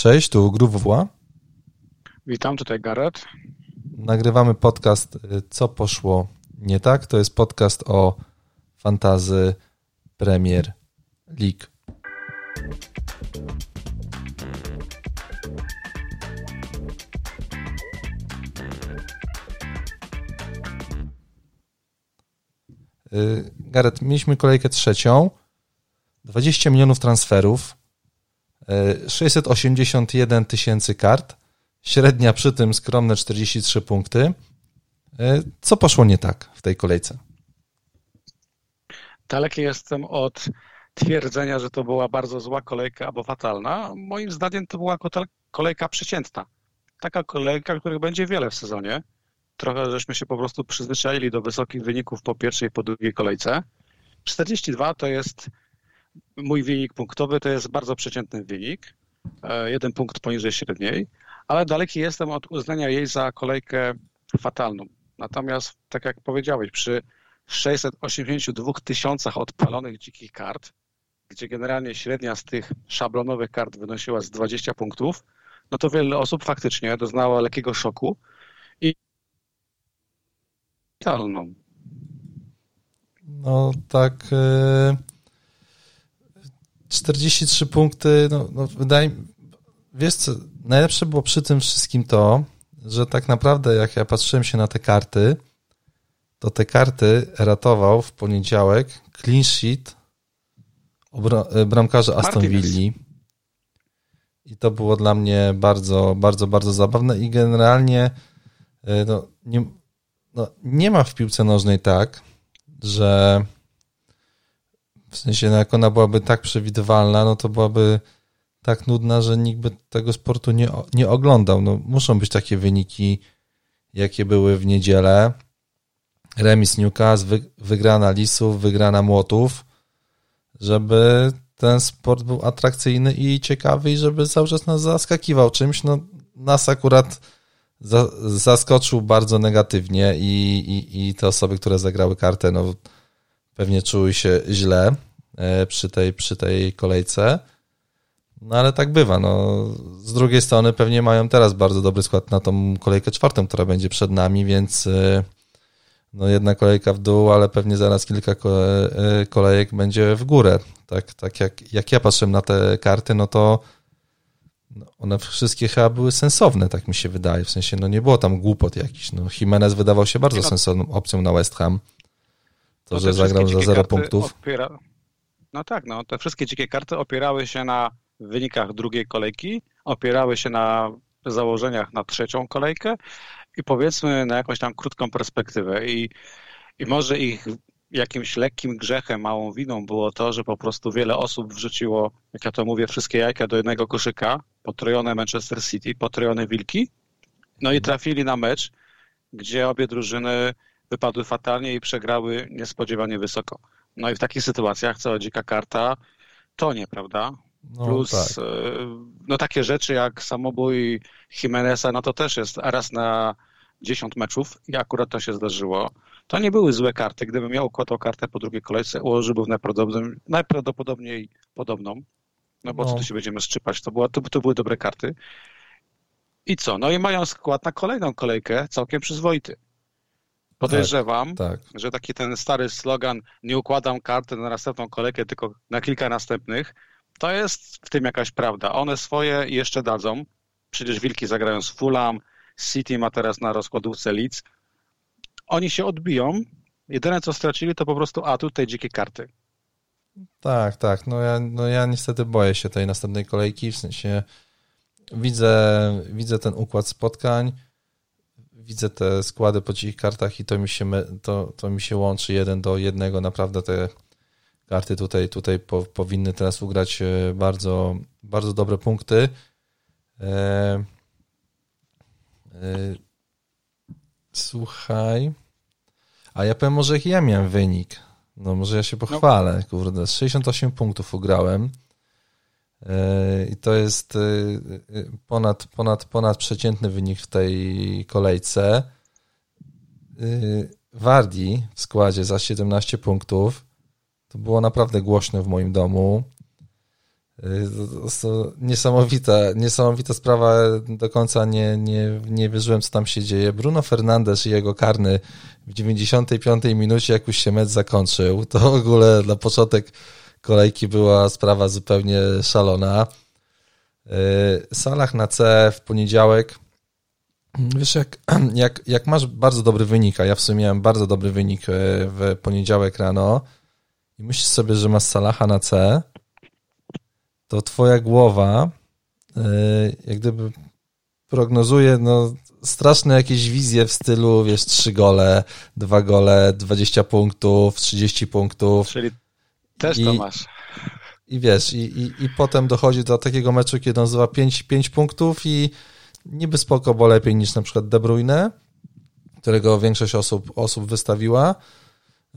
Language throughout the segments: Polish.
Cześć, tu Grówła. Witam, tutaj Gareth. Nagrywamy podcast y, Co poszło nie tak. To jest podcast o fantazy Premier League. Y, Gareth, mieliśmy kolejkę trzecią. 20 milionów transferów, 681 tysięcy kart, średnia przy tym skromne 43 punkty. Co poszło nie tak w tej kolejce? Daleki jestem od twierdzenia, że to była bardzo zła kolejka albo fatalna. Moim zdaniem to była kolejka przeciętna. Taka kolejka, których będzie wiele w sezonie. Trochę żeśmy się po prostu przyzwyczaili do wysokich wyników po pierwszej i po drugiej kolejce. 42 to jest mój wynik punktowy, to jest bardzo przeciętny wynik. E, jeden punkt poniżej średniej, ale daleki jestem od uznania jej za kolejkę fatalną. Natomiast, tak jak powiedziałeś, przy 682 tysiącach odpalonych dzikich kart, gdzie generalnie średnia z tych szablonowych kart wynosiła z 20 punktów, no to wiele osób faktycznie doznało lekkiego szoku i fatalną. No tak. Yy... 43 punkty, no, no wydaje mi wiesz co, najlepsze było przy tym wszystkim to, że tak naprawdę jak ja patrzyłem się na te karty, to te karty ratował w poniedziałek clean sheet e, bramkarza Aston Villa. I to było dla mnie bardzo, bardzo, bardzo zabawne i generalnie e, no, nie, no, nie ma w piłce nożnej tak, że w sensie, no jak ona byłaby tak przewidywalna, no to byłaby tak nudna, że nikt by tego sportu nie, nie oglądał. No, muszą być takie wyniki, jakie były w niedzielę. Remis Newcastle, wy, wygrana Lisów, wygrana Młotów, żeby ten sport był atrakcyjny i ciekawy i żeby cały czas nas zaskakiwał czymś. No, nas akurat za, zaskoczył bardzo negatywnie i, i, i te osoby, które zagrały kartę, no pewnie czuły się źle e, przy tej, przy tej kolejce. No ale tak bywa. No. Z drugiej strony pewnie mają teraz bardzo dobry skład na tą kolejkę czwartą, która będzie przed nami, więc e, no jedna kolejka w dół, ale pewnie zaraz kilka e, kolejek będzie w górę. Tak, tak jak, jak ja patrzę na te karty, no to no, one wszystkie chyba były sensowne, tak mi się wydaje. W sensie, no nie było tam głupot jakichś. No, Jimenez wydawał się bardzo sensowną opcją na West Ham. To, no że zagrał za 0 punktów. Opiera... No tak, no te wszystkie dzikie karty opierały się na wynikach drugiej kolejki, opierały się na założeniach na trzecią kolejkę i powiedzmy na jakąś tam krótką perspektywę. I, i może ich jakimś lekkim grzechem, małą winą było to, że po prostu wiele osób wrzuciło, jak ja to mówię, wszystkie jajka do jednego koszyka, potrojone Manchester City, potrojone Wilki, no i trafili na mecz, gdzie obie drużyny wypadły fatalnie i przegrały niespodziewanie wysoko. No i w takich sytuacjach cała dzika karta to nie, prawda? No, Plus tak. E, no takie rzeczy jak samobój Jimeneza, no to też jest raz na 10 meczów i akurat to się zdarzyło. To nie były złe karty. Gdybym miał układał kartę po drugiej kolejce, ułożyłbym najprawdopodobniej, najprawdopodobniej podobną. No bo no. co tu się będziemy szczypać? To, była, to, to były dobre karty. I co? No i mają skład na kolejną kolejkę całkiem przyzwoity. Podejrzewam, tak, tak. że taki ten stary slogan nie układam karty na następną kolejkę, tylko na kilka następnych, to jest w tym jakaś prawda. One swoje jeszcze dadzą. Przecież Wilki zagrają z Fulham, City ma teraz na rozkładówce Leeds. Oni się odbiją. Jedyne, co stracili, to po prostu atut tej dzikiej karty. Tak, tak. No ja, no ja niestety boję się tej następnej kolejki, w sensie widzę, widzę ten układ spotkań, widzę te składy po dzikich kartach i to mi się, to, to mi się łączy jeden do jednego. Naprawdę te karty tutaj, tutaj po, powinny teraz ugrać e, bardzo, bardzo dobre punkty. E, e, słuchaj. A ja powiem może jaki ja miałem wynik. No może ja się pochwalę. No. Kurde, 68 punktów ugrałem. E, I to jest e, ponad, ponad, ponad przeciętny wynik w tej kolejce. Wardi w składzie za 17 punktów. To było naprawdę głośno w moim domu. Niesamowita, niesamowita sprawa. Do końca nie, nie, nie wierzyłem, co tam się dzieje. Bruno Fernandes i jego karny w 95 minucie, jak już się mecz zakończył, to w ogóle na początek kolejki była sprawa zupełnie szalona. Salah na C w poniedziałek. Wiesz, jak, jak, jak masz bardzo dobry wynik, a ja w sumie miałem bardzo dobry wynik w poniedziałek rano i myślisz sobie, że masz Salaha na C, to twoja głowa e, jak gdyby prognozuje no, straszne jakieś wizje w stylu, wiesz, trzy gole, dwa gole, 20 punktów, 30 punktów. Czyli też I, to masz. I wiesz, i, i, i potem dochodzi do takiego meczu, kiedy on zdobywa 5, 5 punktów i niby spoko, bo lepiej niż na przykład De Bruyne, którego większość osób, osób wystawiła,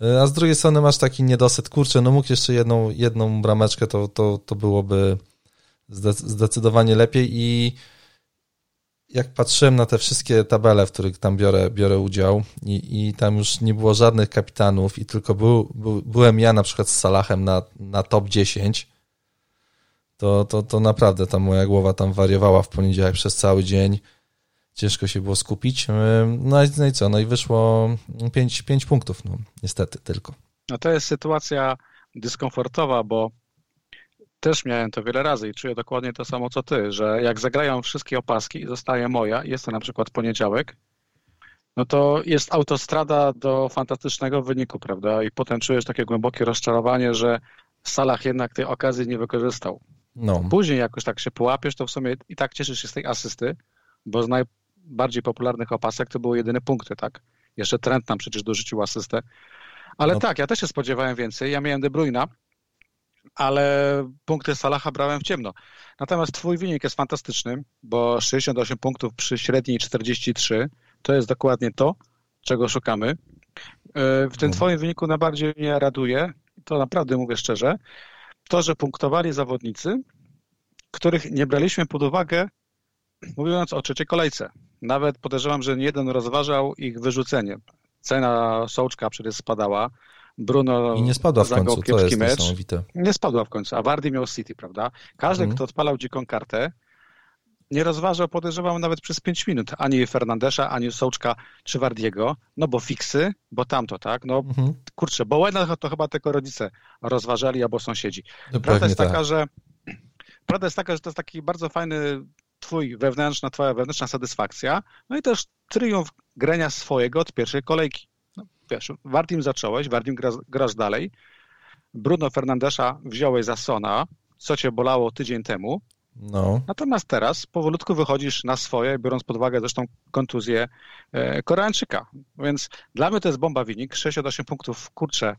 E, a z drugiej strony masz taki niedosyt, kurczę, no mógł jeszcze jedną, jedną brameczkę, to, to, to byłoby zdecydowanie lepiej i jak patrzyłem na te wszystkie tabele, w których tam biorę, biorę udział i, i tam już nie było żadnych kapitanów i tylko był, był, byłem ja na przykład z Salahem na, na top 10, to, to, to naprawdę ta moja głowa tam wariowała w poniedziałek przez cały dzień ciężko się było skupić. No i, no i co? No i wyszło 5, 5 punktów, no niestety tylko. No to jest sytuacja dyskomfortowa, bo też miałem to wiele razy i czuję dokładnie to samo co ty, że jak zagrają wszystkie opaski i zostaje moja, jest to na przykład poniedziałek, no to jest autostrada do fantastycznego wyniku, prawda? I potem czujesz takie głębokie rozczarowanie, że Salah jednak tej okazji nie wykorzystał. No. Później jakoś tak się połapiesz, to w sumie i tak cieszysz się z tej asysty, bo z naj, bardziej popularnych opasek to były jedyne punkty, tak? Jeszcze trend nam przecież dorzucił asystę. Ale no. tak, ja też się spodziewałem więcej. Ja miałem De Bruyna, ale punkty Salaha brałem w ciemno. Natomiast twój wynik jest fantastyczny, bo 68 punktów przy średniej 43 to jest dokładnie to, czego szukamy. E, w tym no. twoim wyniku najbardziej mnie raduje, to naprawdę mówię szczerze, to, że punktowali zawodnicy, których nie braliśmy pod uwagę, mówiąc o trzeciej kolejce. Nawet podejrzewam, że nie jeden rozważał ich wyrzucenie. Cena Sołczka przecież spadała. Bruno I nie spadła w końcu, to jest mecz. niesamowite. Nie spadła w końcu, a Wardy miał City, prawda? Każdy, mm. kto odpalał dziką kartę, nie rozważał, podejrzewam, nawet przez 5 minut ani Fernandesza, ani Sołczka czy Wardiego, no bo fiksy, bo tamto, tak? No mm-hmm. kurczę, bo Łena to chyba tylko rodzice rozważali albo sąsiedzi. No prawda jest taka, tak. że prawda jest taka, że to jest taki bardzo fajny twój wewnętrzna, twoja wewnętrzna satysfakcja, no i też triumf grania swojego od pierwszej kolejki. No, wiesz, Wardim zacząłeś, Wardim grasz, grasz dalej, Bruno Fernandesza wziąłeś za Sona, co cię bolało tydzień temu, no. Natomiast teraz powolutku wychodzisz na swoje, biorąc pod uwagę zresztą kontuzję e, Koreańczyka. Więc dla mnie to jest bomba wynik, 68 punktów, kurczę,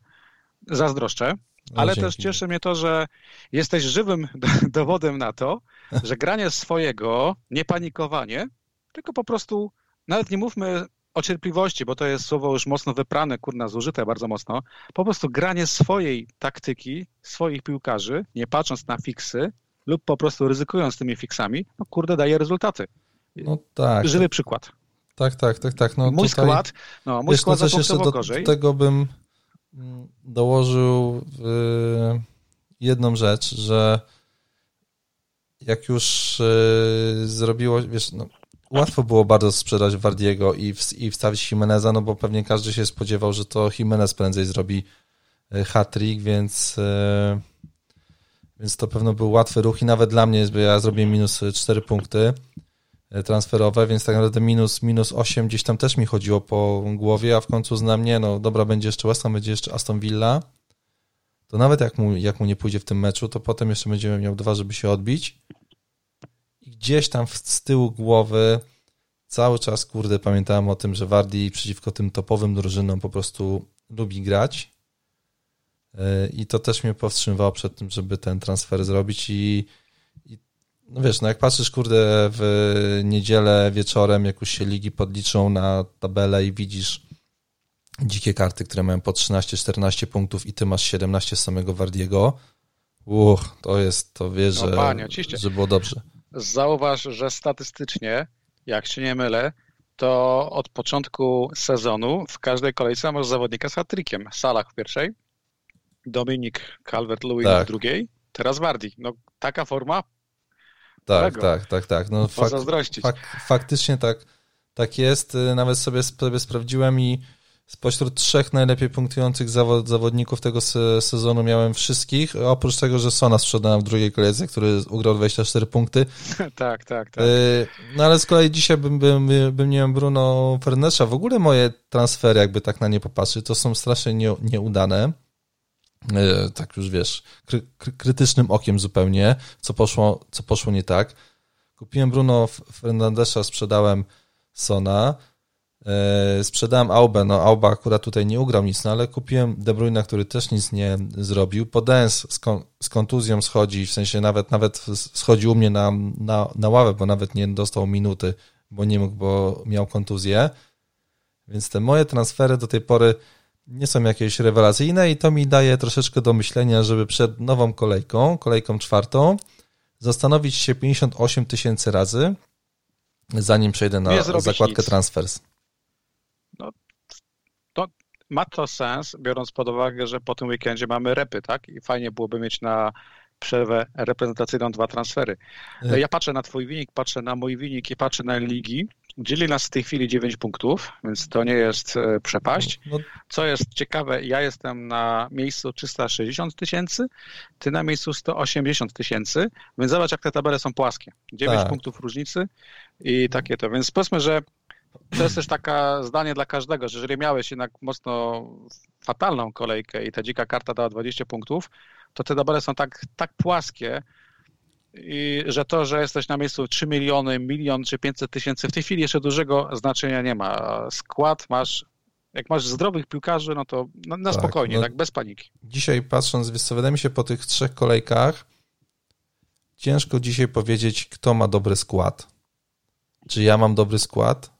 zazdroszczę. No, Ale też cieszy mnie to, że jesteś żywym dowodem na to, że granie swojego, nie panikowanie, tylko po prostu, nawet nie mówmy o cierpliwości, bo to jest słowo już mocno wyprane, kurna, zużyte bardzo mocno, po prostu granie swojej taktyki, swoich piłkarzy, nie patrząc na fiksy lub po prostu ryzykując tymi fiksami, no kurde, daje rezultaty. No tak. Żywy przykład. Tak, tak, tak, tak. No mój tutaj, skład, no, mój skład no, jeszcze do, do tego bym dołożył jedną rzecz, że jak już y, zrobiło, wiesz, no, łatwo było bardzo sprzedać Wardiego i, w, i wstawić Jimeneza, no bo pewnie każdy się spodziewał, że to Jimenez prędzej zrobi y, hat-trick, więc, y, więc to pewno był łatwy ruch i nawet dla mnie, bo ja zrobiłem minus 4 punkty, E, transferowe, więc tak naprawdę minus, minus 8 gdzieś tam też mi chodziło po głowie, a w końcu znam nie, no dobra, będzie jeszcze West Ham, będzie jeszcze Aston Villa, to nawet jak mu, jak mu nie pójdzie w tym meczu, to potem jeszcze będziemy miał dwa, żeby się odbić. I gdzieś tam z tyłu głowy cały czas, kurde, pamiętałem o tym, że Wardi przeciwko tym topowym drużynom po prostu lubi grać. E, I to też mnie powstrzymywało przed tym, żeby ten transfer zrobić i no wiesz, no jak patrzysz, kurde, w niedzielę wieczorem, jak już się ligi podliczą na tabelę i widzisz dzikie karty, które mają po 13-14 punktów i ty masz 17 z samego Wardiego, uch, to jest, to no, że, panie, że było dobrze. Zauważ, że statystycznie, jak się nie mylę, to od początku sezonu w każdej kolejce masz zawodnika z hat-trickiem. Salah w pierwszej, Dominik Calvert-Lewin tak. w drugiej, teraz Wardi. No taka forma. Tak, tak, tak, tak. No, fak, fak, faktycznie tak, tak jest. Nawet sobie, sobie sprawdziłem i Spośród trzech najlepiej punktujących zawod, zawodników tego se, sezonu miałem wszystkich, oprócz tego, że Sona sprzedałem w drugiej kolejce, który ugrał 24 punkty. tak, tak, tak. No ale z kolei dzisiaj bym, bym, bym nie miał Bruno Fernandesza. W ogóle moje transfery, jakby tak na nie popatrzeć, to są strasznie nie, nieudane. E, tak już wiesz, kry, krytycznym okiem zupełnie, co poszło, co poszło nie tak. Kupiłem Bruno Fernandesza, sprzedałem Sona. E, sprzedałem Aubę, no Auba akurat tutaj nie ugrał nic, no ale kupiłem De Bruyne, który też nic nie zrobił. Podens z, kon, z kontuzją schodzi, w sensie nawet nawet schodzi u mnie na, na, na ławę, bo nawet nie dostał minuty, bo nie mógł, bo miał kontuzję. Więc te moje transfery do tej pory nie są jakieś rewelacyjne i to mi daje troszeczkę do myślenia, żeby przed nową kolejką, kolejką czwartą, zastanowić się 58 tysięcy razy, zanim przejdę na zakładkę nic. transfers. No, to ma to sens, biorąc pod uwagę, że po tym weekendzie mamy repy, tak? I fajnie byłoby mieć na przerwę reprezentacyjną dwa transfery. E. Ja patrzę na twój wynik, patrzę na mój wynik i patrzę na ligi. Dzieli nas w tej chwili 9 punktów, więc to nie jest e, przepaść. No. Co jest ciekawe, ja jestem na miejscu 360 tysięcy, ty na miejscu 180 tysięcy, więc zobacz, jak te tabele są płaskie. 9 tak. punktów różnicy i takie to. Więc powiedzmy, że to jest też taka zdanie dla każdego, że jeżeli miałeś jednak mocno fatalną kolejkę i ta dzika karta dała 20 punktów, to te tabele są tak, tak płaskie, i że to, że jesteś na miejscu 3 miliony, milion czy 500 tysięcy, w tej chwili jeszcze dużego znaczenia nie ma. Skład masz, jak masz zdrowych piłkarzy, no to na, na tak, spokojnie, no, tak, bez paniki. Dzisiaj patrząc, wiesz co, wydaje mi się po tych trzech kolejkach, ciężko dzisiaj powiedzieć, kto ma dobry skład. Czy ja mam dobry skład,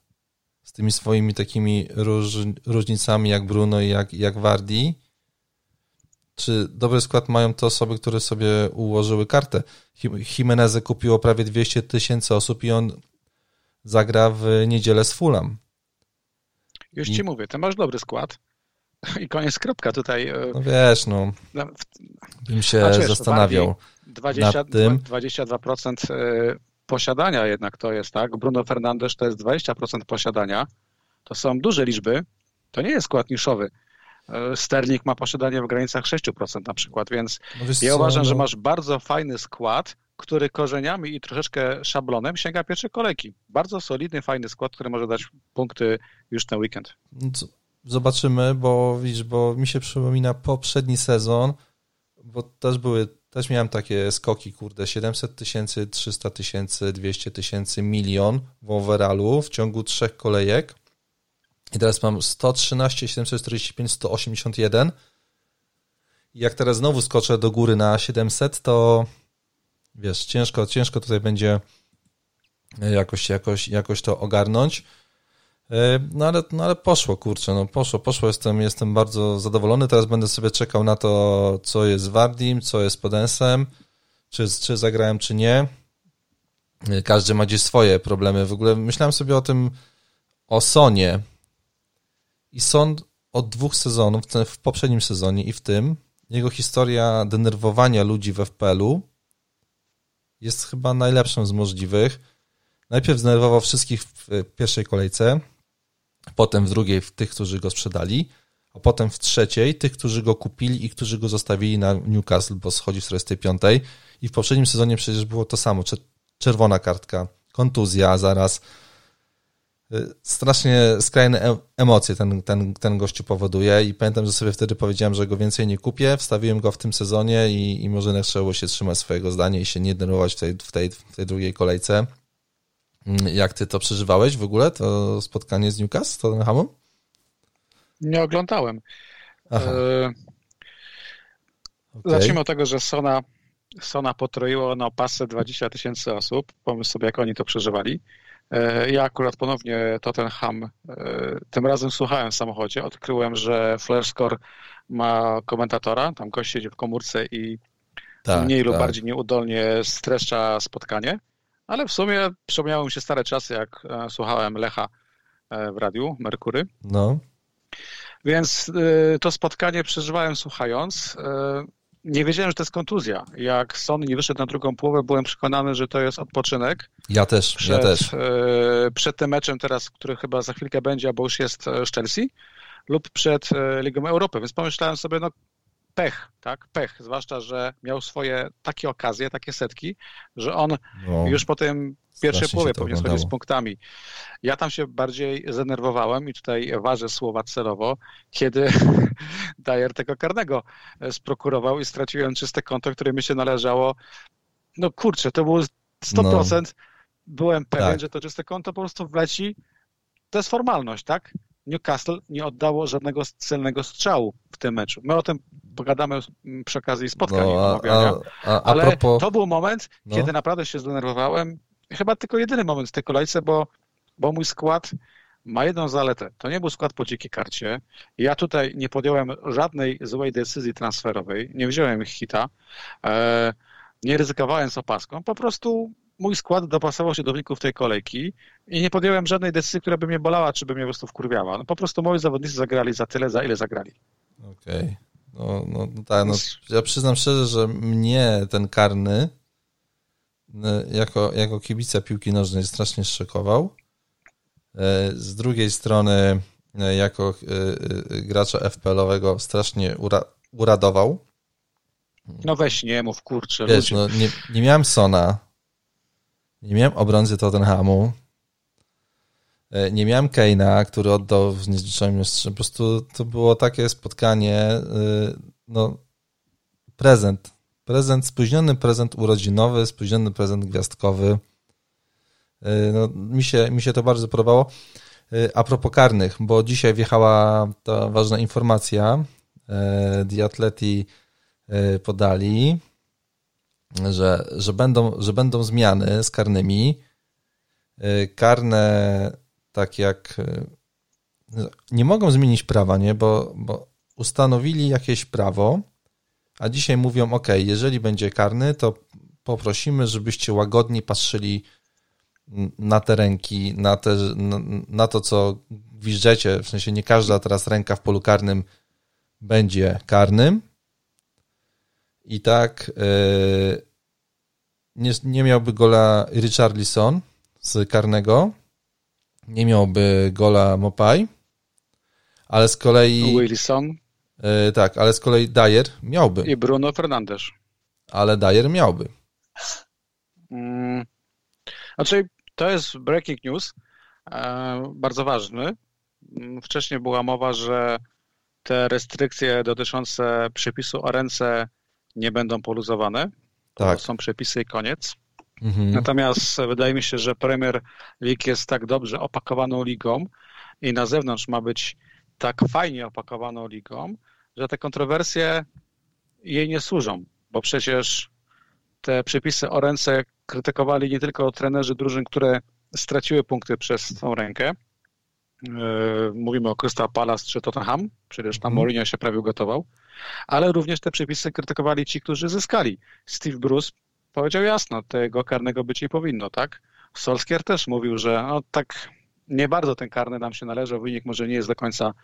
z tymi swoimi takimi róż, różnicami jak Bruno i jak, jak Wardi, czy dobry skład mają te osoby, które sobie ułożyły kartę. Jimenez kupiło prawie 200 tysięcy osób i on zagra w niedzielę z Fulham. Już I... ci mówię, ty masz dobry skład i koniec kropka tutaj. E, no wiesz, no, bym się zastanawiał 20, nad tym. 22% posiadania jednak to jest, tak? Bruno Fernandes to jest 20% posiadania. To są duże liczby. To nie jest skład niszowy. E, Sterling ma posiadanie w granicach 6% na przykład, więc no ja co, uważam, no... że masz bardzo fajny skład, który korzeniami i troszeczkę szablonem sięga pierwszej kolejki. Bardzo solidny, fajny skład, który może dać punkty już ten weekend. No zobaczymy, bo widzisz, bo mi się przypomina poprzedni sezon, bo też były też miałem takie skoki, kurde, 700 tysięcy, 300 tysięcy, 200 tysięcy, milion w overallu w ciągu trzech kolejek. I teraz mam 113, 745, 181. I jak teraz znowu skoczę do góry na 700, to wiesz, ciężko, ciężko tutaj będzie jakoś, jakoś, jakoś to ogarnąć. E, no ale, no ale poszło, kurczę, no poszło, poszło, jestem, jestem bardzo zadowolony, teraz będę sobie czekał na to, co jest z Wardim, co jest Podensem, czy, czy zagrałem, czy nie. E, każdy ma gdzieś swoje problemy. W ogóle myślałem sobie o tym, o Sonie i Son od dwóch sezonów, w poprzednim sezonie i w tym, jego historia denerwowania ludzi w FPL-u jest chyba najlepszą z możliwych. Najpierw zdenerwował wszystkich w pierwszej kolejce, potem w drugiej w tych, którzy go sprzedali, a potem w trzeciej tych, którzy go kupili i którzy go zostawili na Newcastle, bo schodzi w 45. I w poprzednim sezonie przecież było to samo. Czerwona kartka, kontuzja zaraz. Y, strasznie skrajne emocje ten, ten, ten gościu powoduje i pamiętam, że sobie wtedy powiedziałem, że go więcej nie kupię, wstawiłem go w tym sezonie i, i może trzeba się trzymać swojego zdania i się nie denerwować w tej, w tej, w tej drugiej kolejce. Mm, jak ty to przeżywałeś w ogóle, to spotkanie z Newcastle, z Tottenhamem? Nie oglądałem. Aha. E... Okay. Zacznijmy od tego, że Sona, Sona potroiło na pasę 20 tysięcy osób. Pomyśl sobie, jak oni to przeżywali. E, ja akurat ponownie Tottenham, e, tym razem słuchałem w samochodzie, odkryłem, że Flashscore ma komentatora, tam gość siedzi w komórce i tak, mniej tak. lub bardziej nieudolnie streszcza spotkanie. Ale w sumie przypomniały mi się stare czasy, jak e, słuchałem Lecha e, w radiu Merkury. No. Więc e, to spotkanie przeżywałem słuchając. nie wiedziałem, że to jest kontuzja. Jak Son nie wyszedł na drugą połowę, byłem przekonany, że to jest odpoczynek. Ja też, przed, ja też. Przed tym meczem teraz, który chyba za chwilkę będzie, bo już jest z Chelsea, lub przed Ligą Europy, więc pomyślałem sobie, no pech, tak, pech, zwłaszcza, że miał swoje takie okazje, takie setki, że on no, już po tym pierwszej połowie powinien schodzić z punktami. Ja tam się bardziej zdenerwowałem i tutaj ważę słowa celowo, kiedy Dyer tego karnego sprokurował i straciłem czyste konto, które mi się należało. No kurczę, to było 100%. No. Byłem pewien, tak. że to czyste konto po prostu wleci. To jest formalność, tak? Newcastle nie oddało żadnego celnego strzału w tym meczu. My o tym pogadamy przy okazji spotkań no, a, a, a, ale propos... to był moment, no. kiedy naprawdę się zdenerwowałem. Chyba tylko jedyny moment w tej kolejce, bo, bo mój skład ma jedną zaletę. To nie był skład po dzikiej karcie. Ja tutaj nie podjąłem żadnej złej decyzji transferowej. Nie wziąłem hita. E, nie ryzykowałem z opaską. Po prostu mój skład dopasował się do wyników tej kolejki i nie podjąłem żadnej decyzji, która by mnie bolała, czy by mnie po prostu wkurwiała. No po prostu moi zawodnicy zagrali za tyle, za ile zagrali. Okej. Okay. No, no, no tak, no, ja przyznam szczerze, że mnie ten karny jako, jako kibica piłki nożnej strasznie szokował. Y, z drugiej strony y, jako gracza FPL-owego strasznie ura, uradował. No weź nie mów, kurczę. Wiesz, no, nie, nie miałem Sona, nie miałem obrońcy Tottenhamu. E, nie miałem Keina, który oddał w niezliczonym Po prostu to było takie spotkanie, e, no prezent. Prezent, spóźniony prezent urodzinowy, spóźniony prezent gwiazdkowy. E, no, mi, się, mi się to bardzo podobało. A propos karnych, bo dzisiaj wjechała ta ważna informacja. The Atleti podali, że, że, będą, że będą zmiany z karnymi. Y, karne, tak jak y, nie mogą zmienić prawa, nie? Bo, bo ustanowili jakieś prawo, a dzisiaj mówią: OK, jeżeli będzie karny, to poprosimy, żebyście łagodnie patrzyli na te ręki, na, te, na, na to, co gwiżdżecie. W sensie nie każda teraz ręka w polu karnym będzie karnym i tak yy, nie, nie miałby gola Richarlison z karnego, nie miałby gola Mopai, ale z kolei... Wilson. Yy, tak, ale z kolei Dyer miałby. I Bruno Fernandes. Ale Dyer miałby. Hmm. Znaczy, to jest breaking news, e, bardzo ważny. Mm, wcześniej była mowa, że te restrykcje dotyczące przepisu o ręce nie będą poluzowane. To tak. są przepisy i koniec. Mhm. Natomiast wydaje mi się, że Premier League jest tak dobrze opakowaną ligą i na zewnątrz ma być tak fajnie opakowaną ligą, że te kontrowersje jej nie służą, bo przecież te przepisy o ręce krytykowali nie tylko trenerzy drużyn, które straciły punkty przez tą rękę. E, mówimy o Crystal Palace czy Tottenham, przecież tam mhm. Mourinho się prawie gotował ale również te przepisy krytykowali ci, którzy zyskali. Steve Bruce powiedział jasno, tego karnego być nie powinno, tak? Solskier też mówił, że no, tak nie bardzo ten karny nam się należy, wynik może nie jest do końca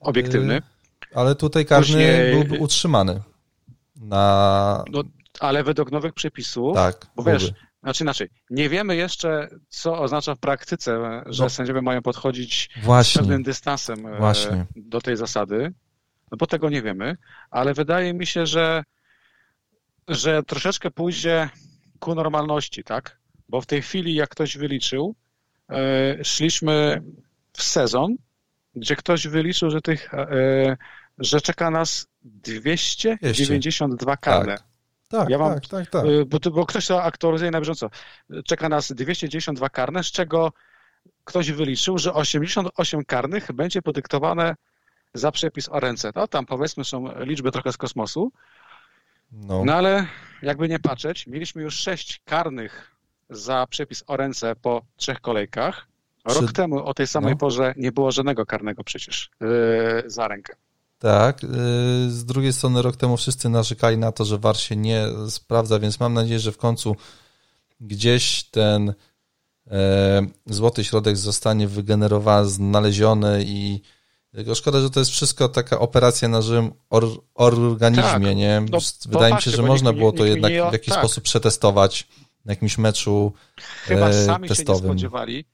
obiektywny. Yy, ale tutaj karny Później... byłby utrzymany. Na... No, ale według nowych przepisów, tak, bo wiesz, znaczy inaczej, nie wiemy jeszcze, co oznacza w praktyce, że no. sędziowie mają podchodzić Właśnie. z pewnym dystansem e, Właśnie. do tej zasady. No bo tego nie wiemy, ale wydaje mi się, że, że troszeczkę pójdzie ku normalności, tak? Bo w tej chwili, jak ktoś wyliczył, e, szliśmy w sezon, gdzie ktoś wyliczył, że tych, e, że czeka nas 292 karne. Tak. Tak, ja mam, tak, tak, tak. E, bo, bo ktoś to aktualizuje na bieżąco. Czeka nas 292 karne, z czego ktoś wyliczył, że 88 karnych będzie podyktowane za przepis o ręce. No tam powiedzmy są liczby trochę z kosmosu. No. no ale jakby nie patrzeć, mieliśmy już sześć karnych za przepis o ręce po trzech kolejkach. Rok Czy... temu o tej samej no. porze nie było żadnego karnego przecież yy, za rękę. Tak. Yy, z drugiej strony rok temu wszyscy narzekali na to, że VAR się nie sprawdza, więc mam nadzieję, że w końcu gdzieś ten yy, złoty środek zostanie wygenerowany, znaleziony i Tylko szkoda, że to jest wszystko taka operacja na żywym or, organizmie, tak. nie? No, Wydaje mi się, że można było to jednak w jakiś tak. sposób przetestować na jakimś meczu Chyba e, sami testowym. się nie spodziewali.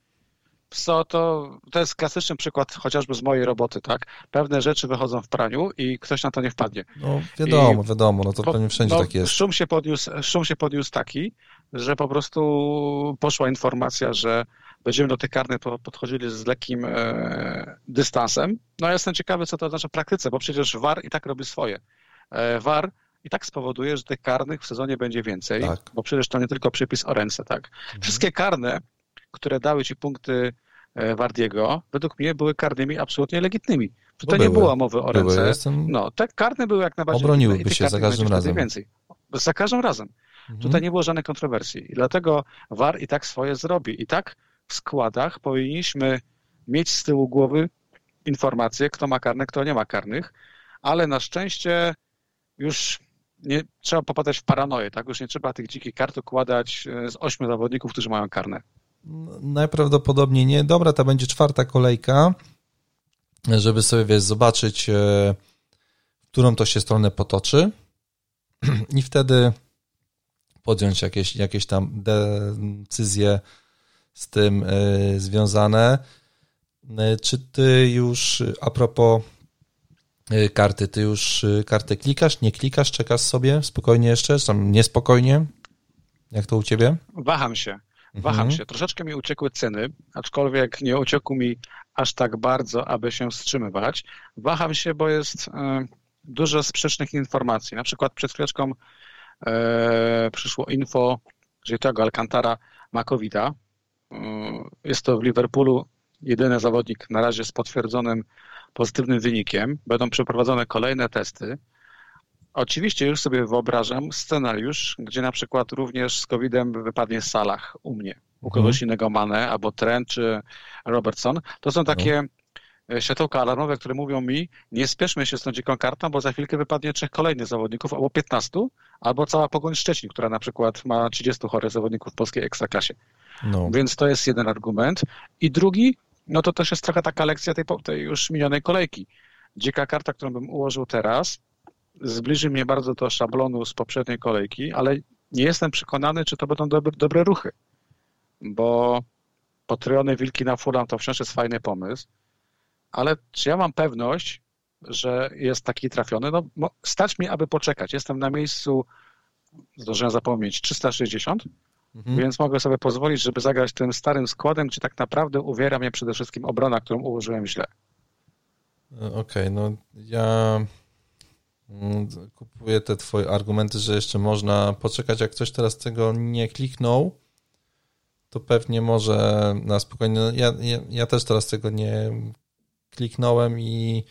Co to, to jest klasyczny przykład chociażby z mojej roboty, tak? Pewne rzeczy wychodzą w praniu i ktoś na to nie wpadnie. No wiadomo, I wiadomo, no to po, pewnie wszędzie no, tak jest. Szum się, podniósł, szum się podniósł taki, że po prostu poszła informacja, że będziemy do tych karnych podchodzili z lekkim e, dystansem. No ja jestem ciekawy, co to oznacza w praktyce, bo przecież VAR i tak robi swoje. E, VAR i tak spowoduje, że tych karnych w sezonie będzie więcej, tak. bo przecież to nie tylko przypis o ręce, tak. Mhm. Wszystkie karne, które dały ci punkty e, Wardiego, według mnie były karnymi absolutnie legitnymi. To były, nie było mowy o ręce. Były, jestem... No, te karne były jak najbardziej Obroniłyby się za każdym razem. Więcej. Za każdym razem. Mhm. Tutaj nie było żadnej kontrowersji. I dlatego VAR i tak swoje zrobi. I tak w składach powinniśmy mieć z tyłu głowy informacje, kto ma karne, kto nie ma karnych, ale na szczęście już nie trzeba popadać w paranoję, tak? Już nie trzeba tych dzikich kart układać e, z ośmiu zawodników, którzy mają karne. Najprawdopodobniej nie. Dobra, to będzie czwarta kolejka, żeby sobie wiesz, zobaczyć, e, którą to się stronę potoczy i wtedy podjąć jakieś, jakieś tam decyzje z tym e, związane. E, czy ty już, a propos e, karty, ty już kartę klikasz, nie klikasz, czekasz sobie spokojnie jeszcze, czy tam niespokojnie? Jak to u ciebie? Waham się. Waham mhm. się. Troszeczkę mi uciekły ceny, aczkolwiek nie uciekł mi aż tak bardzo, aby się wstrzymywać. Waham się, bo jest dużo sprzecznych informacji. Na przykład przed chwileczką e, przyszło info, że tego Alcantara ma covid -a. Mm, jest to w Liverpoolu jedyny zawodnik na razie z potwierdzonym pozytywnym wynikiem. Będą przeprowadzone kolejne testy. Oczywiście już sobie wyobrażam scenariusz, gdzie na przykład również z COVID-em wypadnie Salah u mnie, u kogoś mhm. innego Mane, albo Trent czy Robertson. To są takie no. światełka alarmowe, które mówią mi, nie spieszmy się z tą dziką kartą, bo za chwilkę wypadnie trzech kolejnych zawodników, albo 15, albo cała Pogoń Szczecin, która na przykład ma 30 chorych zawodników w polskiej ekstraklasie. No. Więc to jest jeden argument. I drugi, no to też jest trochę taka lekcja tej, tej już minionej kolejki. Dzika karta, którą bym ułożył teraz, zbliży mnie bardzo do szablonu z poprzedniej kolejki, ale nie jestem przekonany, czy to będą dobre, dobre ruchy. Bo potrojone wilki na Fulham to wciąż jest fajny pomysł, ale czy ja mam pewność, że jest taki trafiony? No, stać mi, aby poczekać. Jestem na miejscu, zdążyłem zapomnieć, 360 Mhm. Więc mogę sobie pozwolić, żeby zagrać tym starym składem, gdzie tak naprawdę uwiera mnie przede wszystkim obrona, którą ułożyłem źle. E, okej, okay, no ja mm, kupuję te twoje argumenty, że jeszcze można poczekać, jak ktoś teraz tego nie kliknął, to pewnie może na spokojnie, no, ja, ja, ja też teraz tego nie kliknąłem i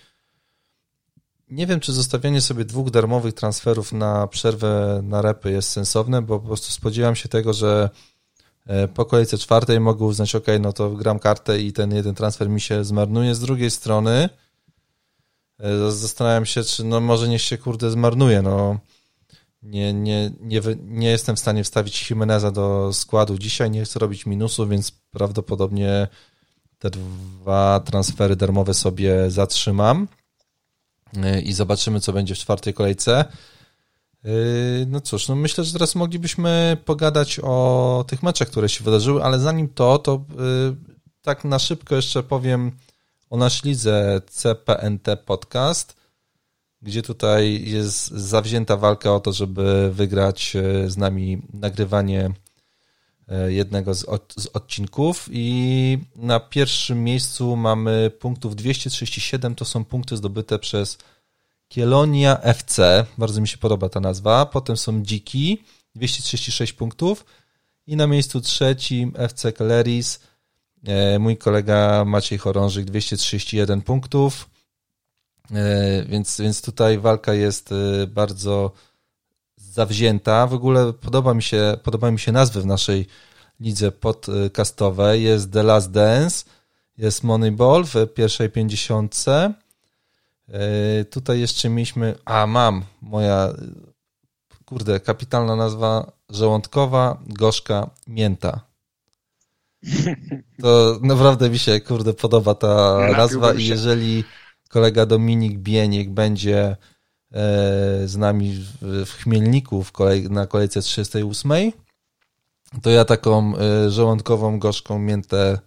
nie wiem, czy zostawianie sobie dwóch darmowych transferów na przerwę na repy jest sensowne, bo po prostu spodziewam się tego, że e, po kolejce czwartej mogę uznać, ok, no to gram kartę i ten jeden transfer mi się zmarnuje. Z drugiej strony e, zastanawiam się, czy no może niech się kurde zmarnuje, no. Nie, nie, nie, nie jestem w stanie wstawić Jimeneza do składu. Dzisiaj, nie chcę robić minusu, więc prawdopodobnie te dwa transfery darmowe sobie zatrzymam i zobaczymy, co będzie w czwartej kolejce. Yy, no cóż, no myślę, że teraz moglibyśmy pogadać o tych meczach, które się wydarzyły, ale zanim to, to yy, tak na szybko jeszcze powiem o naszej lidze CPNT Podcast, gdzie tutaj jest zawzięta walka o to, żeby wygrać z nami nagrywanie jednego z, od, z, odcinków i na pierwszym miejscu mamy punktów 237, to są punkty zdobyte przez Kielonia FC, bardzo mi się podoba ta nazwa, potem są Dziki, 236 punktów. I na miejscu trzecim FC Keleris, e, mój kolega Maciej Chorążyk, 231 punktów, e, więc, więc tutaj walka jest e, bardzo zawzięta. W ogóle podoba mi się, podoba mi się nazwy w naszej lidze podcastowej. Jest The Last Dance, jest Moneyball w pierwszej pięćdziesiątce. E, tutaj jeszcze mieliśmy, a mam, moja, kurde, kapitalna nazwa, żołądkowa, gorzka, mięta. To naprawdę mi się, kurde, podoba ta nazwa i jeżeli kolega Dominik Bieniek będzie z nami w Chmielniku w kolej, na kolejce 38, to ja taką e, żołądkową, gorzką miętę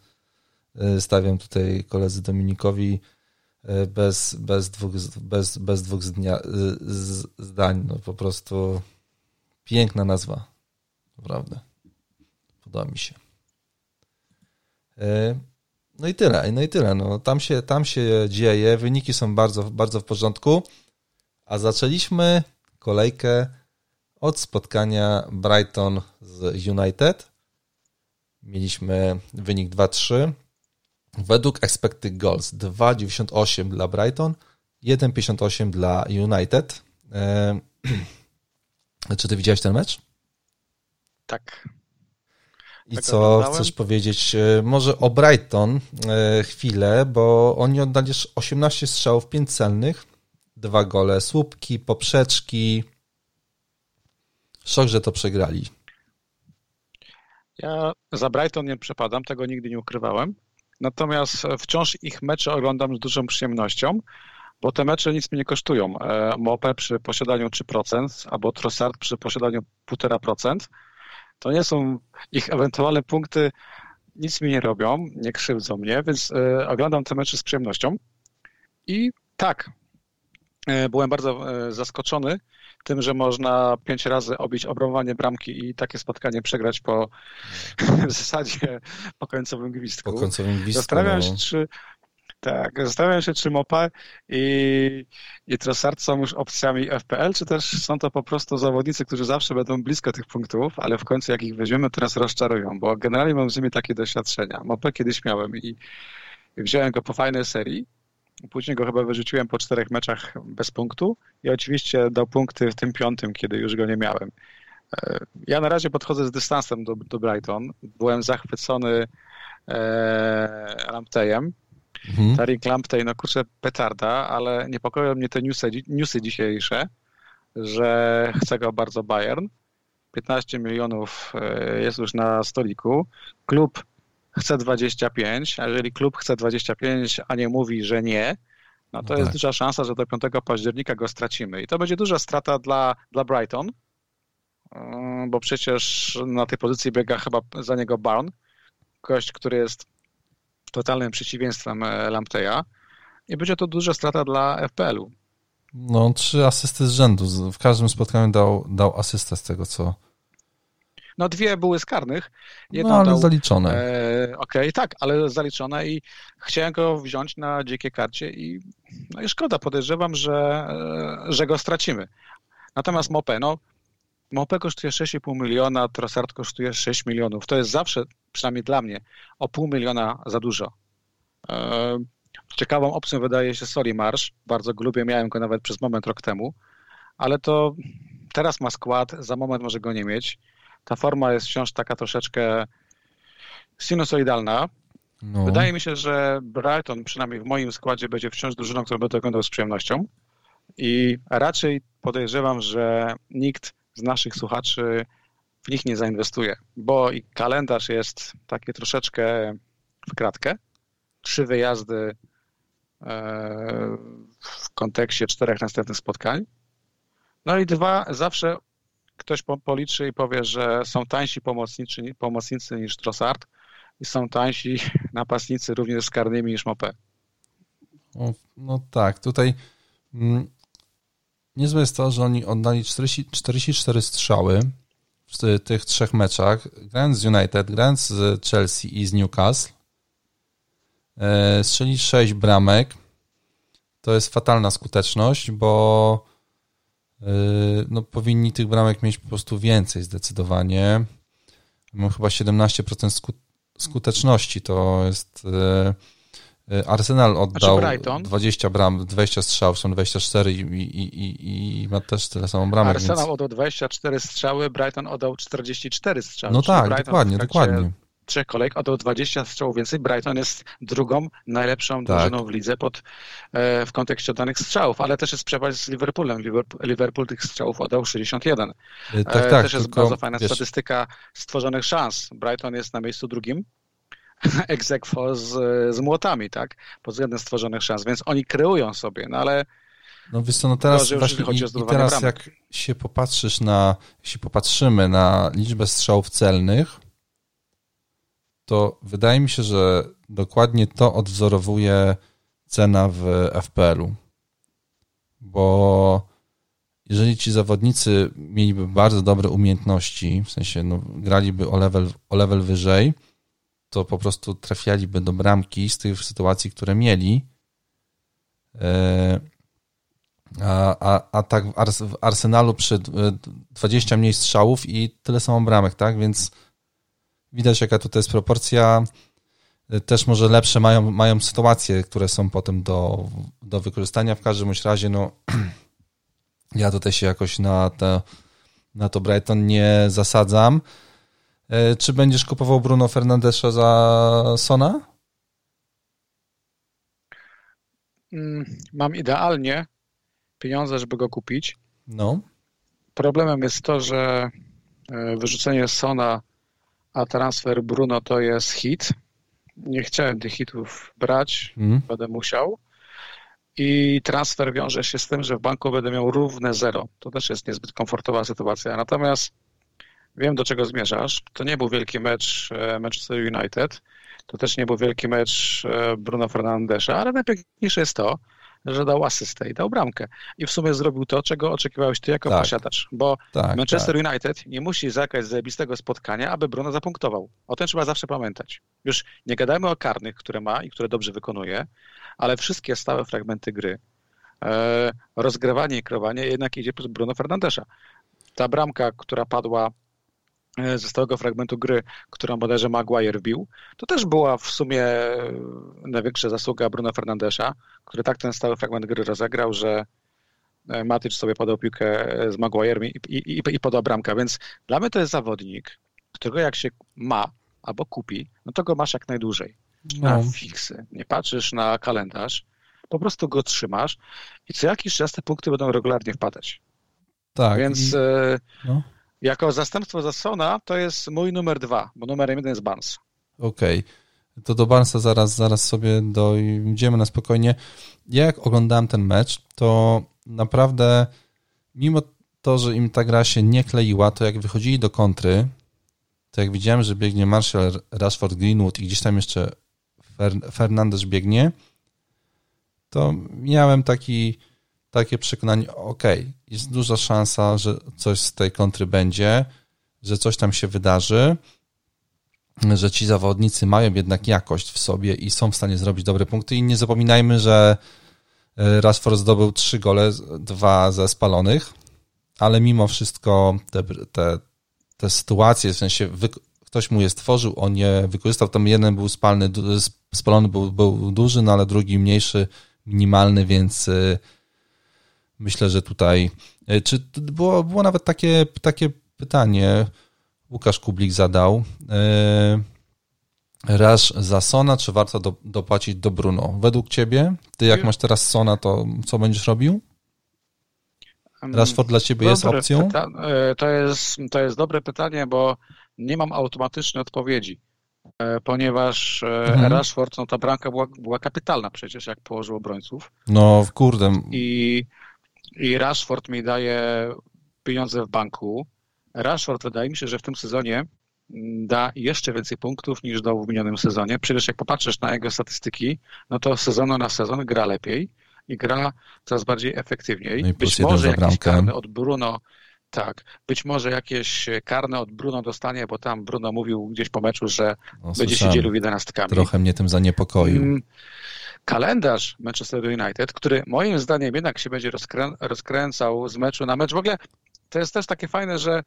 e, stawiam tutaj koledzy Dominikowi bez, bez dwóch, bez, bez dwóch z, zdań. No po prostu piękna nazwa. Naprawdę. Podoba mi się. No i tyle, no i tyle. No, tam, się, tam się dzieje, wyniki są bardzo, bardzo w porządku, a zaczęliśmy kolejkę od spotkania Brighton z United. Mieliśmy wynik 2-3. Według expected goals 2,98 dla Brighton, 1,58 dla United. Eee, czy ty widziałeś ten mecz? Tak. I tak co chcesz powiedzieć? E, może o Brighton e, chwilę, bo oni oddali 18 strzałów, 5 celnych, dwa gole, słupki, poprzeczki. Szok, że to przegrali. Ja za Brighton nie przepadam, tego nigdy nie ukrywałem. Natomiast wciąż ich mecze oglądam z dużą przyjemnością, bo te mecze nic mi nie kosztują. E, Mopę przy posiadaniu 3%, albo Trossard przy posiadaniu 1,5%. To nie są ich ewentualne punkty, nic mi nie robią, nie krzywdzą mnie, więc e, oglądam te mecze z przyjemnością. I tak, byłem bardzo e, zaskoczony tym, że można pięć razy obić obromowanie bramki i takie spotkanie przegrać po w zasadzie po końcowym gwizdku. Po końcowym gwizdku. Zastanawiam się, no. czy tak, zastanawiam się, czy Mopa i, i Trossard są już opcjami FPL, czy też są to po prostu zawodnicy, którzy zawsze będą blisko tych punktów, ale w końcu jak ich weźmiemy, teraz rozczarują, bo generalnie mam z nimi takie doświadczenia. Mopę kiedyś miałem i wziąłem go po fajnej serii, później go chyba wyrzuciłem po czterech meczach bez punktu i oczywiście dał punkty w tym piątym, kiedy już go nie miałem. E, ja na razie podchodzę z dystansem do, do Brighton. Byłem zachwycony e, Lamptejem, Mhm. Tarik Lamptey, no kurczę, petarda, ale niepokoją mnie te newsy, newsy dzisiejsze, że chce go bardzo Bayern. 15 milionów e, jest już na stoliku. Klub chce 25, a jeżeli klub chce 25, a nie mówi, że nie, no to no jest tak. duża szansa, że do 5 października go stracimy. I to będzie duża strata dla, dla Brighton, e, bo przecież na tej pozycji biega chyba za niego Barn, gość, który jest totalnym przeciwieństwem e, Lampteja i będzie to duża strata dla FPL-u. No, trzy asysty z rzędu. W każdym spotkaniu dał, dał asystę z tego, co... No dwie były z karnych. Jedną no, ale dał, zaliczone. E, Okej, okay, tak, ale zaliczone i chciałem go wziąć na dzikie karcie i, no i szkoda, podejrzewam, że, e, że go stracimy. Natomiast Mopé, no Mopé kosztuje 6,5 miliona, Trossard kosztuje 6 milionów. To jest zawsze przynajmniej dla mnie, o pół miliona za dużo. E, ciekawą opcją wydaje się Soli Marsz. Bardzo go lubię, miałem go nawet przez moment rok temu, ale to teraz ma skład, za moment może go nie mieć. Ta forma jest wciąż taka troszeczkę sinusoidalna. No. Wydaje mi się, że Brighton, przynajmniej w moim składzie, będzie wciąż drużyną, którą będę oglądał z przyjemnością. I raczej podejrzewam, że nikt z naszych słuchaczy w nich nie zainwestuje, bo i kalendarz jest taki troszeczkę w kratkę. Trzy wyjazdy e, w kontekście czterech następnych spotkań. No i dwa, zawsze ktoś policzy i powie, że są tańsi pomocnicy, niż Trossard i są tańsi napastnicy również z karnymi niż Mopé. No, no tak, tutaj mm, niezłe jest to, że oni oddali 40, 44 strzały, w tych trzech meczach, grając z United, grając z Chelsea i z Newcastle, e, strzeli 6 bramek. To jest fatalna skuteczność, bo no, powinni tych bramek mieć po prostu więcej zdecydowanie. Mam chyba 17% skuteczności. To jest e, Y, Arsenal oddał znaczy 20 bram, 20 strzałów, są 24 i, i, i, i ma też tyle samo bramek. Arsenal więc... oddał 24 strzały, Brighton oddał 44 strzały. No tak, Brighton dokładnie, dokładnie. Trzech kolejk oddał 20 strzałów więcej. Brighton jest drugą najlepszą tak. drużyną w lidze pod, e, w kontekście oddanych strzałów, ale też jest przepaść z Liverpoolem. Liverpool, Liverpool tych strzałów oddał 61. E, tak, tak, też jest tylko, bardzo fajna wiesz... statystyka stworzonych szans. Brighton jest na miejscu drugim egzekwo z, z młotami, tak? Pod względem stworzonych szans, więc oni kreują sobie, no ale no wiesz co, no teraz właśnie i, i teraz bramek. jak się popatrzysz na, się popatrzymy na liczbę strzałów celnych, to wydaje mi się, że dokładnie to odwzorowuje cena w FPL-u. Bo jeżeli ci zawodnicy mieliby bardzo dobre umiejętności, w sensie no, graliby o level, o level wyżej, to po prostu trafialiby do bramki z tych sytuacji, które mieli. E, a, a, a tak w Arsenalu przy 20 mniej strzałów i tyle samo bramek, tak? Więc widać, jaka tutaj jest proporcja. Też może lepsze mają, mają sytuacje, które są potem do, do wykorzystania. W każdym razie, no, ja tutaj się jakoś na, te, na to Brighton nie zasadzam. E, czy będziesz kupował Bruno Fernandesza za Sona? Mm, mam idealnie pieniądze, żeby go kupić. No. Problemem jest to, że e, wyrzucenie Sona, a transfer Bruno to jest hit. Nie chciałem tych hitów brać, mm. będę musiał. I transfer wiąże się z tym, że w banku będę miał równe zero. To też jest niezbyt komfortowa sytuacja. Natomiast wiem, do czego zmierzasz. To nie był wielki mecz e, Manchester United. To też nie był wielki mecz e, Bruno Fernandesza, ale najpiękniejsze jest to, że dał asystę i dał bramkę. I w sumie zrobił to, czego oczekiwałeś ty jako tak. posiadacz. Bo tak, Manchester tak. United nie musi zagrać zajebistego spotkania, aby Bruno zapunktował. O tym trzeba zawsze pamiętać. Już nie gadajmy o karnych, które ma i które dobrze wykonuje, ale wszystkie stałe fragmenty gry, e, rozgrywanie i kreowanie jednak idzie przez Bruno Fernandesza. Ta bramka, która padła ze stałego fragmentu gry, którą bodajże Maguire wbił, to też była w sumie e, największa zasługa Bruno Fernandesza, który tak ten stały fragment gry rozegrał, że e, Matycz sobie podał piłkę z Maguirem i, i, i, i podał bramkę, więc dla mnie to jest zawodnik, którego jak się ma albo kupi, no to go masz jak najdłużej. No. Na fiksy, nie patrzysz na kalendarz, po prostu go trzymasz i co jakiś czas te punkty będą regularnie wpadać. Tak. Więc i... no. Jako zastępstwo Zassona to jest mój numer dwa, bo numerem jeden jest Barnes. Okej. Okay. To do Barnesa zaraz, zaraz sobie dojdziemy na spokojnie. Ja jak oglądałem ten mecz, to naprawdę mimo to, że im ta gra się nie kleiła, to jak wychodzili do kontry, to jak widziałem, że biegnie Marshall, Rashford, Greenwood i gdzieś tam jeszcze Fernandez biegnie, to miałem taki takie przekonanie, ok, jest duża szansa, że coś z tej kontry będzie, że coś tam się wydarzy, że ci zawodnicy mają jednak jakość w sobie i są w stanie zrobić dobre punkty. I nie zapominajmy, że e, Rashford zdobył trzy gole, dwa ze spalonych, ale mimo wszystko te, te, te sytuacje, w sensie wy, ktoś mu je stworzył, on je wykorzystał, tam jeden był spalny, spalony był, był duży, no ale drugi mniejszy, minimalny, więc e, Myślę, że tutaj. E, czy było, było nawet takie, takie pytanie, Łukasz Kublik zadał. E, raz za Sona, czy warto do, dopłacić do Bruno? Według ciebie, ty jak masz teraz Sona, to co będziesz robił? Rashford dla ciebie dobre jest opcją? E, to jest, to jest dobre pytanie, bo nie mam automatycznej odpowiedzi, ponieważ mhm. Rashford, no ta bramka była, była kapitalna przecież, jak położył obrońców. No, kurde. I i Rashford mi daje pieniądze w banku. Rashford wydaje mi się, że w tym sezonie da jeszcze więcej punktów niż dał w minionym sezonie. Przecież jak popatrzysz na jego statystyki, no to sezonu na sezon gra lepiej i gra coraz bardziej efektywniej. No być może od Bruno, tak, być może jakieś karne od Bruno dostanie, bo tam Bruno mówił gdzieś po meczu, że no, będzie się dzielił jedenastkami. Trochę mnie tym zaniepokoił. Mm, kalendarz Manchester United, który moim zdaniem jednak się będzie rozkrę rozkręcał z meczu na mecz. W ogóle to jest też takie fajne, że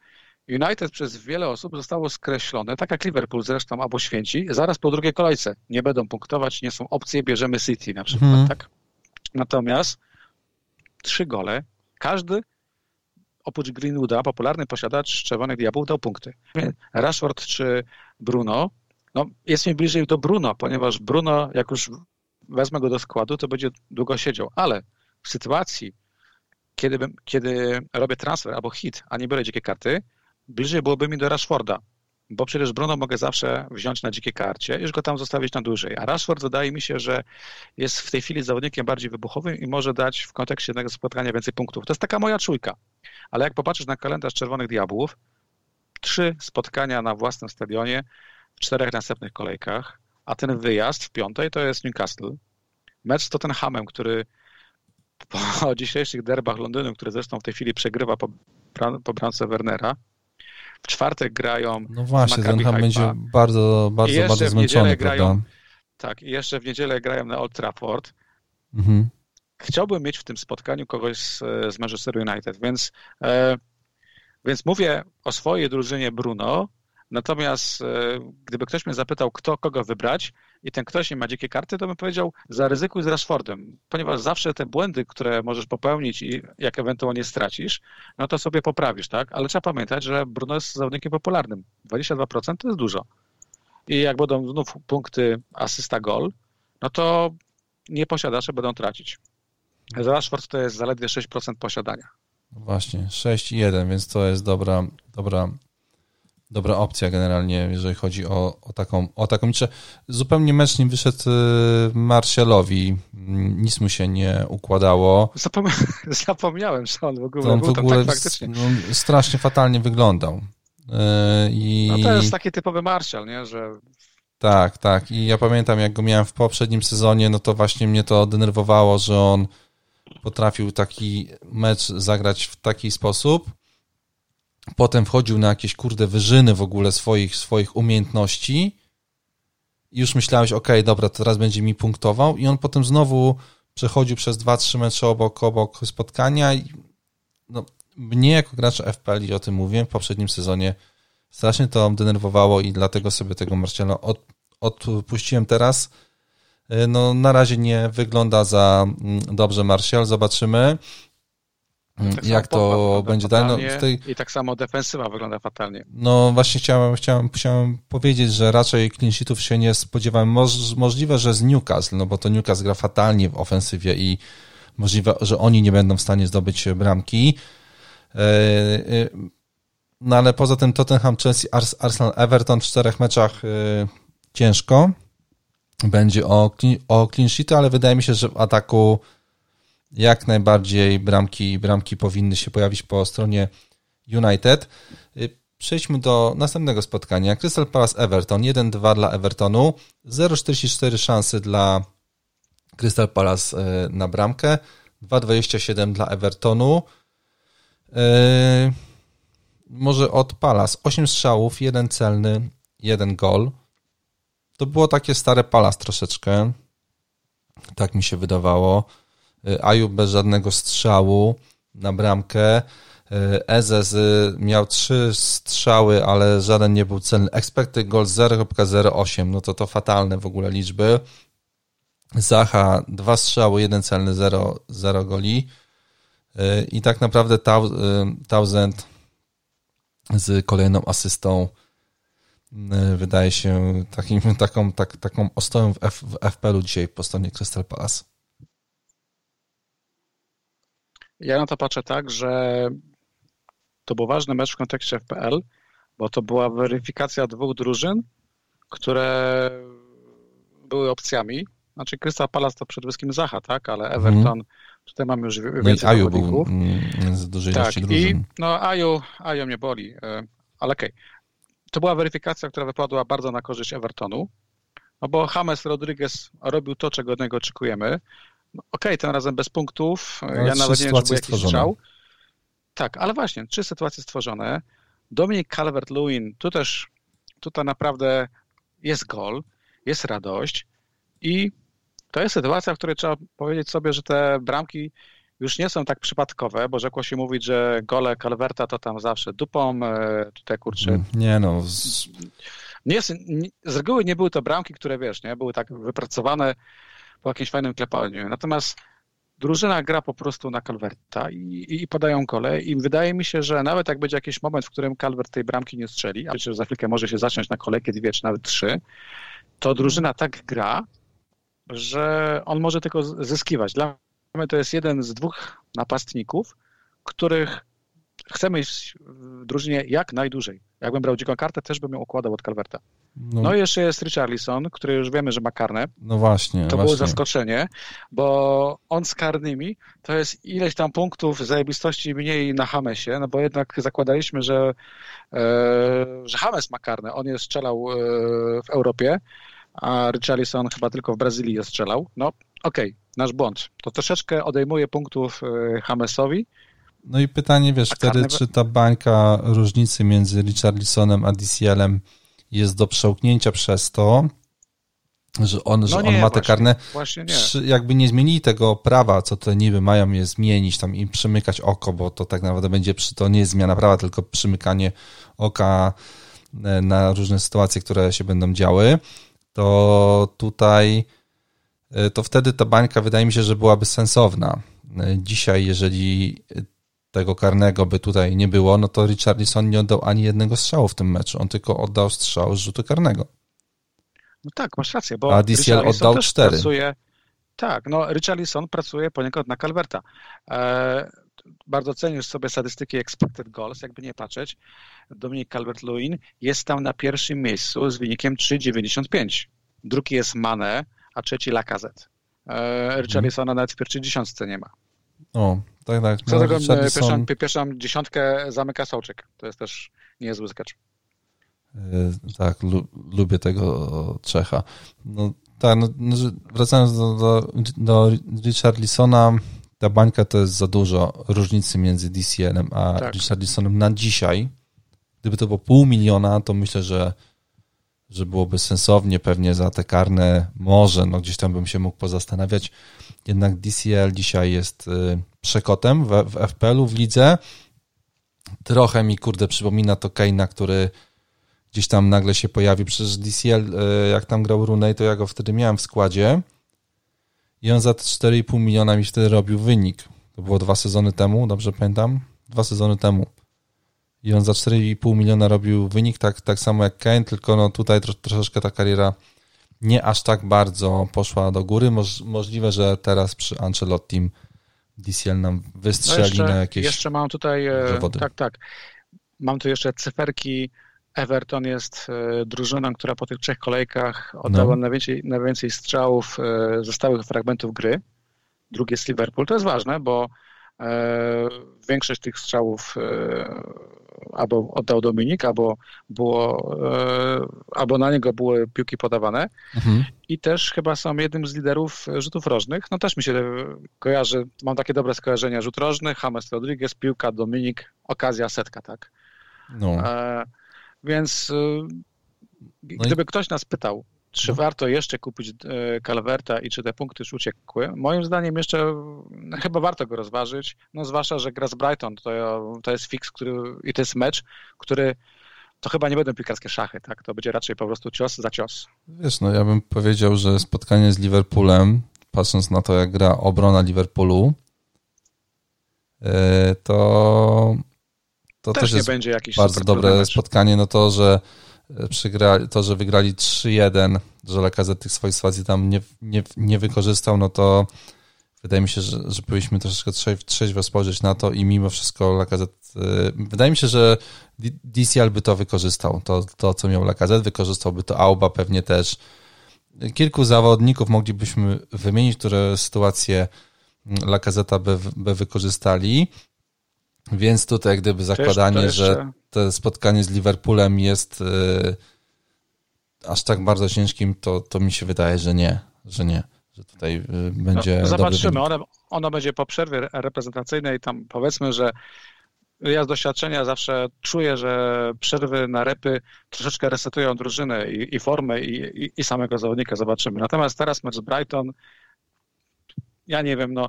United przez wiele osób zostało skreślone, tak jak Liverpool zresztą, albo święci, zaraz po drugiej kolejce. Nie będą punktować, nie są opcje, bierzemy City na przykład, hmm. tak? Natomiast trzy gole, każdy oprócz Greenwooda, popularny posiadacz Czerwonych Diabłów, dał punkty. Rashford czy Bruno, no jest mi bliżej do Bruno, ponieważ Bruno, jak już wezmę go do składu, to będzie długo siedział. Ale w sytuacji, kiedy, kiedy robię transfer albo hit, a nie biorę dzikie karty, bliżej byłoby mi do Rashforda. Bo przecież Bruno mogę zawsze wziąć na dzikiej karcie i już go tam zostawić na dłużej. A Rashford wydaje mi się, że jest w tej chwili zawodnikiem bardziej wybuchowym i może dać w kontekście jednego spotkania więcej punktów. To jest taka moja czujka. Ale jak popatrzysz na kalendarz Czerwonych Diabłów, trzy spotkania na własnym stadionie w czterech następnych kolejkach, a ten wyjazd w piątej to jest Newcastle. Mecz z Tottenhamem, który po dzisiejszych derbach Londynu, który zresztą w tej chwili przegrywa po, po bramce Wernera, w czwartek grają. No właśnie, ten tam będzie bardzo, bardzo, bardzo zmęczony, grają, Tak, i jeszcze w niedzielę grają na Old Trafford. Mhm. Chciałbym mieć w tym spotkaniu kogoś z, z Manchester United, więc, e, więc mówię o swojej drużynie Bruno, natomiast e, gdyby ktoś mnie zapytał, kto kogo wybrać, i ten ktoś nie ma dzikie karty, to bym powiedział, zaryzykuj z Rashfordem, ponieważ zawsze te błędy, które możesz popełnić i jak ewentualnie stracisz, no to sobie poprawisz, tak? Ale trzeba pamiętać, że Bruno jest zawodnikiem popularnym. 22% to jest dużo. I jak będą znów punkty asysta gol, no to nie posiadacze będą tracić. Rashford to jest zaledwie 6% posiadania. Właśnie, 6,1, więc to jest dobra, dobra dobra opcja generalnie, jeżeli chodzi o, o taką, o taką liczę. Zupełnie mecz nie wyszedł y, Marshallowi, nic mu się nie układało. Zapomniałem, zapomniałem że on w ogóle on w ogóle tak faktycznie. No, strasznie fatalnie wyglądał. Y, I... No to jest taki typowy Marshall, nie, że tak, tak. I ja pamiętam, jak go miałem w poprzednim sezonie, no to właśnie mnie to denerwowało, że on potrafił taki mecz zagrać w taki sposób, Potem wchodził na jakieś kurde wyżyny w ogóle swoich, swoich umiejętności i już myślałeś, ok, dobra, teraz będzie mi punktował i on potem znowu przechodził przez 2-3 mecze obok, obok spotkania i no, mnie jako gracza FPL i o tym mówiłem w poprzednim sezonie strasznie to denerwowało i dlatego sobie tego Marciela od, odpuściłem teraz. No, na razie nie wygląda za mm, dobrze Martial, zobaczymy. Tak jak to będzie dalej. No, tej... I tak samo defensywa wygląda fatalnie. No właśnie chciałem, chciałem, chciałem powiedzieć, że raczej clean się nie spodziewałem. Moż, możliwe, że z Newcastle, no bo to Newcastle gra fatalnie w ofensywie i możliwe, że oni nie będą w stanie zdobyć bramki. E, e, no ale poza tym Tottenham, Chelsea, Arsenal, Everton w czterech meczach e, ciężko. Będzie o, o clean sheety, ale wydaje mi się, że w ataku jak najbardziej bramki, bramki powinny się pojawić po stronie United. Y, przejdźmy do następnego spotkania. Crystal Palace Everton 1-2 dla Evertonu, 0,44 szansy dla Crystal Palace y, na bramkę, 2,27 dla Evertonu. Y, może od Palace 8 strzałów, 1 celny, 1 gol. To było takie stare Palace troszeczkę. Tak mi się wydawało. Y, Ajub bez żadnego strzału na bramkę. Y, Ezez miał trzy strzały, ale żaden nie był celny. Expected goal 0.08, no to to fatalne w ogóle liczby. Zacha dwa strzały, jeden celny, 0, 0 goli. Y, I tak naprawdę Townsend z kolejną asystą wydaje się takim, taką, tak, taką ostoją w, F, w FPL-u dzisiaj po stronie Crystal Palace. Ja na to patrzę tak, że to był ważny mecz w kontekście FPL, bo to była weryfikacja dwóch drużyn, które były opcjami. Znaczy Crystal Palace to przede wszystkim Zacha, tak, ale mhm. Everton, mm. tutaj mamy już więcej no Aju był z dużej tak, drużyn. I, no Aju, Aju mnie boli, e, ale okej. Okay. To była weryfikacja, która wypadła bardzo na korzyść Evertonu, no bo James Rodriguez robił to, czego od niego oczekujemy. No, Okej, okay, tym razem bez punktów. No, ja nawet nie wiem, czy był jakiś strzał. Tak, ale właśnie, trzy sytuacje stworzone. Dominik Calvert-Lewin, tu też, tutaj naprawdę jest gol, jest radość i to jest sytuacja, w której trzeba powiedzieć sobie, że te bramki już nie są tak przypadkowe, bo rzekło się mówić, że gole Calverta to tam zawsze dupą, e, tutaj kurczę. Mm, nie no. Z... Nie, nie, z reguły nie były to bramki, które wiesz, nie, były tak wypracowane po jakimś fajnym klepaniu. Natomiast drużyna gra po prostu na Calverta i, i, podają kole i wydaje mi się, że nawet jak będzie jakiś moment, w którym Calvert tej bramki nie strzeli, a przecież za chwilkę może się zacząć na kolejkę dwie czy nawet trzy, to drużyna tak gra, że on może tylko zyskiwać. Dla mnie to jest jeden z dwóch napastników, których chcę mieć w drużynie jak najdłużej. Jakbym brał dziką kartę, też bym ją układał od Calverta. No, no i jeszcze jest Richarlison, który już wiemy, że ma karne. No właśnie. To właśnie. było zaskoczenie, bo on z karnymi to jest ileś tam punktów zajebistości mniej na Hamesie, no bo jednak zakładaliśmy, że, e, że Hames ma karne. On je strzelał e, w Europie, a Richarlison chyba tylko w Brazylii je strzelał. No okej, okay, nasz błąd. To troszeczkę odejmuje punktów e, Hamesowi. No i pytanie, wiesz, wtedy, czy ta bańka różnicy między Richarlisonem a DCL-em jest do przełknięcia przez to, że on, że no nie, on ma te właśnie, karne, właśnie nie. jakby nie zmienili tego prawa, co te niby mają je zmienić tam i przymykać oko, bo to tak naprawdę będzie, to nie jest zmiana prawa, tylko przymykanie oka e, na różne sytuacje, które się będą działy, to tutaj e, to wtedy ta bańka wydaje mi się, że byłaby sensowna. E, dzisiaj, jeżeli tego karnego by tutaj nie było, no to Richarlison nie oddał ani jednego strzału w tym meczu. On tylko oddał strzał z rzutu karnego. No tak, masz rację, bo A DCL oddał cztery. Pracuje, tak, no Richarlison pracuje poniekąd na Calverta. E, bardzo cenisz sobie statystyki expected goals, jakby nie patrzeć. Dominik Calvert-Lewin jest tam na pierwszym miejscu z wynikiem 3,95. Drugi jest Mane, a trzeci Lacazette. E, Richarlisona hmm. nawet w pierwszej dziesiątce nie ma. O, tak, tak. Co no, tego pierwszą, pierwszą dziesiątkę zamyka Sołczyk. To jest też niezły sketch. Yy, tak, lu, lubię tego Czecha. No tak, no, no wracając do, do, do Richarlisona, ta bańka to jest za dużo różnicy między DCL-em a tak. Richarlisonem na dzisiaj. Gdyby to było pół miliona, to myślę, że, że byłoby sensownie pewnie za te karne. Może, no gdzieś tam bym się mógł pozastanawiać. Jednak DCL dzisiaj jest y, przekotem w, w FPL-u, w lidze. Trochę mi, kurde, przypomina to Keina, który gdzieś tam nagle się pojawił. Przecież DCL, y, jak tam grał Runej, to ja go wtedy miałem w składzie i on za 4,5 miliona mi wtedy robił wynik. To było dwa sezony temu, dobrze pamiętam? Dwa sezony temu. I on za 4,5 miliona robił wynik, tak, tak samo jak Kane, tylko no tutaj troszeczkę ta kariera nie aż tak bardzo poszła do góry. Moż, możliwe, że teraz przy Ancelottim DCL nam wystrzeli no jeszcze, na jakieś Jeszcze mam tutaj, e, tak, tak, mam tu jeszcze cyferki. Everton jest e, drużyną, która po tych trzech kolejkach oddała no. najwięcej, najwięcej strzałów e, ze stałych fragmentów gry. Drugie jest Liverpool. To jest ważne, bo większość tych strzałów albo oddał Dominik, albo, było, e, albo na niego były piłki podawane. Mhm. I też chyba są jednym z liderów rzutów rożnych. No też mi się kojarzy, mam takie dobre skojarzenia. Rzut rożny, James Rodriguez, piłka, Dominik, okazja, setka, tak? No. E, więc e, no gdyby i... ktoś nas pytał, czy no. warto jeszcze kupić Calverta i czy te punkty już uciekły? Moim zdaniem jeszcze no, chyba warto go rozważyć, no zwłaszcza, że gra z Brighton, to, to jest fix, który, i to jest mecz, który to chyba nie będą piłkarskie szachy, tak? To będzie raczej po prostu cios za cios. Wiesz, no ja bym powiedział, że spotkanie z Liverpoolem, patrząc na to, jak gra obrona Liverpoolu, e, to to też, też jest będzie jakieś bardzo dobre spotkanie. No to, że przegrali, to, że wygrali 3-1, że Lakazet tych swoich sytuacji tam nie, nie, nie wykorzystał, no to wydaje mi się, że, że powinniśmy troszeczkę trzeźwo spojrzeć na to i mimo wszystko Lakazet, wydaje mi się, że DCL by to wykorzystał, to, to co miał Lakazet, wykorzystałby to Auba pewnie też. Kilku zawodników moglibyśmy wymienić, które sytuacje Lakazeta by, by wykorzystali. Więc tutaj gdyby zakładanie, że to spotkanie z Liverpoolem jest yy, aż tak bardzo ciężkim, to, to mi się wydaje, że nie, że nie, że tutaj yy, będzie. No, zobaczymy, ono, ono będzie po przerwie reprezentacyjnej, tam powiedzmy, że ja z doświadczenia zawsze czuję, że przerwy na repy troszeczkę resetują drużynę i, i formę i, i, i, samego zawodnika. Zobaczymy. Natomiast teraz mecz z Brighton, ja nie wiem, no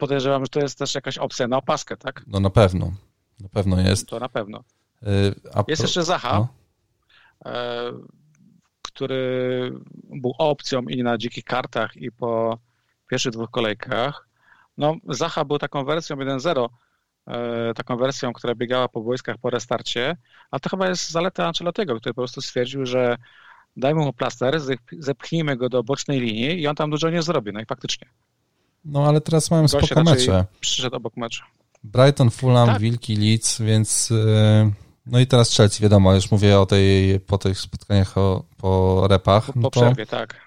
podejrzewam, że to jest też jakaś opcja na opaskę, tak? No na pewno. Na pewno jest. To na pewno. Y, jest jeszcze Zaha, no. E, który był opcją i na dzikich kartach, i po pierwszych dwóch kolejkach. No, Zaha był taką wersją 1.0, e, taką wersją, która biegała po wojskach po restarcie, a to chyba jest zaleta Ancelottiego, który po prostu stwierdził, że dajmy mu plaster, zepchnijmy go do bocznej linii i on tam dużo nie zrobi. No i faktycznie. No ale teraz mają spoko mecze. Przyszedł obok meczu. Brighton, Fulham, tak. Wilki, Leeds, więc e, no i teraz Chelsea, wiadomo, już mówię o tej, po tych spotkaniach o, po repach. Po, po no przerwie, tak.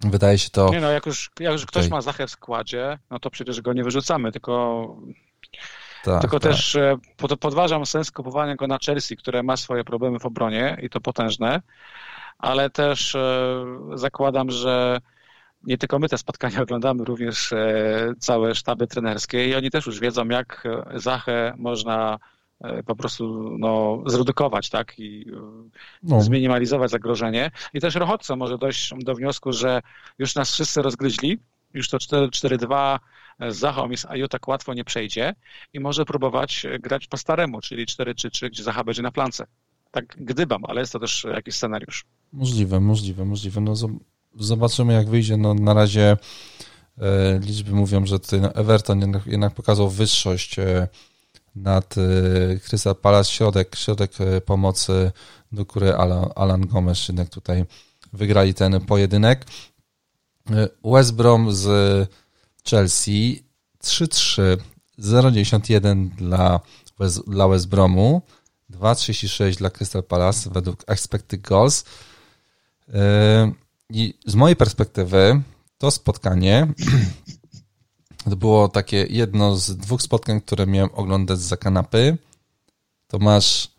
Wydaje się to... Nie no, jak już, jak już ktoś ma Zachę w składzie, no to przecież go nie wyrzucamy, tylko tak, Tylko tak. też e, podważam sens kupowania go na Chelsea, które ma swoje problemy w obronie i to potężne, ale też e, zakładam, że nie tylko my te spotkania oglądamy, również e, całe sztaby trenerskie i oni też już wiedzą, jak Zachę można po prostu no, zredukować tak? i no. zminimalizować zagrożenie. I też Rochotco może dojść do wniosku, że już nas wszyscy rozgryźli, już to 4-4-2 z Zachą z Aju tak łatwo nie przejdzie i może próbować grać po staremu, czyli 4-3-3, gdzie Zacha będzie na plance. Tak gdybam, ale jest to też jakiś scenariusz. Możliwe, możliwe, możliwe. No zobaczymy jak wyjdzie. No, na razie e, liczby mówią, że tutaj no, Everton jednak, pokazał wyższość e, nad e, Crystal Palace, środek, środek pomocy, do której Alan, Alan Gomes jednak tutaj wygrali ten pojedynek. West Brom z Chelsea 3-3, 0,91 dla West, dla West Bromu, 2,36 dla Crystal Palace według expected goals. Yy, I z mojej perspektywy to spotkanie to było takie jedno z dwóch spotkań, które miałem oglądać za kanapy. To masz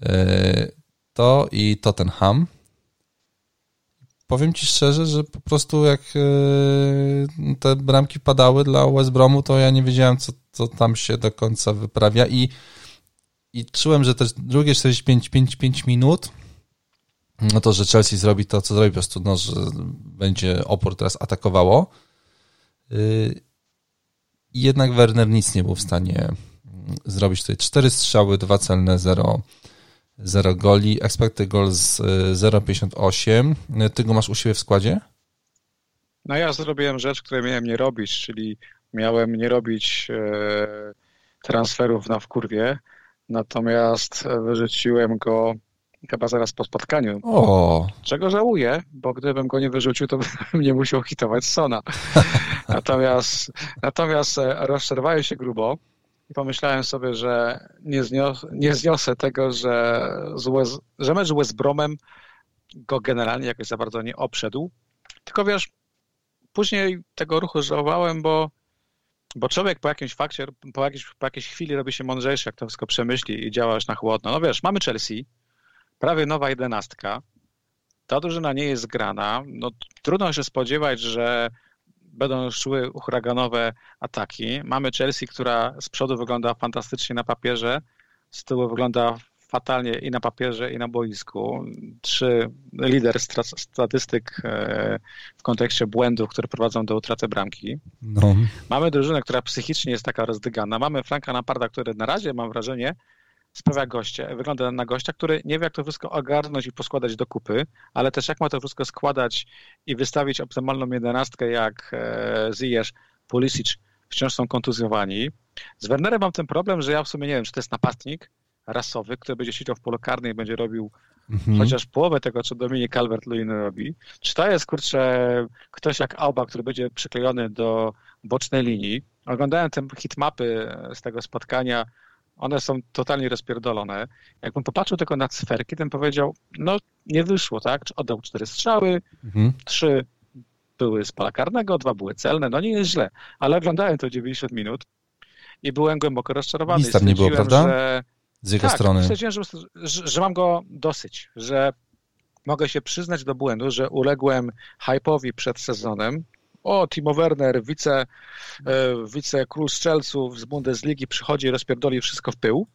yy, to i Tottenham powiem ci szczerze, że po prostu jak e, te bramki padały dla West Bromu, to ja nie wiedziałem, co, co tam się do końca wyprawia i, i czułem, że te drugie 45 5, 5 minut no to, że Chelsea zrobi to, co zrobi, po prostu, no, że będzie opór teraz atakowało. Y, jednak Werner nic nie był w stanie mm, zrobić tutaj. Cztery strzały, dwa celne, zero 0 goli, expected goals 0,58. Y, Ty go masz u siebie w składzie? No ja zrobiłem rzecz, której miałem nie robić, czyli miałem nie robić e, transferów na wkurwie, natomiast wyrzuciłem go chyba zaraz po spotkaniu. O. Czego żałuję, bo gdybym go nie wyrzucił, to bym nie musiał hitować Sona. natomiast, natomiast e, rozczerwałem się grubo i pomyślałem sobie, że nie, znios nie zniosę tego, że, z że mecz z Bromem go generalnie jakoś za bardzo nie obszedł. Tylko wiesz, później tego ruchu żałowałem, bo, bo człowiek po jakimś fakcie, po jakiejś, po jakiejś chwili robi się mądrzejszy, jak to wszystko przemyśli i działa już na chłodno. No wiesz, mamy Chelsea, prawie nowa jedenastka, ta drużyna nie jest zgrana, no trudno się spodziewać, że będą szły huraganowe ataki. Mamy Chelsea, która z przodu wygląda fantastycznie na papierze, z tyłu wygląda fatalnie i na papierze, i na boisku. Trzy lider statystyk e, w kontekście błędów, które prowadzą do utraty bramki. No. Mamy drużynę, która psychicznie jest taka rozdygana. Mamy Franka Naparda, który na razie, mam wrażenie, sprawia goście, wygląda na gościa, który nie wie, jak to wszystko ogarnąć i poskładać do kupy, ale też jak ma to wszystko składać i wystawić optymalną jedenastkę, jak e, Ziyech, Pulisic wciąż są kontuzjowani. Z Wernerem mam ten problem, że ja w sumie nie wiem, czy to jest napastnik rasowy, który będzie siedział w polu karnym i będzie robił mhm. chociaż połowę tego, co Dominik Calvert-Lewin robi. Czy to jest, kurczę, ktoś jak Alba, który będzie przyklejony do bocznej linii. Oglądałem te hitmapy z tego spotkania, one są totalnie rozpierdolone. Jakbym popatrzył tylko na cyferki, to bym powiedział, no nie wyszło, tak? Oddał cztery strzały, mhm. trzy były z pola karnego, dwa były celne, no nie jest źle. Ale oglądałem to 90 minut i byłem głęboko rozczarowany. Nic tam nie było, prawda? Że... Z jego tak, strony. Stwierdziłem, że, że, że mam go dosyć, że mogę się przyznać do błędu, że uległem hype'owi przed sezonem, o, Timo Werner, wice, e, wice król strzelców z Bundesligi przychodzi i rozpierdoli wszystko w pył.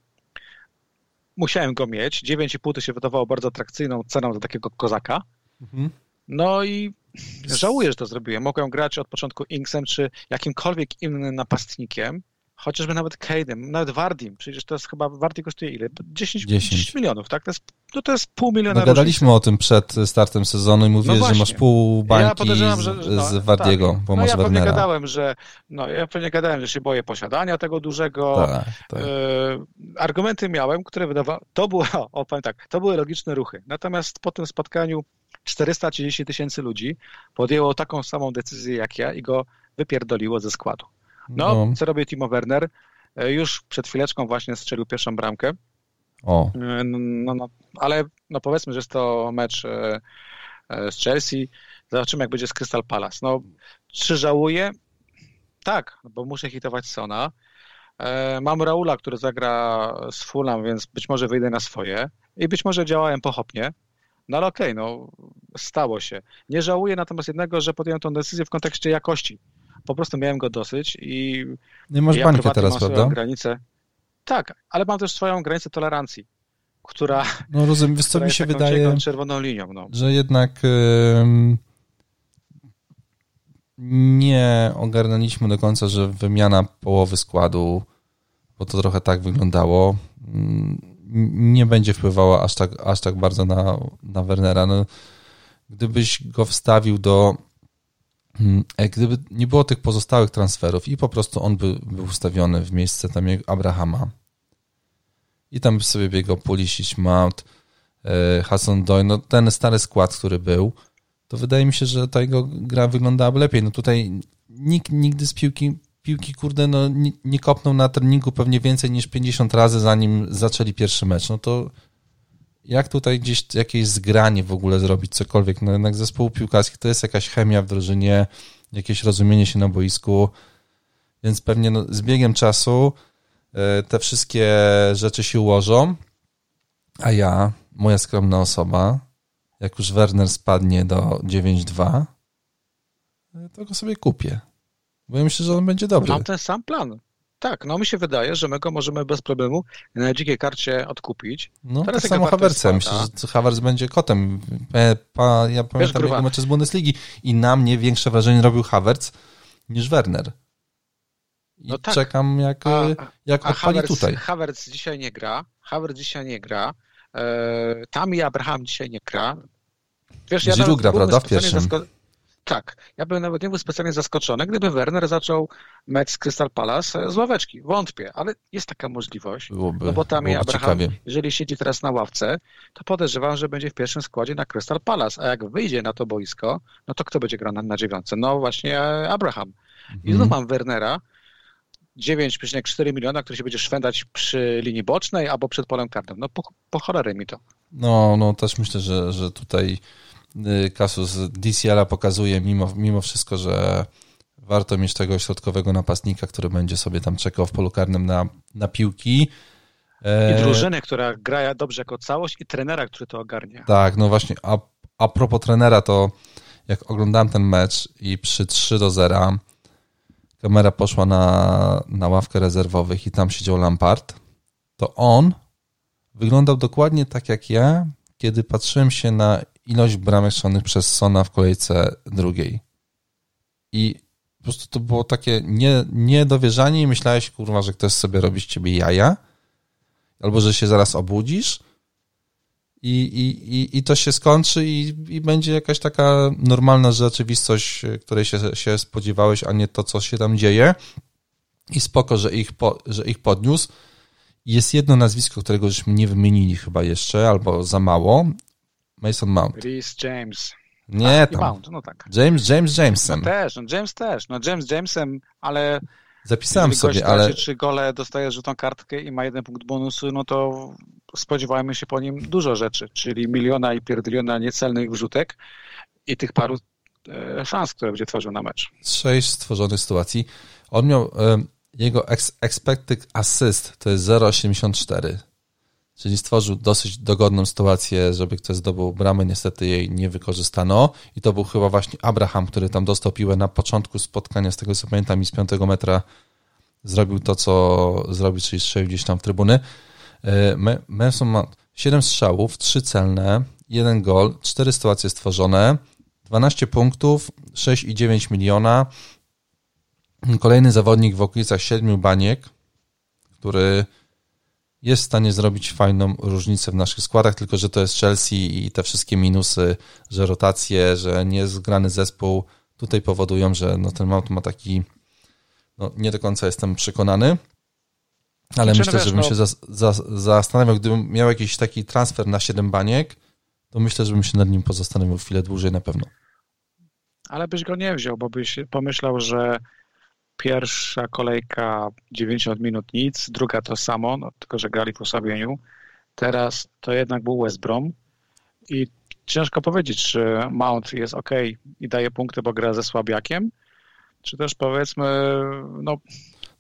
Musiałem go mieć. 9,5 to się wydawało bardzo atrakcyjną ceną za takiego kozaka. Mhm. No i żałuję, że to zrobiłem. Mogłem grać od początku Inksem czy jakimkolwiek innym napastnikiem chociażby nawet Cade'em, nawet Wardim, przecież to jest chyba, Wardy kosztuje ile? 10, 10. 10 milionów, tak? To jest, no to jest pół miliona no, Gadaliśmy różnicy. o tym przed startem sezonu i mówiłeś, no że masz pół bańki ja że, no, z Wardiego, tak. bo no masz ja Wernera. pewnie gadałem, że, no ja pewnie gadałem, że się boję posiadania tego dużego. Tak, tak. E, argumenty miałem, które wydawały, to było, o tak, to były logiczne ruchy. Natomiast po tym spotkaniu 430 tysięcy ludzi podjęło taką samą decyzję jak ja i go wypierdoliło ze składu. No, no, co robi Timo Werner? e, już przed chwileczką właśnie strzelił pierwszą bramkę. O. No, no, ale no powiedzmy, że jest to mecz z Chelsea. Zobaczymy, jak będzie z Crystal Palace. No, czy żałuję? Tak, bo muszę hitować Sona. Mam Raula, który zagra z Fulham, więc być może wyjdę na swoje i być może działałem pochopnie. No ale okej, okay, no stało się. Nie żałuję natomiast jednego, że podjąłem tę decyzję w kontekście jakości. Po prostu miałem go dosyć i nie masz ja bańkę teraz, prawda? Granicę. Tak, ale mam też swoją granicę tolerancji, która. No rozumiem, wiesz co mi się wydaje. czerwoną linią. No. Że jednak. Yy nie ogarnęliśmy do końca, że wymiana połowy składu, bo to trochę tak wyglądało, mm, nie będzie wpływała aż tak, aż tak bardzo na, na Wernera. No, gdybyś go wstawił do. Mm, e, gdyby nie było tych pozostałych transferów i po prostu on by był ustawiony w miejsce tam Abrahama i tam by sobie biegał Pulisic, Mount, e, Hassan Doy, no ten stary skład, który był, to wydaje mi się, że ta jego gra wyglądałaby lepiej. No tutaj nikt nigdy z piłki, piłki kurde, no nie, nie kopnął na treningu pewnie więcej niż 50 razy, zanim zaczęli pierwszy mecz. No to jak tutaj gdzieś jakieś zgranie w ogóle zrobić, cokolwiek? No jednak zespół piłkarski to jest jakaś chemia w drużynie, jakieś rozumienie się na boisku, więc pewnie no, z biegiem czasu e, te wszystkie rzeczy się ułożą, a ja, moja skromna osoba, jak już Werner spadnie do 9.2, to go sobie kupię. Bo ja myślę, że on będzie dobry. Mam ten sam plan. Tak, no mi się wydaje, że my go możemy bez problemu na dzikiej karcie odkupić. No Teraz tak samo Havertzem. Myślę, że Havertz będzie kotem. Pa, ja pamiętam jego mecze z Bundesligi i na mnie większe wrażenie robił Havertz niż Werner. I no tak. czekam jak, a, jak a odpali Havertz, tutaj. Havertz dzisiaj nie gra. Havertz dzisiaj nie gra. E, tam i Abraham dzisiaj nie gra. Wiesz, ja gra, prawda, w pierwszym? Tak, ja bym nawet nie był specjalnie zaskoczony, gdyby Werner zaczął mecz z Crystal Palace z ławeczki. Wątpię, ale jest taka możliwość. Byłoby, no bo tam i Abraham, ciekawie. jeżeli siedzi teraz na ławce, to podejrzewam, że będzie w pierwszym składzie na Crystal Palace, a jak wyjdzie na to boisko, no to kto będzie grał na, na dziewiątce? No właśnie Abraham. I znów mhm. mam Wernera, 9,4 miliona, który się będzie szwendać przy linii bocznej albo przed polem karnym. No po, po cholery mi to. No, no też myślę, że, że tutaj Kasus DCL-a pokazuje mimo, mimo wszystko, że warto mieć tego środkowego napastnika, który będzie sobie tam czekał w polu karnym na, na piłki. E, I drużynę, która gra dobrze jako całość i trenera, który to ogarnia. Tak, no właśnie, a, a propos trenera, to jak oglądałem ten mecz i przy 3 do 0 kamera poszła na, na ławkę rezerwowych i tam siedział Lampard, to on wyglądał dokładnie tak jak ja, kiedy patrzyłem się na ilość bramek strzelonych przez Sona w kolejce drugiej. I po prostu to było takie nie, niedowierzanie i myślałeś, kurwa, że ktoś sobie robi z ciebie jaja, albo że się zaraz obudzisz i, i, i, i to się skończy i, i będzie jakaś taka normalna rzeczywistość, której się, się spodziewałeś, a nie to, co się tam dzieje. I spoko, że ich, po, że ich podniósł. Jest jedno nazwisko, którego żeśmy nie wymienili chyba jeszcze, albo za mało. Mason Mount. Rhys James. Nie, tam. Mount, no tak. James, James Jamesem. No też, no James też. No James Jamesem, ale Zapisałem sobie, ale... Czy gole dostaje rzutą kartkę i ma jeden punkt bonusu, no to spodziewajmy się po nim dużo rzeczy, czyli miliona i pierdyliona niecelnych wrzutek i tych paru e, szans, które będzie tworzył na mecz. Sześć stworzonych sytuacji. On miał, e, jego expected assist to jest 0,84, czyli stworzył dosyć dogodną sytuację, żeby ktoś zdobył bramę, niestety jej nie wykorzystano i to był chyba właśnie Abraham, który tam dostał piłę na początku spotkania, z tego co pamiętam i z piątego metra zrobił to, co zrobił, czyli strzelił gdzieś tam w trybuny. E, Manson ma 7 strzałów, 3 celne, 1 gol, 4 sytuacje stworzone, 12 punktów, 6,9 miliona. Kolejny zawodnik w okolicach 7 baniek, który jest w stanie zrobić fajną różnicę w naszych składach, tylko że to jest Chelsea i te wszystkie minusy, że rotacje, że niezgrany zespół tutaj powodują, że no ten Mount ma taki, no nie do końca jestem przekonany. Ale myślę, wiesz, żebym no... się za, za, zastanawiał, gdybym miał jakiś taki transfer na 7 baniek, to myślę, żebym się nad nim pozastanowił chwilę dłużej na pewno. Ale byś go nie wziął, bo byś pomyślał, że pierwsza kolejka 90 minut nic, druga to samo, no, tylko że grali w osłabieniu. Teraz to jednak był West Brom i ciężko powiedzieć, czy Mount jest ok i daje punkty, bo gra ze słabiakiem, czy też powiedzmy, no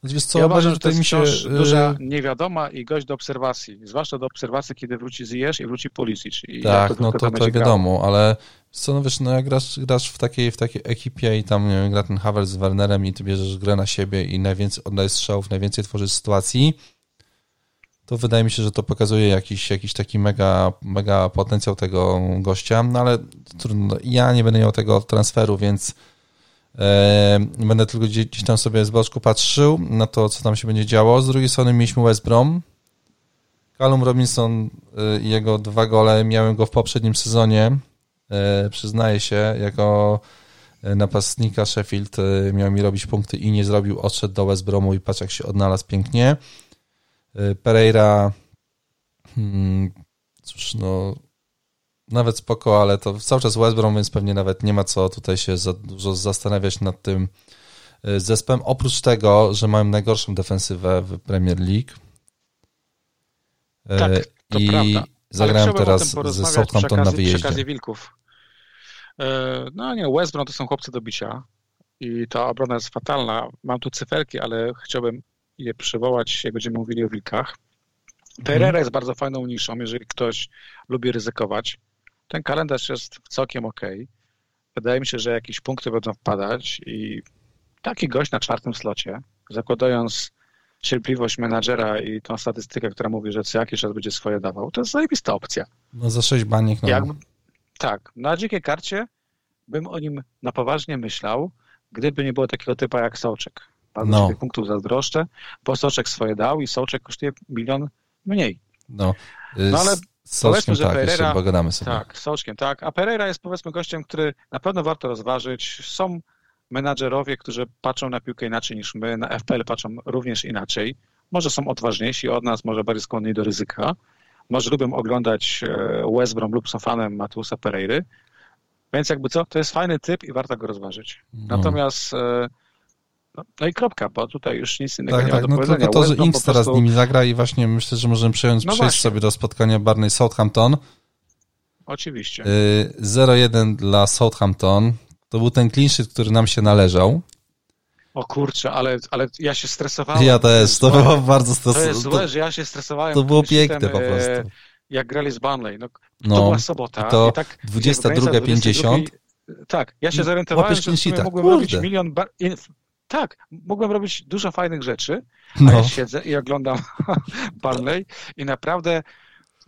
znaczy, Wiesz co, ja uważam, że to jest mi się... duża niewiadoma i gość do obserwacji. Zwłaszcza do obserwacji, kiedy wróci Ziyech i wróci Pulisic. I tak, no to, to wiadomo, grał. ale co, no wiesz, no jak grasz, grasz w, takiej, w takiej ekipie i tam, wiem, gra ten Havertz z Wernerem i ty bierzesz grę na siebie i najwięcej oddajesz strzałów, najwięcej tworzysz sytuacji, to wydaje mi się, że to pokazuje jakiś, jakiś taki mega, mega potencjał tego gościa, no ale trudno, ja nie będę miał tego transferu, więc będę tylko gdzieś tam sobie z boczku patrzył na to, co tam się będzie działo. Z drugiej strony mieliśmy West Brom, Callum Robinson e, i jego dwa gole, miałem go w poprzednim sezonie, e, przyznaję się, jako napastnika Sheffield miał mi robić punkty i nie zrobił, odszedł do West Bromu i patrz jak się odnalazł pięknie. Y, Pereira, hmm, cóż, no, nawet spoko, ale to cały czas West Brom, więc pewnie nawet nie ma co tutaj się za dużo zastanawiać nad tym y, zespołem. Oprócz tego, że mają najgorszą defensywę w Premier League. Y, tak, to I prawda. zagrałem teraz ze Southampton na wyjeździe. Wilków. No nie, West Brom to są chłopcy do bicia i ta obrona jest fatalna. Mam tu cyferki, ale chciałbym je przywołać, jak będziemy mówili o wilkach. Pereira mhm. jest bardzo fajną niszą, jeżeli ktoś lubi ryzykować. Ten kalendarz jest całkiem ok. Wydaje mi się, że jakieś punkty będą wpadać i taki gość na czwartym slocie, zakładając cierpliwość menadżera i tą statystykę, która mówi, że co jakiś czas będzie swoje dawał, to jest zajebista opcja. No za sześć baniek. No. Jak, tak, na dzikiej karcie bym o nim na poważnie myślał, gdyby nie było takiego typa jak Sołczek. Bardzo no. tych punktów zazdroszczę, bo Soczek swoje dał i Soczek kosztuje milion mniej. No, no ale z że tak, Pereira, pogadamy sobie. Tak, Soczkiem, tak. A Pereira jest powiedzmy gościem, który na pewno warto rozważyć. Są menadżerowie, którzy patrzą na piłkę inaczej niż my, na FPL patrzą również inaczej. Może są odważniejsi od nas, może bardziej skłonni do ryzyka. Może lubią oglądać e, West Brom lub są fanem Matusa Pereiry. Więc jakby co, to jest fajny typ i warto go rozważyć. No. Natomiast e, no, no, i kropka, bo tutaj już nic innego tak, nie tak, ma do no tylko to, że Inks teraz z nimi zagra i właśnie myślę, że możemy przejąć, no przejść właśnie. sobie do spotkania Barney Southampton. Oczywiście. 0-1 y, dla Southampton. To był ten clean sheet, który nam się należał. O kurczę, ale, ale ja się stresowałem. Ja też, to, to było bardzo stresujące. To jest złe, że ja się stresowałem. To było piękne po prostu. E, jak grali z Burnley. No, no, to była sobota. To i tak 22.50. Tak, ja się zorientowałem, że mogłem robić milion tak, mogłem robić dużo fajnych rzeczy, no. a ja siedzę i oglądam Barney i naprawdę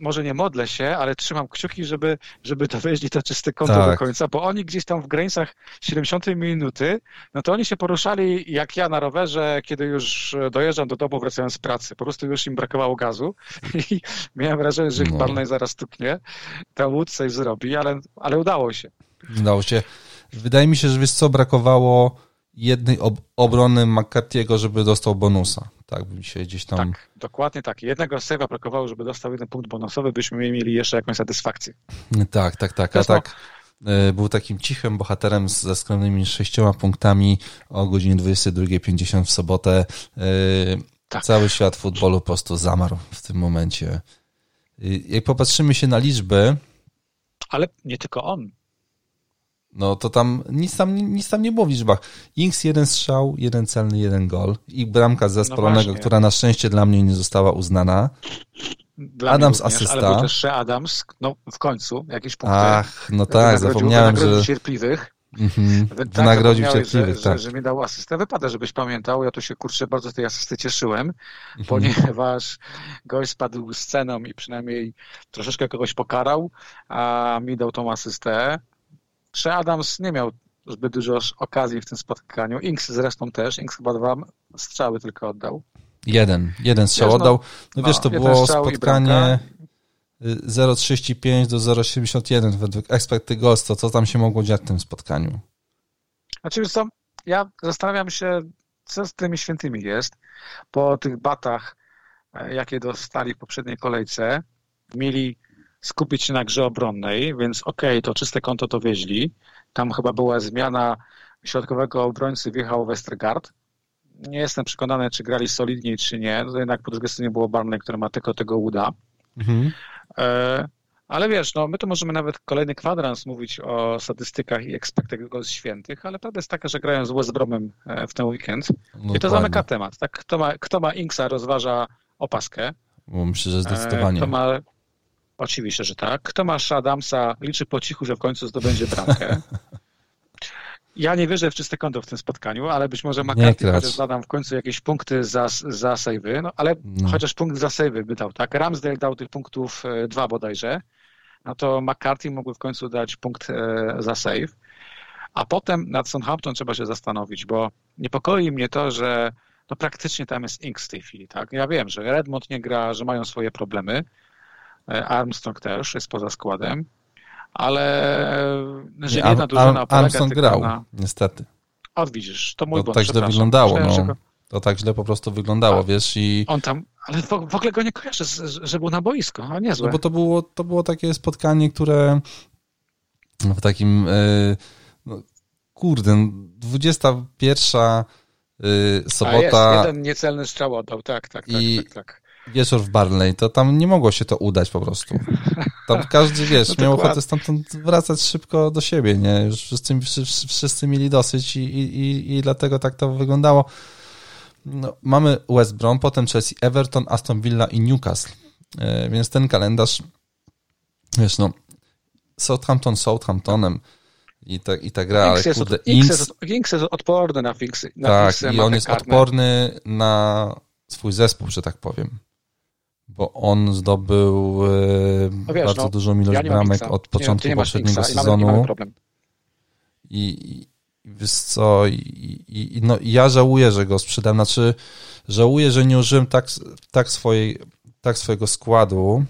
może nie modlę się, ale trzymam kciuki, żeby, żeby dowieźli to czyste konto tak. do końca, bo oni gdzieś tam w granicach 70 minuty, no to oni się poruszali jak ja na rowerze, kiedy już dojeżdżam do domu wracając z pracy. Po prostu już im brakowało gazu i miałem wrażenie, że ich no. Barney zaraz stuknie, ten łód coś zrobi, ale, ale udało się. Udało się. Wydaje mi się, że wiesz co, brakowało jednej ob obrony McCarthy'ego, żeby dostał bonusa. Tak bym się gdzieś tam... Tak, dokładnie tak. Jednego save'a brakowało, żeby dostał jeden punkt bonusowy, byśmy mieli jeszcze jakąś satysfakcję. Tak, tak, tak. A tak e, był takim cichym bohaterem ze skromnymi sześcioma punktami o godzinie 22.50 w sobotę. E, tak. Cały świat futbolu po prostu zamarł w tym momencie. E, jak popatrzymy się na liczby... Ale nie tylko on. No to tam nic tam, nic tam nie było w liczbach. Inks jeden strzał, jeden celny, jeden gol i bramka zespolonego, no która na szczęście dla mnie nie została uznana. Dla Adams również, asysta. Ale był też Adams, no w końcu, jakieś punkty. Ach, no tak, zapomniałem, że... cierpliwych. Mhm. Tak, wynagrodził cierpliwych, że, tak. Że, że mi dał asystę. Wypada, żebyś pamiętał. Ja tu się kurczę bardzo z tej asysty cieszyłem, mhm. ponieważ gość spadł sceną i przynajmniej troszeczkę kogoś pokarał, a mi dał tą asystę że Adams nie miał zbyt dużo okazji w tym spotkaniu. Inks zresztą też. Inks chyba dwa strzały tylko oddał. Jeden, jeden strzał wiesz, no, oddał. No, no wiesz, to było spotkanie 0,35 do 0,71 według expected goals, to co tam się mogło dziać w tym spotkaniu? Znaczy, wiesz co, ja zastanawiam się, co z tymi świętymi jest. Po tych batach, e, jakie dostali w poprzedniej kolejce, mieli skupić się na grze obronnej, więc okej, okay, to czyste konto to wieźli. Tam chyba była zmiana środkowego obrońcy, wjechał Westergaard. nie jestem przekonany, czy grali solidniej, czy nie. To jednak po drugiej stronie było Barney, które ma tylko tego uda. Mhm. E, ale wiesz, no, my tu możemy nawet kolejny kwadrans mówić o statystykach i expected goals świętych, ale prawda jest taka, że grają z West Bromem e, w ten weekend no i to zamyka temat. Tak? Kto, ma, kto ma Inksa rozważa opaskę. Myślę, że zdecydowanie. Kto ma, oczywiście, że tak. Kto ma Adamsa liczy po cichu, że w końcu zdobędzie bramkę. Ja nie wierzę w czyste konto w tym spotkaniu, ale być może McCarthy chociaż zadam w końcu jakieś punkty za, za sejwy, no ale no. chociaż punkt za sejwy by dał, tak? Ramsdale dał tych punktów e, dwa bodajże, no to McCarthy mógłby w końcu dać punkt e, za save. A potem nad Southampton trzeba się zastanowić, bo niepokoi mnie to, że no praktycznie tam jest Inks w tej chwili, tak? Ja wiem, że Redmond nie gra, że mają swoje problemy, Armstrong też jest poza składem, ale że nie, jedna drużyna Armstrong grał, na... niestety. A widzisz, to mój to tak źle wyglądało, no. To tak źle po prostu wyglądało, A, wiesz, i... On tam, ale w, w ogóle go nie kojarzę, że był na boisko, a niezłe. No bo to było, to było takie spotkanie, które w takim, yy, no, kurde, 21 yy, sobota... A jest, jeden niecelny strzał oddał, tak, tak, tak, i, tak, tak wieczór w Barnley, to tam nie mogło się to udać po prostu. Tam każdy, wiesz, no miał ochotę stamtąd wracać szybko do siebie, nie? Już wszyscy, wszyscy, mieli dosyć i, i, i dlatego tak to wyglądało. No, mamy West Brom, potem Chelsea, Everton, Aston Villa i Newcastle. E, więc ten kalendarz, wiesz, no, Southampton Southamptonem i ta, i ta gra, ale kurde, Inks, jest, Inks jest odporny na. Na tak, i on jest odporny na swój zespół, że tak powiem bo on zdobył e, no wiesz, bardzo no, dużą ilość ja bramek od początku nie, poprzedniego sezonu. I, i wiesz co, i, i, no, ja żałuję, że go sprzedam. Znaczy, żałuję, że nie użyłem tak, tak, swojej, tak swojego składu,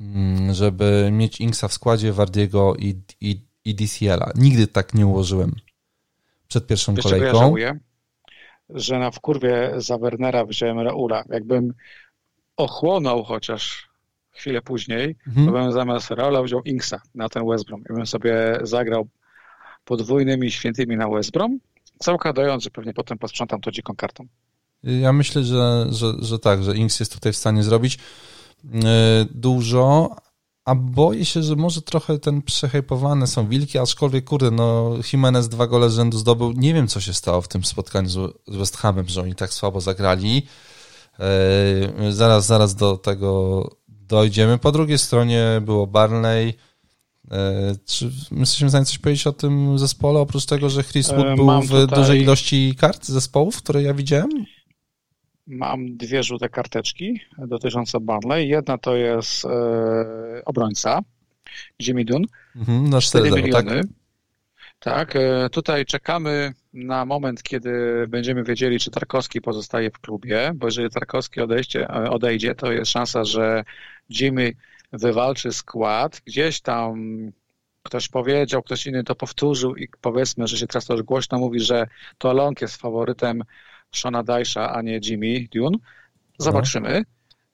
mm, żeby mieć Inksa w składzie Wardiego i, i, i DCL-a. Nigdy tak nie ułożyłem przed pierwszą wiesz, kolejką. Ja żałuję? Że na wkurwie za Wernera wziąłem Raula. Jakbym ochłonął chociaż chwilę później, mhm. to bym zamiast Raula wziął Inksa na ten West Brom. I bym sobie zagrał podwójnymi świętymi na West Brom, zakładając, że pewnie potem posprzątam to dziką kartą. Ja myślę, że, że, że tak, że Inks jest tutaj w stanie zrobić yy, dużo, a boję się, że może trochę ten przehejpowane są wilki, aczkolwiek kurde, no Jimenez dwa gole rzędu zdobył. Nie wiem, co się stało w tym spotkaniu z West Hamem, że oni tak słabo zagrali. E, zaraz, zaraz do tego dojdziemy. Po drugiej stronie było Barnley. E, czy jesteśmy w stanie coś powiedzieć o tym zespole, oprócz tego, że Chris Wood e, był Mam w tutaj... dużej ilości kart zespołów, które ja widziałem? Mam dwie żółte karteczki dotyczące Barnley. Jedna to jest e, obrońca, Jimmy Dunn. Mhm, na 4 tak? miliony. Tak? Tak, tutaj czekamy na moment, kiedy będziemy wiedzieli, czy Tarkowski pozostaje w klubie, bo jeżeli Tarkowski odejdzie, e, odejdzie to jest szansa, że Jimmy wywalczy skład. Gdzieś tam ktoś powiedział, ktoś inny to powtórzył i powiedzmy, że się teraz to już głośno mówi, że to Long jest faworytem Shona Dysha, a nie Jimmy Dune. Zobaczymy.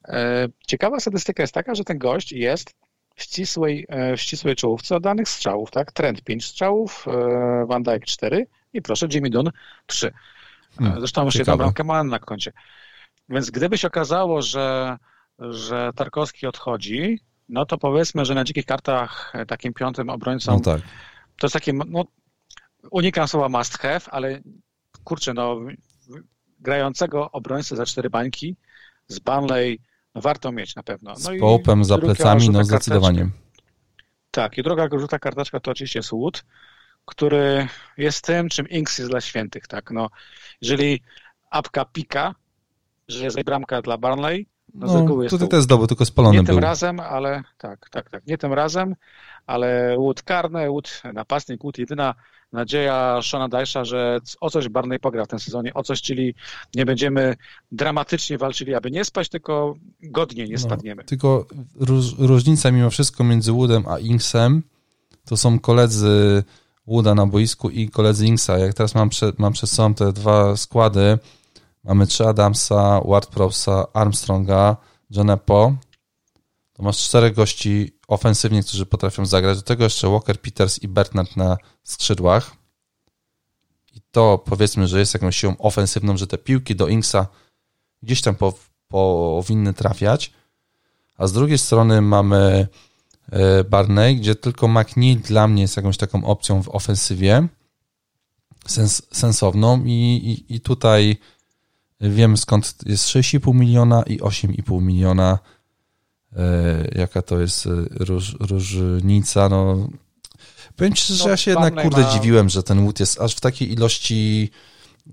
E, ciekawa statystyka jest taka, że ten gość jest w ścisłej, e, w ścisłej czołówce oddanych strzałów, tak? Trend 5 strzałów, Van Dijk 4 i proszę, Jimmy Dunn 3. E, hmm, Zresztą już jedną bramkę ma na koncie. Więc gdyby się okazało, że, że Tarkowski odchodzi, no to powiedzmy, że na dzikich kartach takim piątym obrońcą no tak. to jest takie, no, unikam słowa must have, ale kurczę, no grającego obrońcę za cztery bańki z Banley no warto mieć na pewno. No z Popem za plecami, no zdecydowanie. Tak, i druga żółta karteczka to oczywiście jest Wood, który jest tym, czym Inks jest dla świętych, tak, no, jeżeli apka pika, że jest bramka dla Barnley, no, no z reguły jest to też zdobył, tylko spalony Nie był. tym razem, ale tak, tak, tak, nie tym razem, ale Wood karny, Wood napastnik, Wood jedyna nadzieja Shona Dysha, że o coś Barney pogra w tym sezonie, o coś, czyli nie będziemy dramatycznie walczyli, aby nie spać, tylko godnie nie no, spadniemy. No, tylko róż, różnica mimo wszystko między Woodem a Inksem to są koledzy Wooda na boisku i koledzy Inksa. Jak teraz mam, przed, mam przed sobą te dwa składy, mamy trzy Adamsa, Ward-Prowsa, Armstronga, Jonepo, to masz czterech gości ofensywnie, którzy potrafią zagrać. Do tego jeszcze Walker, Peters i Bernard na skrzydłach. I to powiedzmy, że jest jakąś siłą ofensywną, że te piłki do Inksa gdzieś tam powinny trafiać, a z drugiej strony mamy Barney, gdzie tylko McNeil dla mnie jest jakąś taką opcją w ofensywie sens, sensowną i, i, i tutaj wiem skąd jest 6,5 miliona i 8,5 miliona e, jaka to jest e, róż, różnica, no powiem Ci, że no, ja się jednak kurde ma... dziwiłem, że ten łód jest aż w takiej ilości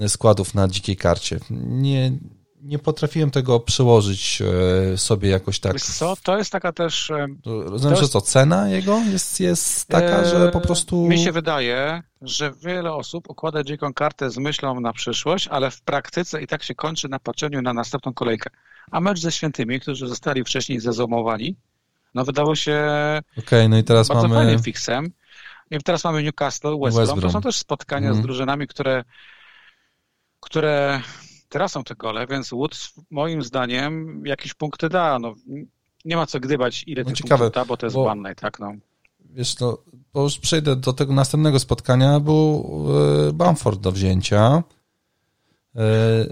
składów na dzikiej karcie. Nie, nie potrafiłem tego przełożyć e, sobie jakoś tak. Wiesz co, to jest taka też... E, rozumiem, że co, cena jego jest, jest taka, że po prostu... Mi się wydaje, że wiele osób układa dziką kartę z myślą na przyszłość, ale w praktyce i tak się kończy na patrzeniu na następną kolejkę. A mecz ze Świętymi, którzy zostali wcześniej zezomowani, no wydało się okay, no i teraz bardzo mamy... fajnym fixem. I teraz mamy Newcastle, West, West Brom. To są też spotkania mm. z drużynami, które, które teraz są te gole, więc Wood moim zdaniem jakieś punkty da. No, nie ma co gdybać, ile no tych ciekawe, punktów da, bo to jest bo, one tak? No. Wiesz, to, bo już przejdę do tego następnego spotkania, był e, Bamford do wzięcia e,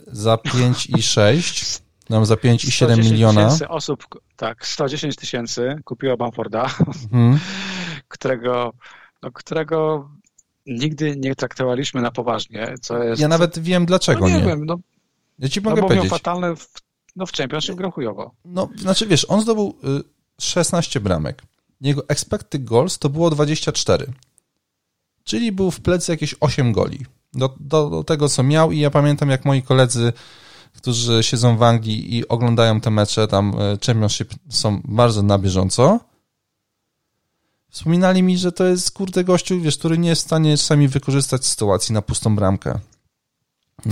za 5 i 6. Nam za 5 i 7 miliona. tysięcy osób, tak, 110 tysięcy kupiło Bamforda, mhm. którego, no, którego nigdy nie traktowaliśmy na poważnie, co jest... Ja nawet wiem dlaczego no, nie. nie. Wiem, no, ja ci mogę no, powiedzieć. fatalne w, no, w Championship grał chujowo. No, znaczy wiesz, on zdobył 16 y, bramek. Jego expected goals to było 24. Czyli był w plecy jakieś 8 goli. Do, do, do tego, co miał i ja pamiętam, jak moi koledzy, którzy siedzą w Anglii i oglądają te mecze, tam y, Championship są bardzo na bieżąco, wspominali mi, że to jest kurde gościu, wiesz, który nie jest w stanie czasami wykorzystać sytuacji na pustą bramkę.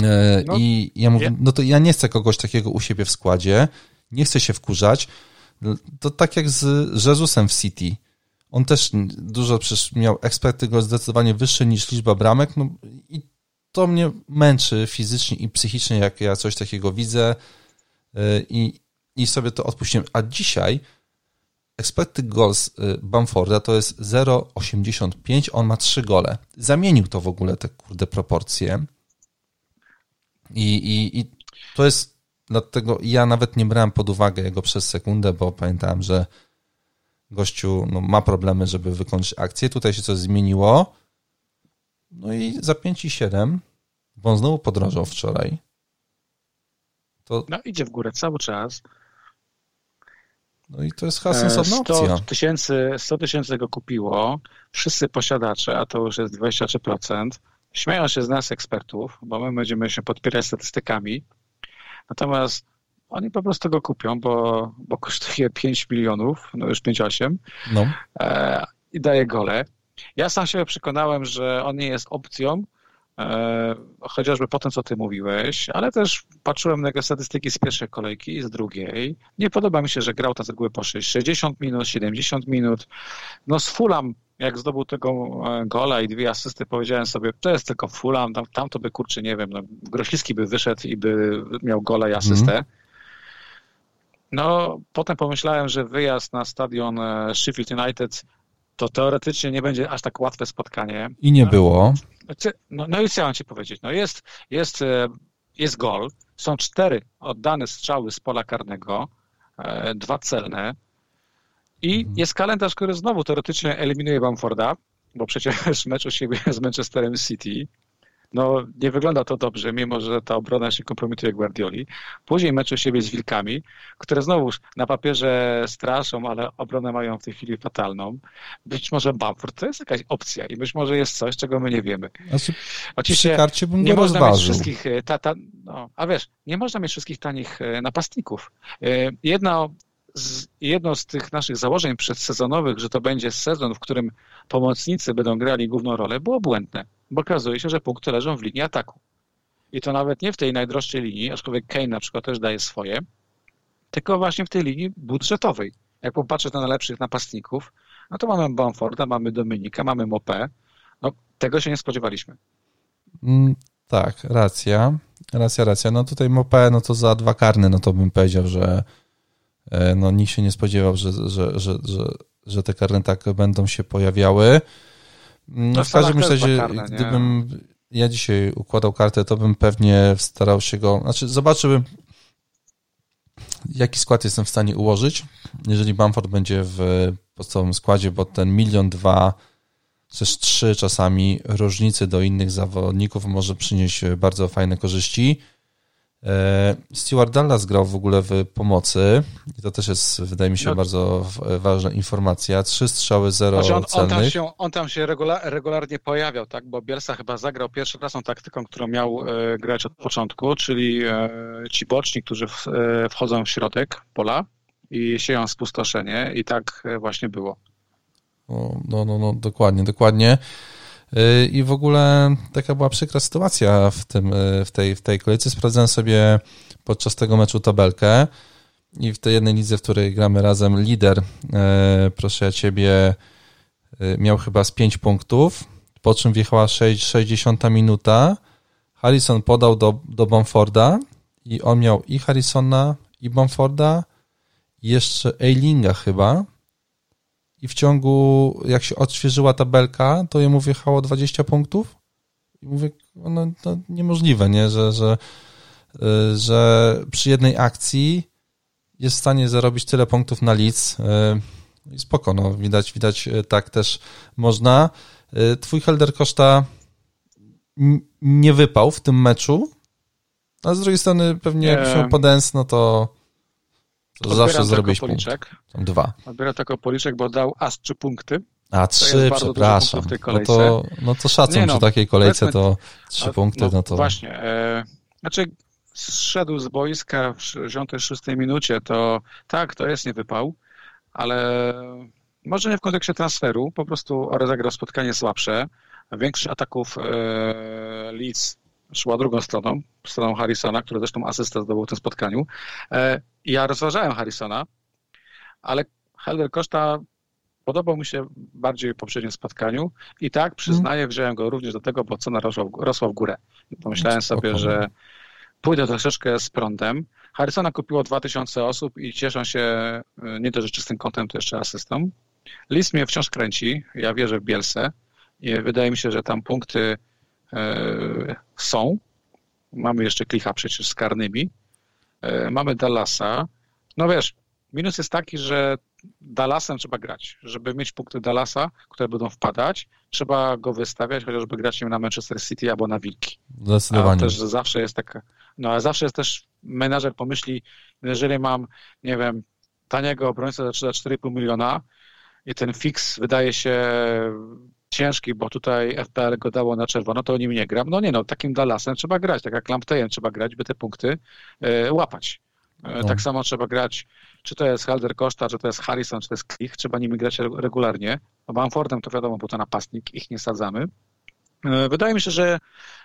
E, no, I ja mówię, no to ja nie chcę kogoś takiego u siebie w składzie, nie chcę się wkurzać. To tak jak z Jezusem w City. On też dużo przecież miał eksperty go zdecydowanie wyższe niż liczba bramek, no i to mnie męczy fizycznie i psychicznie, jak ja coś takiego widzę e, i, i sobie to odpuściłem. A dzisiaj expected goals e, Bamforda to jest 0,85, on ma 3 gole. Zamienił to w ogóle te kurde proporcje. I, i, I to jest dlatego ja nawet nie brałem pod uwagę jego przez sekundę, bo pamiętałem, że gościu no, ma problemy, żeby wykończyć akcję. Tutaj się coś zmieniło. No i za 5,7, bo on znowu podrożał wczoraj. To... No idzie w górę cały czas. No i to jest chyba sensowna 100 opcja. Tysięcy, 100 tysięcy go kupiło, wszyscy posiadacze, a to już jest 23%, Śmieją się z nas ekspertów, bo my będziemy się podpierać statystykami. Natomiast oni po prostu go kupią, bo, bo kosztuje 5 milionów, no już 5,8 no. e, i daje gole. Ja sam się przekonałem, że on nie jest opcją, chociażby po tym, co ty mówiłeś, ale też patrzyłem na jego statystyki z pierwszej kolejki i z drugiej. Nie podoba mi się, że grał tam z reguły po 6, 60 minut, 70 minut. No z Fulham jak zdobył tego e, gola i dwie asysty, powiedziałem sobie, to jest tylko Fulham, tam, tam to by, kurczę, nie wiem, no, by wyszedł i by miał gola i asystę. Mm. No, potem pomyślałem, że wyjazd na stadion e, Sheffield United to teoretycznie nie będzie aż tak łatwe spotkanie. I nie było. No, no i co mam ci powiedzieć? No jest, jest, e, jest gol, są cztery oddane strzały z pola karnego, dwa celne, i mhm. jest kalendarz, który znowu teoretycznie eliminuje Bamforda, bo przecież mecz u siebie z Manchesterem City. No, nie wygląda to dobrze, mimo że ta obrona się kompromituje Guardioli. Później mecz u siebie z Wilkami, które znowu na papierze straszą, ale obronę mają w tej chwili fatalną. Być może Bamford to jest jakaś opcja i być może jest coś, czego my nie wiemy. Znaczy, Oczywiście karcie bym nie można rozważył. mieć wszystkich, e, ta, ta, no, a wiesz, nie można mieć wszystkich tanich e, napastników. E, jedno z, jedno z tych naszych założeń przedsezonowych, że to będzie sezon, w którym pomocnicy będą grali główną rolę, było błędne, bo okazuje się, że punkty leżą w linii ataku. I to nawet nie w tej najdroższej linii, aczkolwiek Kane na przykład też daje swoje, tylko właśnie w tej linii budżetowej. Jak popatrzeć na najlepszych napastników, no to mamy Bamforda, mamy Dominika, mamy Mopé. No, tego się nie spodziewaliśmy. Mm, tak, racja. Racja, racja. No tutaj Mopé, no to za dwa karne, no to bym powiedział, że no nikt się nie spodziewał, że, że, że, że, te karne tak będą się pojawiały. No, w każdym razie, gdybym ja dzisiaj układał kartę, to bym pewnie starał się go, znaczy zobaczyłbym, jaki skład jestem w stanie ułożyć, jeżeli Bamford będzie w podstawowym składzie, bo ten milion dwa, też trzy czasami różnicy do innych zawodników może przynieść bardzo fajne korzyści. E, Stuart Dallas grał w ogóle w pomocy i to też jest, wydaje mi się, no, bardzo ważna informacja. Trzy strzały, zero znaczy on. On tam się, on tam się regular, regularnie pojawiał, tak? bo Bielsa chyba zagrał pierwszy raz tą taktyką, którą miał e, grać od początku, czyli e, ci boczni, którzy w, e, wchodzą w środek pola i sieją spustoszenie i tak e, właśnie było. No, no, no, no dokładnie, dokładnie. Y, I w ogóle taka była przykra sytuacja w, tym, y, w, tej, w tej kolejce. Sprawdzałem sobie podczas tego meczu tabelkę i w tej jednej lidze, w której gramy razem, lider, y, proszę ja ciebie, miał chyba z 5 punktów, po czym wjechała 6, 60 minuta. Harrison podał do, do Bamforda i on miał i Harrisona, i Bamforda, i jeszcze Eilinga chyba i w ciągu, jak się odświeżyła tabelka, to jemu wjechało 20 punktów. I mówię, no, no niemożliwe, nie? Że, że, y, że przy jednej akcji jest w stanie zarobić tyle punktów na lic. Y, I spoko, no, widać, widać y, tak też można. Twój Helder Koszta nie wypał w tym meczu, a z drugiej strony pewnie jak się podens, no to to zawsze zrobić policzek. Dwa. Odbieram tylko policzek, bo dał aż trzy punkty. A trzy, przepraszam. No to, no to szacun no, przy takiej kolejce to trzy punkty, no, no to... Właśnie. E, znaczy zszedł z boiska w 66 minucie, to tak, to jest niewypał, ale może nie w kontekście transferu, po prostu rozegrał spotkanie słabsze. Większość ataków e, Leeds szła drugą stroną, stroną Harrisona, który zresztą asystę zdobył w tym spotkaniu. E, ja rozważałem Harrisona, ale Helder Koszta podobał mi się bardziej w poprzednim spotkaniu i tak, przyznaję, wziąłem go również do tego, bo cena rosła w, rosła w górę. Pomyślałem sobie, że pójdę troszeczkę z prądem. Harrisona kupiło 2000 osób i cieszą się e, nie dość czystym kątem, to jeszcze asystą. List mnie wciąż kręci, ja wierzę w Bielsę i wydaje mi się, że tam punkty są. Mamy jeszcze klicha przecież z karnymi. E, mamy Dallasa. No wiesz, minus jest taki, że Dallasem trzeba grać. Żeby mieć punkty Dallasa, które będą wpadać, trzeba go wystawiać, chociażby grać nim na Manchester City albo na Wilki. Zdecydowanie. A też zawsze jest taka, no a zawsze jest też menadżer pomyśli, jeżeli mam, nie wiem, taniego obrońcę za 4,5 miliona i ten fix wydaje się ciężki, bo tutaj FPL go dało na czerwono, to o nim nie gram. No nie no, takim Dallasem trzeba grać, tak jak Lamptejem trzeba grać, by te punkty y, łapać. E, no. Tak samo trzeba grać, czy to jest Helder Costa, czy to jest Harrison, czy to jest Klich, trzeba nimi grać regularnie. No Bamfordem to wiadomo, bo to napastnik, ich nie sadzamy. E, wydaje mi się, że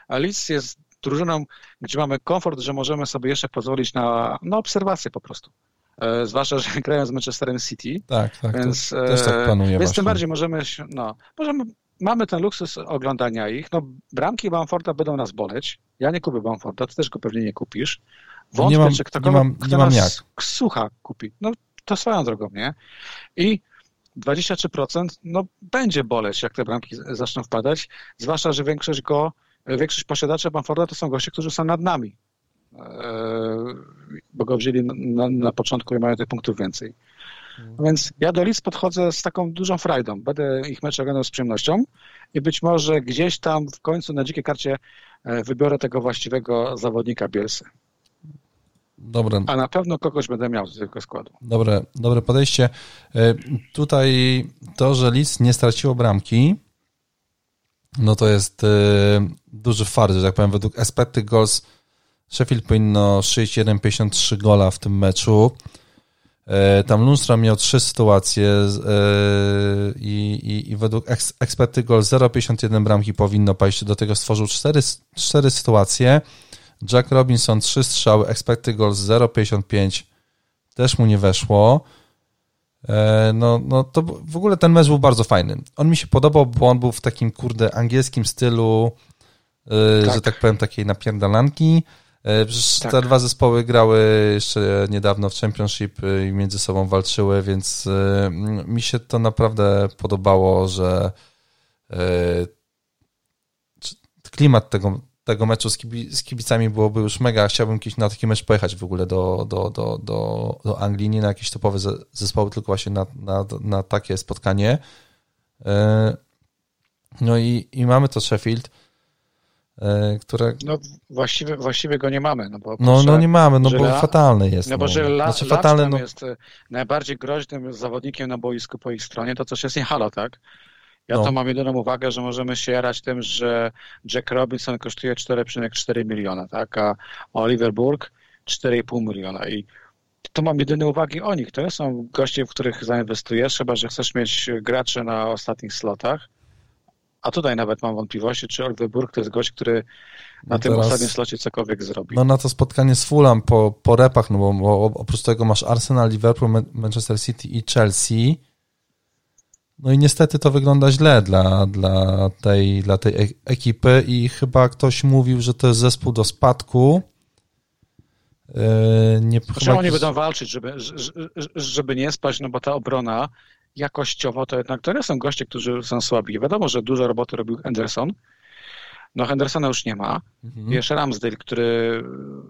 Alice jest drużyną, gdzie mamy komfort, że możemy sobie jeszcze pozwolić na, na obserwację po prostu. E, zwłaszcza, że grają z Manchesterem City. Tak, tak. Więc, też tak planuję Więc tym bardziej możemy, no, możemy, mamy ten luksus oglądania ich. No, bramki Bamforda będą nas boleć. Ja nie kupię Bamforda, ty też go pewnie nie kupisz. Wątpię, nie mam, czy ktokolwiek, nie mam, nie mam jak. Słucha kupi. No, to swoją drogą, nie? I 23% no, będzie boleć, jak te bramki zaczną wpadać, zwłaszcza, że większość go, większość posiadaczy Bamforda to są goście, którzy są nad nami. E, bo go wzięli na, na początku i mają tych punktów więcej. No więc ja do list podchodzę z taką dużą frajdą. Będę ich mecze oglądał z przyjemnością i być może gdzieś tam w końcu na dzikiej karcie e, wybiorę tego właściwego zawodnika Bielsy. Dobre. A na pewno kogoś będę miał z tego składu. Dobre, dobre podejście. E, tutaj to, że Lis nie straciło bramki, no to jest duży fart, że tak powiem, według expected goals Sheffield powinno 61-53 gola w tym meczu. E, tam Lundstrom miał trzy sytuacje e, i, i, i według eksperty gol 0,51 bramki powinno paść. Do tego stworzył cztery, cztery sytuacje. Jack Robinson trzy strzały, eksperty gol 0,55 też mu nie weszło. E, no, no to w ogóle ten mecz był bardzo fajny. On mi się podobał, bo on był w takim kurde angielskim stylu, tak. że tak powiem, takiej napierdalanki. E, przecież tak. te dwa zespoły grały jeszcze niedawno w Championship i między sobą walczyły, więc e, mi się to naprawdę podobało, że e, klimat tego, tego meczu z, kibi, z kibicami byłoby już mega. Chciałbym kiedyś na taki mecz pojechać w ogóle do, do, do, do, do Anglii, nie na jakieś topowe zespoły, tylko właśnie na, na, na takie spotkanie. E, no i, i mamy to Sheffield, e, które... No właściwie, właściwie go nie mamy. No, bo no, no nie mamy, no bo fatalny jest. No bo że no. La, znaczy, fatalny, no... jest najbardziej groźnym zawodnikiem na boisku po ich stronie, to coś jest nie halo, tak? Ja no. to mam jedyną uwagę, że możemy się jarać tym, że Jack Robinson kosztuje 4,4 miliona, tak? a Oliver Burke 4,5 miliona. I to mam jedyne uwagi o nich. To nie są goście, w których zainwestujesz, chyba że chcesz mieć graczy na ostatnich slotach. A tutaj nawet mam wątpliwości, czy Oliver Burke to jest gość, który na no tym teraz, ostatnim slocie cokolwiek zrobi. No na to spotkanie z Fulham po, po repach, no bo, bo oprócz tego masz Arsenal, Liverpool, Manchester City i Chelsea no i niestety to wygląda źle dla, dla, tej, dla tej e- ekipy i chyba ktoś mówił, że to jest zespół do spadku. E, nie, Czemu oni będą walczyć, żeby, żeby nie spać, no bo ta obrona jakościowo to jednak to nie są goście, którzy są słabi. Wiadomo, że dużo roboty robił Anderson, no Hendersona już nie ma. Mhm. Jest Ramsdale, który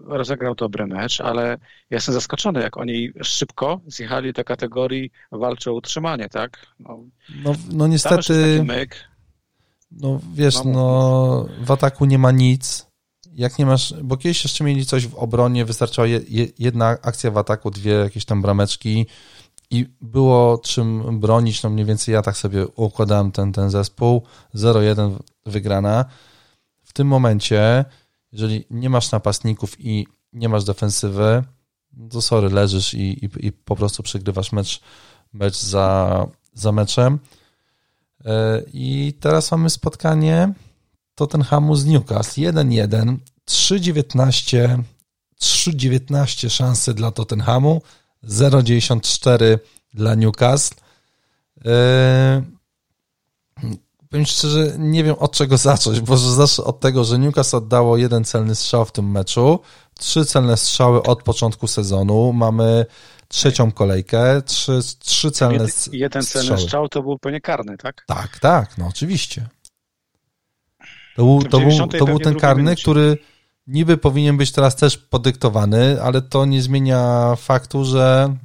rozegrał dobry mecz, ale ja jestem zaskoczony, jak oni szybko zjechali do kategorii walczy o utrzymanie, tak? No, no, no niestety... No wiesz, no, no w ataku nie ma nic. Jak nie masz, bo kiedyś jeszcze mieli coś w obronie, wystarczała je, jedna akcja w ataku, dwie jakieś tam brameczki i było czym bronić, no mniej więcej ja tak sobie układałem ten, ten zespół, 0-1 wygrana. Tym momencie, jeżeli nie masz napastników i nie masz defensywy, to sorry, leżysz i, i, i po prostu przegrywasz mecz, mecz za, za meczem. E, I teraz mamy spotkanie Tottenhamu z Newcastle. 1-1, 3-19, 3-19 szanse dla Tottenhamu, 0,94 dla Newcastle. E, powiem szczerze, nie wiem od czego zacząć, bo zacznę od tego, że Newcastle oddało jeden celny strzał w tym meczu, trzy celne strzały od początku sezonu, mamy trzecią kolejkę, trzy, trzy celne strzały. Jeden celny strzał to był pewnie karny, tak? Tak, tak, no oczywiście. To był, to był, to był ten karny, który niby powinien być teraz też podyktowany, ale to nie zmienia faktu, że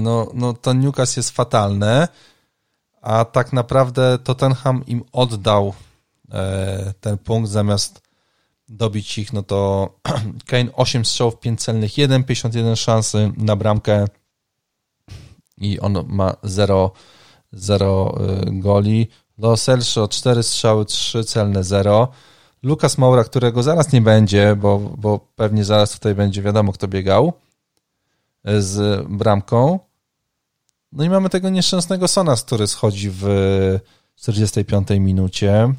no, no to Newcastle jest fatalne a tak naprawdę Tottenham im oddał e, ten punkt zamiast dobić ich, no to Kane 8 strzałów, 5 celnych, 1,51 szansy na bramkę i on ma 0, 0 e, goli. Lo Celso 4 strzały, 3 celne, 0. Lukas Moura, którego zaraz nie będzie, bo, bo pewnie zaraz tutaj będzie wiadomo, kto biegał e, z bramką. No i mamy tego nieszczęsnego Sonas, który schodzi w 45 minucie.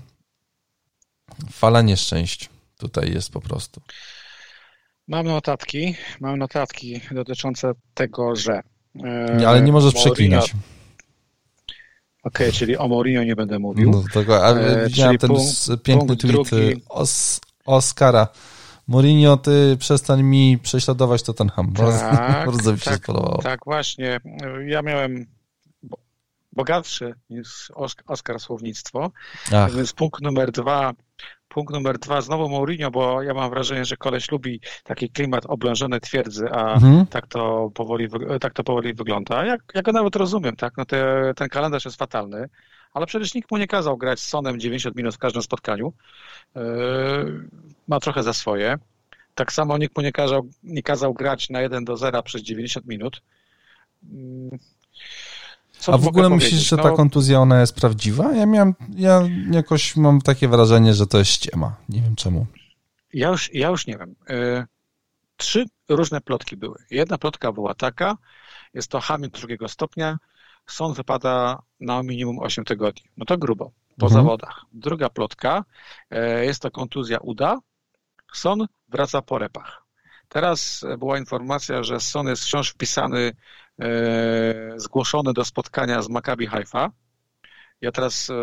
Fala nieszczęść tutaj jest po prostu. Mam notatki, mam notatki dotyczące tego, że. E, ale nie możesz Mourinho... przeklinać. Okej, okay, czyli o Mourinho nie będę mówił. No, tego, ale e, widziałem ten punkt, piękny punkt tweet drugi... Os, Oscara. Mourinho, ty przestań mi prześladować Tottenham. Tak, bardzo mi się tak, spodobało. Tak, właśnie. Ja miałem bogatsze niż Oscar Słownictwo. Ach. Więc punkt numer dwa, punkt numer dwa, znowu Mourinho, bo ja mam wrażenie, że koleś lubi taki klimat oblężony twierdzy, a mhm. tak, to powoli, tak to powoli wygląda. Ja, ja go nawet rozumiem, tak? No te, ten kalendarz jest fatalny, ale przecież nikt mu nie kazał grać z Sonem 90 minut w każdym spotkaniu. Yy, ma trochę za swoje. Tak samo nikt mu nie kazał, nie kazał grać na 1 do 0 przez 90 minut. Yy, co A w ogóle myślisz, że no, ta kontuzja ona jest prawdziwa? Ja miałem, ja jakoś mam takie wrażenie, że to jest ściema. Nie wiem czemu. Ja już, ja już nie wiem. Yy, trzy różne plotki były. Jedna plotka była taka, jest to Hamil drugiego stopnia, sąd wypada na minimum 8 tygodni. No to grubo, po mhm. zawodach. Druga plotka, e, jest to kontuzja uda, Son wraca po repach. Teraz była informacja, że Son jest wciąż wpisany, zgłoszony do spotkania z Maccabi Haifa. Ja teraz e,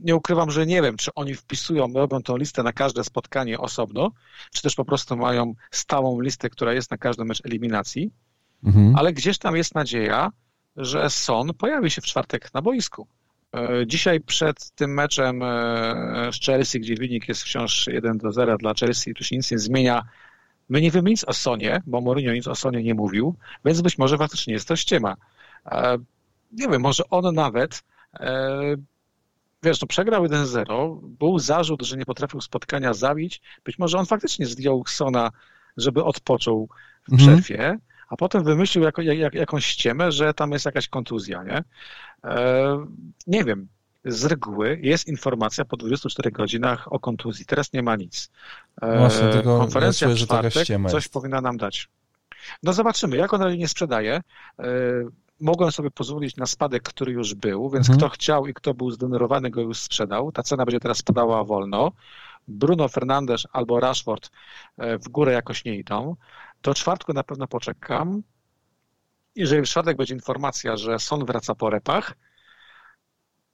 nie ukrywam, że nie wiem, czy oni wpisują, robią tą listę na każde spotkanie osobno, czy też po prostu mają stałą listę, która jest na każdy mecz eliminacji, mhm. ale gdzieś tam jest nadzieja, że Son pojawi się w czwartek na boisku. E, dzisiaj przed tym meczem e, z Chelsea, gdzie wynik jest wciąż 1 do 0 dla Chelsea, tu się nic nie zmienia. My nie wiemy nic o Sonie, bo Mourinho nic o Sonie nie mówił, więc być może faktycznie jest to ściema. E, nie wiem, może on nawet wiesz, to przegrał 1-0, był zarzut, że nie potrafił spotkania zabić. Być może on faktycznie zdjął Sona, żeby odpoczął w mhm. przerwie, a potem wymyślił jako, jak, jakąś ściemę, że tam jest jakaś kontuzja, nie? E, nie wiem. Z reguły jest informacja po 24 godzinach o kontuzji. Teraz nie ma nic. E, Właśnie, tego Konferencja ja czuję, w czwartek coś powinna nam dać. No zobaczymy. Jak ona nie sprzedaje, mogłem sobie pozwolić na spadek, który już był, więc mhm. kto chciał i kto był zdenerwowany, go już sprzedał. Ta cena będzie teraz spadała wolno. Bruno Fernandes albo Rashford e, w górę jakoś nie idą. Do czwartku na pewno poczekam. Jeżeli w czwartek będzie informacja, że Son wraca po repach,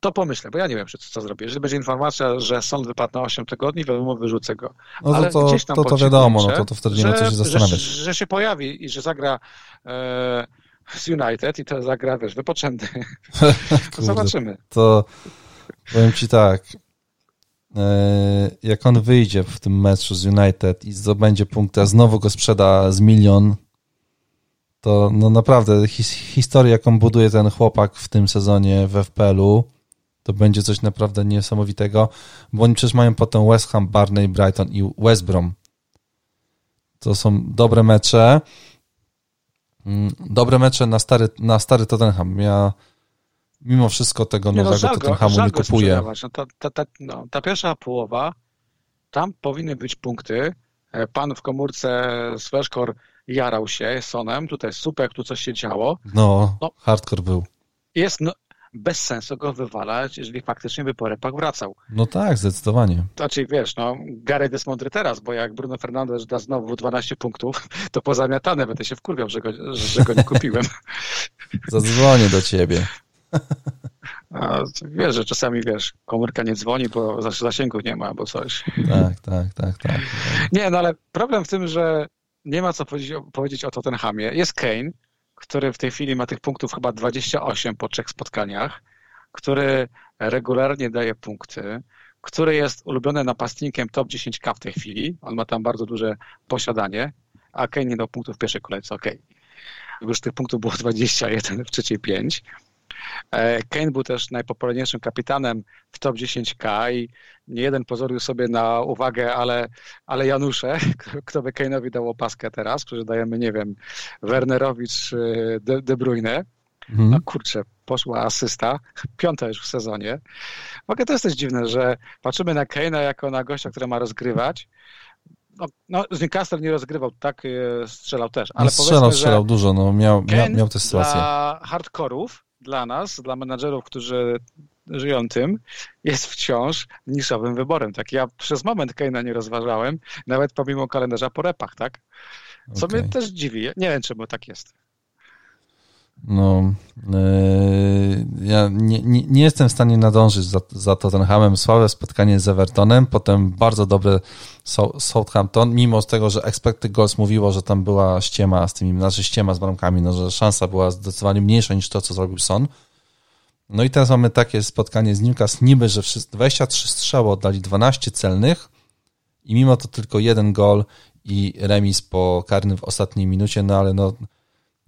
to pomyślę, bo ja nie wiem, co, co zrobię. Jeżeli będzie informacja, że sąd wypadł na 8 tygodni, wiadomo, wyrzucę go. No Ale to, to, to, to wiadomo, no to, to wtedy nie ma co się zastanawiać. Że, że się pojawi i że zagra e, z United i to zagra, wiesz, wypoczęty. Zobaczymy. To powiem ci tak, e, jak on wyjdzie w tym meczu z United i zdobędzie punkty, a znowu go sprzeda z milion, to no naprawdę his, historia, jaką buduje ten chłopak w tym sezonie w FPL-u, to będzie coś naprawdę niesamowitego, bo oni przecież mają potem West Ham, Barney, Brighton i West Brom. To są dobre mecze. Mm, dobre mecze na stary, na stary Tottenham. Ja mimo wszystko tego no, nowego no, Tottenhamu nie kupuję. No, ta, ta, ta, no, ta pierwsza połowa, tam powinny być punkty. E, pan w komórce Sweszkor jarał się Sonem, tutaj super, tu coś się działo. No, no hardcore był. Jest, no, bez sensu go wywalać, jeżeli faktycznie by po repach wracał. No tak, zdecydowanie. Znaczy, wiesz, no, Gary jest mądry teraz, bo jak Bruno Fernandes da znowu 12 punktów, to pozamiatane będę się wkurwiał, że go, że go nie kupiłem. Zadzwonię do ciebie. A, wiesz, że czasami, wiesz, komórka nie dzwoni, bo zasięgu nie ma, albo coś. Tak, tak, tak, tak. Nie, no ale problem w tym, że nie ma co powiedzieć, powiedzieć o Tottenhamie. Jest Kane, który w tej chwili ma tych punktów chyba 28 po trzech spotkaniach, który regularnie daje punkty, który jest ulubiony napastnikiem top 10K w tej chwili. On ma tam bardzo duże posiadanie, a Kane nie dał punktów w pierwszej kolejce, ok. Już tych punktów było 21, w trzeciej 5. E, Kane był też najpopularniejszym kapitanem w top 10K i nie jeden pozorił sobie na uwagę, ale, ale Janusze, kto by Kane'owi dał opaskę teraz, którzy dajemy, nie wiem, Wernerowi czy De, De Bruyne. Mhm. No kurczę, poszła asysta, piąta już w sezonie. Mogę to jest też dziwne, że patrzymy na Kane'a jako na gościa, który ma rozgrywać, no, no, z Newcastle nie rozgrywał, tak, e, strzelał też. Ale no, strzelał, strzelał dużo, no, miał, miał, miał tę sytuację. Dla hardkorów dla nas, dla menadżerów, którzy żyją tym, jest wciąż niszowym wyborem. Tak, ja przez moment Keina nie rozważałem, nawet pomimo kalendarza po repach, tak? Co okay. mnie też dziwi. Nie wiem, czemu tak jest. No, yy, ja nie, nie, nie, jestem w stanie nadążyć za, za Tottenhamem. Słabe spotkanie z Evertonem, potem bardzo dobre Southampton, mimo tego, że expected goals mówiło, że tam była ściema z tymi, znaczy ściema z bramkami, no, że szansa była zdecydowanie mniejsza niż to, co zrobił Son. No i teraz mamy takie spotkanie z Newcastle, niby, że 23 strzały oddali 12 celnych i mimo to tylko jeden gol i remis po karnym w ostatniej minucie, no ale no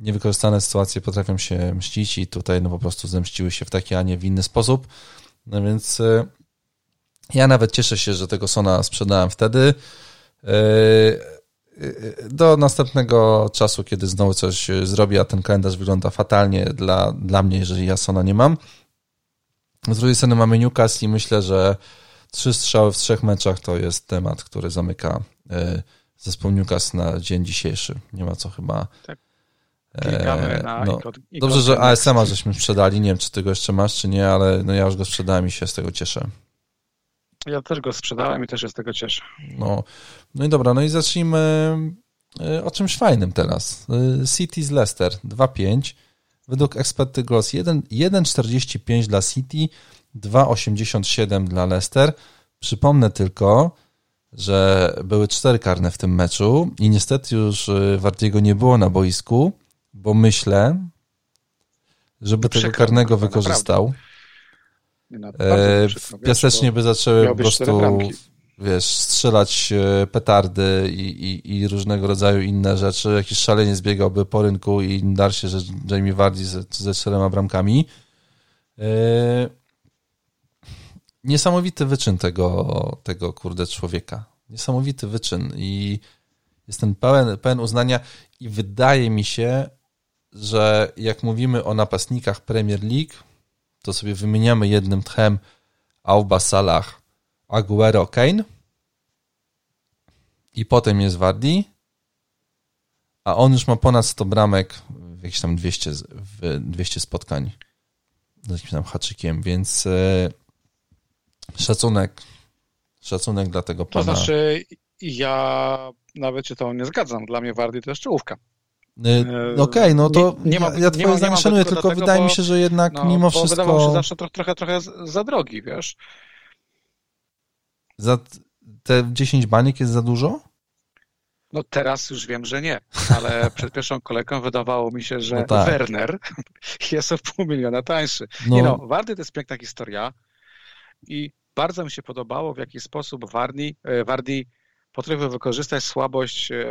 niewykorzystane sytuacje potrafią się mścić i tutaj no po prostu zemściły się w taki, a nie w inny sposób. No więc y, ja nawet cieszę się, że tego Sona sprzedałem wtedy. Y, y, do następnego czasu, kiedy znowu coś zrobi, a ten kalendarz wygląda fatalnie dla, dla mnie, jeżeli ja Sona nie mam. Z drugiej strony mamy Newcastle i myślę, że trzy strzały w trzech meczach to jest temat, który zamyka zespół Newcastle na dzień dzisiejszy. Nie ma co chyba tak. Klikamy na no, Dobrze, że ASM-a żeśmy sprzedali. Nie wiem, czy ty go jeszcze masz, czy nie, ale no ja już go sprzedałem i się z tego cieszę. Ja też go sprzedałem i też się z tego cieszę. No, no i dobra, no i zacznijmy e, o czymś fajnym teraz. E, City z Leicester 2-5. Według Expected Goals 1,45 dla City, 2,87 dla Leicester. Przypomnę tylko, że były cztery karne w tym meczu i niestety już e, Wartiego nie było na boisku bo myślę, żeby tego karnego wykorzystał. No, e, w Piasecznie by zaczęły po prostu wiesz, strzelać e, petardy i, i, i, różnego rodzaju inne rzeczy. Jakiś szalenie zbiegałby po rynku i dar się, że Jamie Vardy ze, ze czterema bramkami. Yy, niesamowity wyczyn tego, tego kurde człowieka. Niesamowity wyczyn i jestem pełen, pełen uznania i wydaje mi się, że jak mówimy o napastnikach Premier League, to sobie wymieniamy jednym tchem Auba Salah, Aguero, Kane i potem jest Wardi, a on już ma ponad 100 bramek w jakieś tam 200, w 200 spotkań z jakimś tam haczykiem, więc e, szacunek szacunek dla tego pana. To znaczy ja nawet się to nie zgadzam. Dla mnie Wardi to jest czołówka. E, Okej, okay, no to nie, nie ma, ja twoje zdanie szanuję, tylko tego, wydaje bo, mi się, że jednak no, mimo wszystko... Wydawał się zawsze trochę, trochę, trochę za drogi, wiesz. Za te 10 baniek jest za dużo? No teraz już wiem, że nie, ale przed pierwszą kolejką wydawało mi się, że no tak. Werner jest o pół miliona tańszy. No. Nie no, Wardy to jest piękna historia i bardzo mi się podobało, w jaki sposób Warni, e, Wardi potrafił wykorzystać słabość e,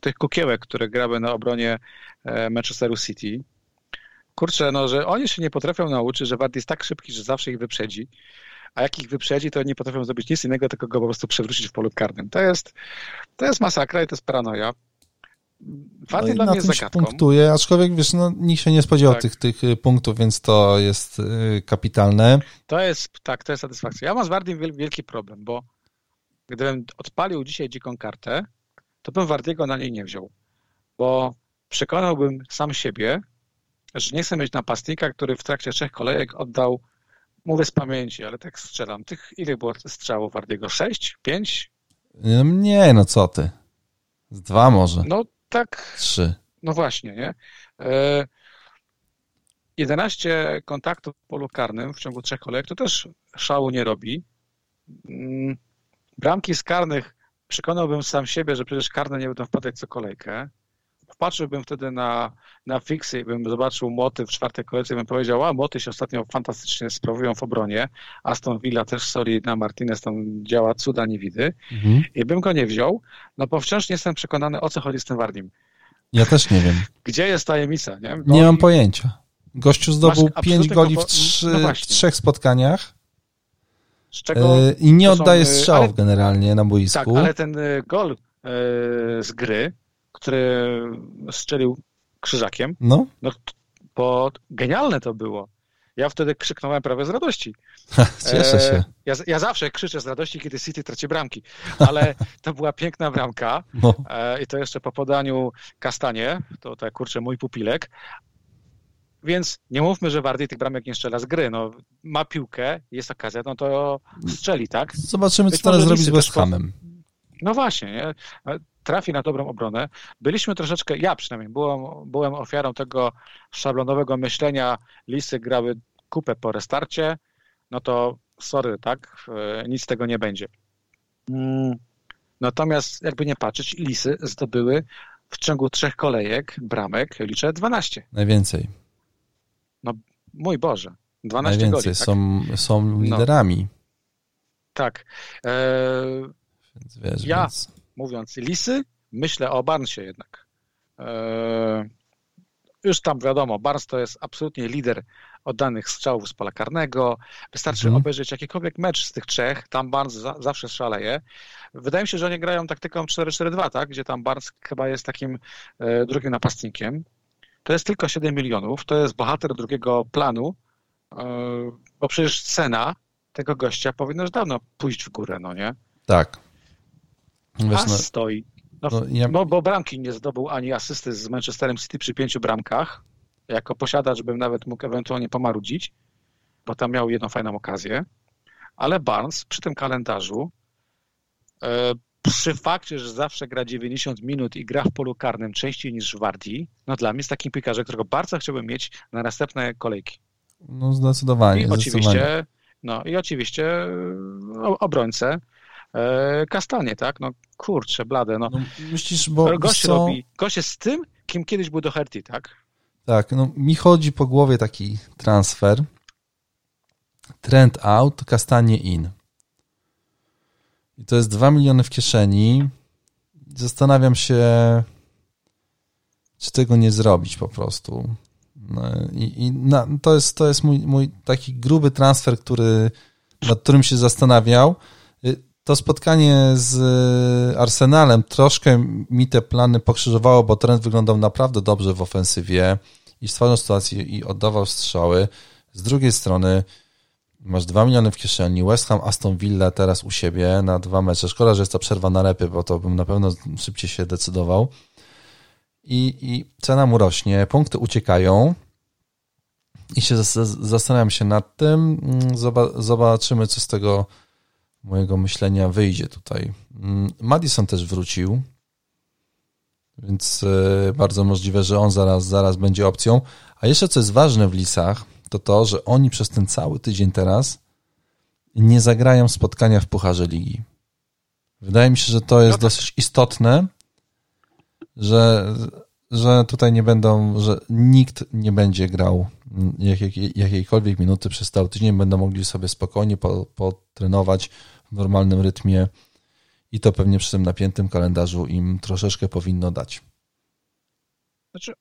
tych kukiełek, które grały na obronie e, Manchesteru City. Kurczę, no, że oni się nie potrafią nauczyć, że Wardy jest tak szybki, że zawsze ich wyprzedzi a jak ich wyprzedzi, to nie potrafią zrobić nic innego, tylko go po prostu przewrócić w polu karnym. To jest, to jest masakra i to jest paranoja. Warty no dla mnie jest zagadką. punktuje, aczkolwiek wiesz, no, nikt się nie spodziewał tak. tych, tych y, punktów, więc to jest y, kapitalne. To jest, tak, to jest satysfakcja. Ja mam z Wardym wielki problem, bo gdybym odpalił dzisiaj dziką kartę, to bym Wardiego na niej nie wziął, bo przekonałbym sam siebie, że nie chcę mieć napastnika, który w trakcie trzech kolejek oddał Mówię z pamięci, ale tak strzelam. Tych, ile było strzałów Wardiego? Sześć? Pięć? Nie, no co ty. Z dwa może. No tak. Trzy. No właśnie, nie? E, 11 kontaktów w polu karnym w ciągu trzech kolejek to też szału nie robi. Bramki z karnych przekonałbym sam siebie, że przecież karne nie będą wpadać co kolejkę patrzyłbym wtedy na, na fiksy i bym zobaczył moty w czwartej kolejce bym powiedział, a moty się ostatnio fantastycznie sprawują w obronie, Aston Villa też solidna, Martinez tam działa cuda niewidy mhm. i bym go nie wziął, no bo wciąż nie jestem przekonany, o co chodzi z tym Wardim. Ja też nie wiem. Gdzie jest tajemnica? Nie, no nie mam pojęcia. Gościu zdobył pięć goli w, trzy, no w trzech spotkaniach. Czego, e, I nie oddaje są, y, strzałów ale, generalnie na boisku. Tak, ale ten y, gol z gry który strzelił krzyżakiem. No. no bo genialne to było. Ja wtedy krzyknąłem prawie z radości. Cieszę się. E, ja, ja, zawsze krzyczę z radości, kiedy City traci bramki, ale to była piękna bramka no. E, i to jeszcze po podaniu Kastanie, to tak kurczę mój pupilek. Więc nie mówmy, że Wardy tych bramek nie strzela z gry. No, ma piłkę, jest okazja, no to strzeli, tak? Zobaczymy, Być co teraz zrobi z West Hamem. No właśnie, nie? trafi na dobrą obronę. Byliśmy troszeczkę, ja przynajmniej, byłem, byłem ofiarą tego szablonowego myślenia, lisy grały kupę po restarcie, no to sorry, tak, e, nic z tego nie będzie. Mm, natomiast jakby nie patrzeć, lisy zdobyły w ciągu trzech kolejek bramek, liczę 12. Najwięcej. No mój Boże, 12 Najwięcej goli. Tak? Są, są no. liderami. No. Tak. E... Więc wiesz, ja, więc mówiąc Lisy, myślę o Barnsie jednak. Eee, już tam wiadomo, Barnes to jest absolutnie lider oddanych strzałów z pola karnego. Wystarczy mhm. obejrzeć jakikolwiek mecz z tych trzech, tam Barnes za, zawsze szaleje. Wydaje mi się, że oni grają taktyką 4-4-2, tak? gdzie tam Barnes chyba jest takim e, drugim napastnikiem. To jest tylko 7 milionów, to jest bohater drugiego planu, e, bo przecież cena tego gościa powinna już dawno pójść w górę, no nie? Tak. Wiesz, no, stoi. No, no, ja... no, bo bramki nie zdobył ani asysty z Manchesterem City przy pięciu bramkach. Jako posiadacz bym nawet mógł ewentualnie pomarudzić, bo tam miał jedną fajną okazję. Ale Barnes przy tym kalendarzu, e, przy fakcie, że zawsze gra 90 minut i gra w polu karnym częściej niż Wardi, no dla mnie jest takim piłkarzem, którego bardzo chciałbym mieć na następne kolejki. No zdecydowanie. I zdecydowanie. oczywiście, no i oczywiście obrońcę, E, kastanie, tak? No kurczę, blade, no. no myślisz, bo gość co... robi, gość jest z tym, kim kiedyś był do Herty, tak? Tak, no mi chodzi po głowie taki transfer, Trend out, kastanie in. I to jest 2 miliony w kieszeni. Zastanawiam się, czy tego nie zrobić po prostu. No I, i na, to jest, to jest mój, mój taki gruby transfer, który, nad którym się zastanawiał. Y, to spotkanie z Arsenalem troszkę mi te plany pokrzyżowało, bo trend wyglądał naprawdę dobrze w ofensywie i stwarzał sytuację i oddawał strzały. Z drugiej strony masz 2 miliony w kieszeni, West Ham, Aston Villa teraz u siebie na dwa mecze. Szkoda, że jest ta przerwa na repy, bo to bym na pewno szybciej się decydował. I, i cena mu rośnie, punkty uciekają i się zastanawiam się nad tym. Mm, zobaczymy, co z tego mojego myślenia wyjdzie tutaj. Mm, Madison też wrócił, więc e, bardzo możliwe, że on zaraz, zaraz będzie opcją. A jeszcze co jest ważne w Lisach, to to, że oni przez ten cały tydzień teraz nie zagrają spotkania w Pucharze Ligi. Wydaje mi się, że to jest no tak. dosyć istotne, że, że tutaj nie będą, że nikt nie będzie grał jak, jak, jakiejkolwiek minuty przez cały tydzień, będą mogli sobie spokojnie potrenować w normalnym rytmie i to pewnie przy tym napiętym kalendarzu im troszeczkę powinno dać. Znaczy,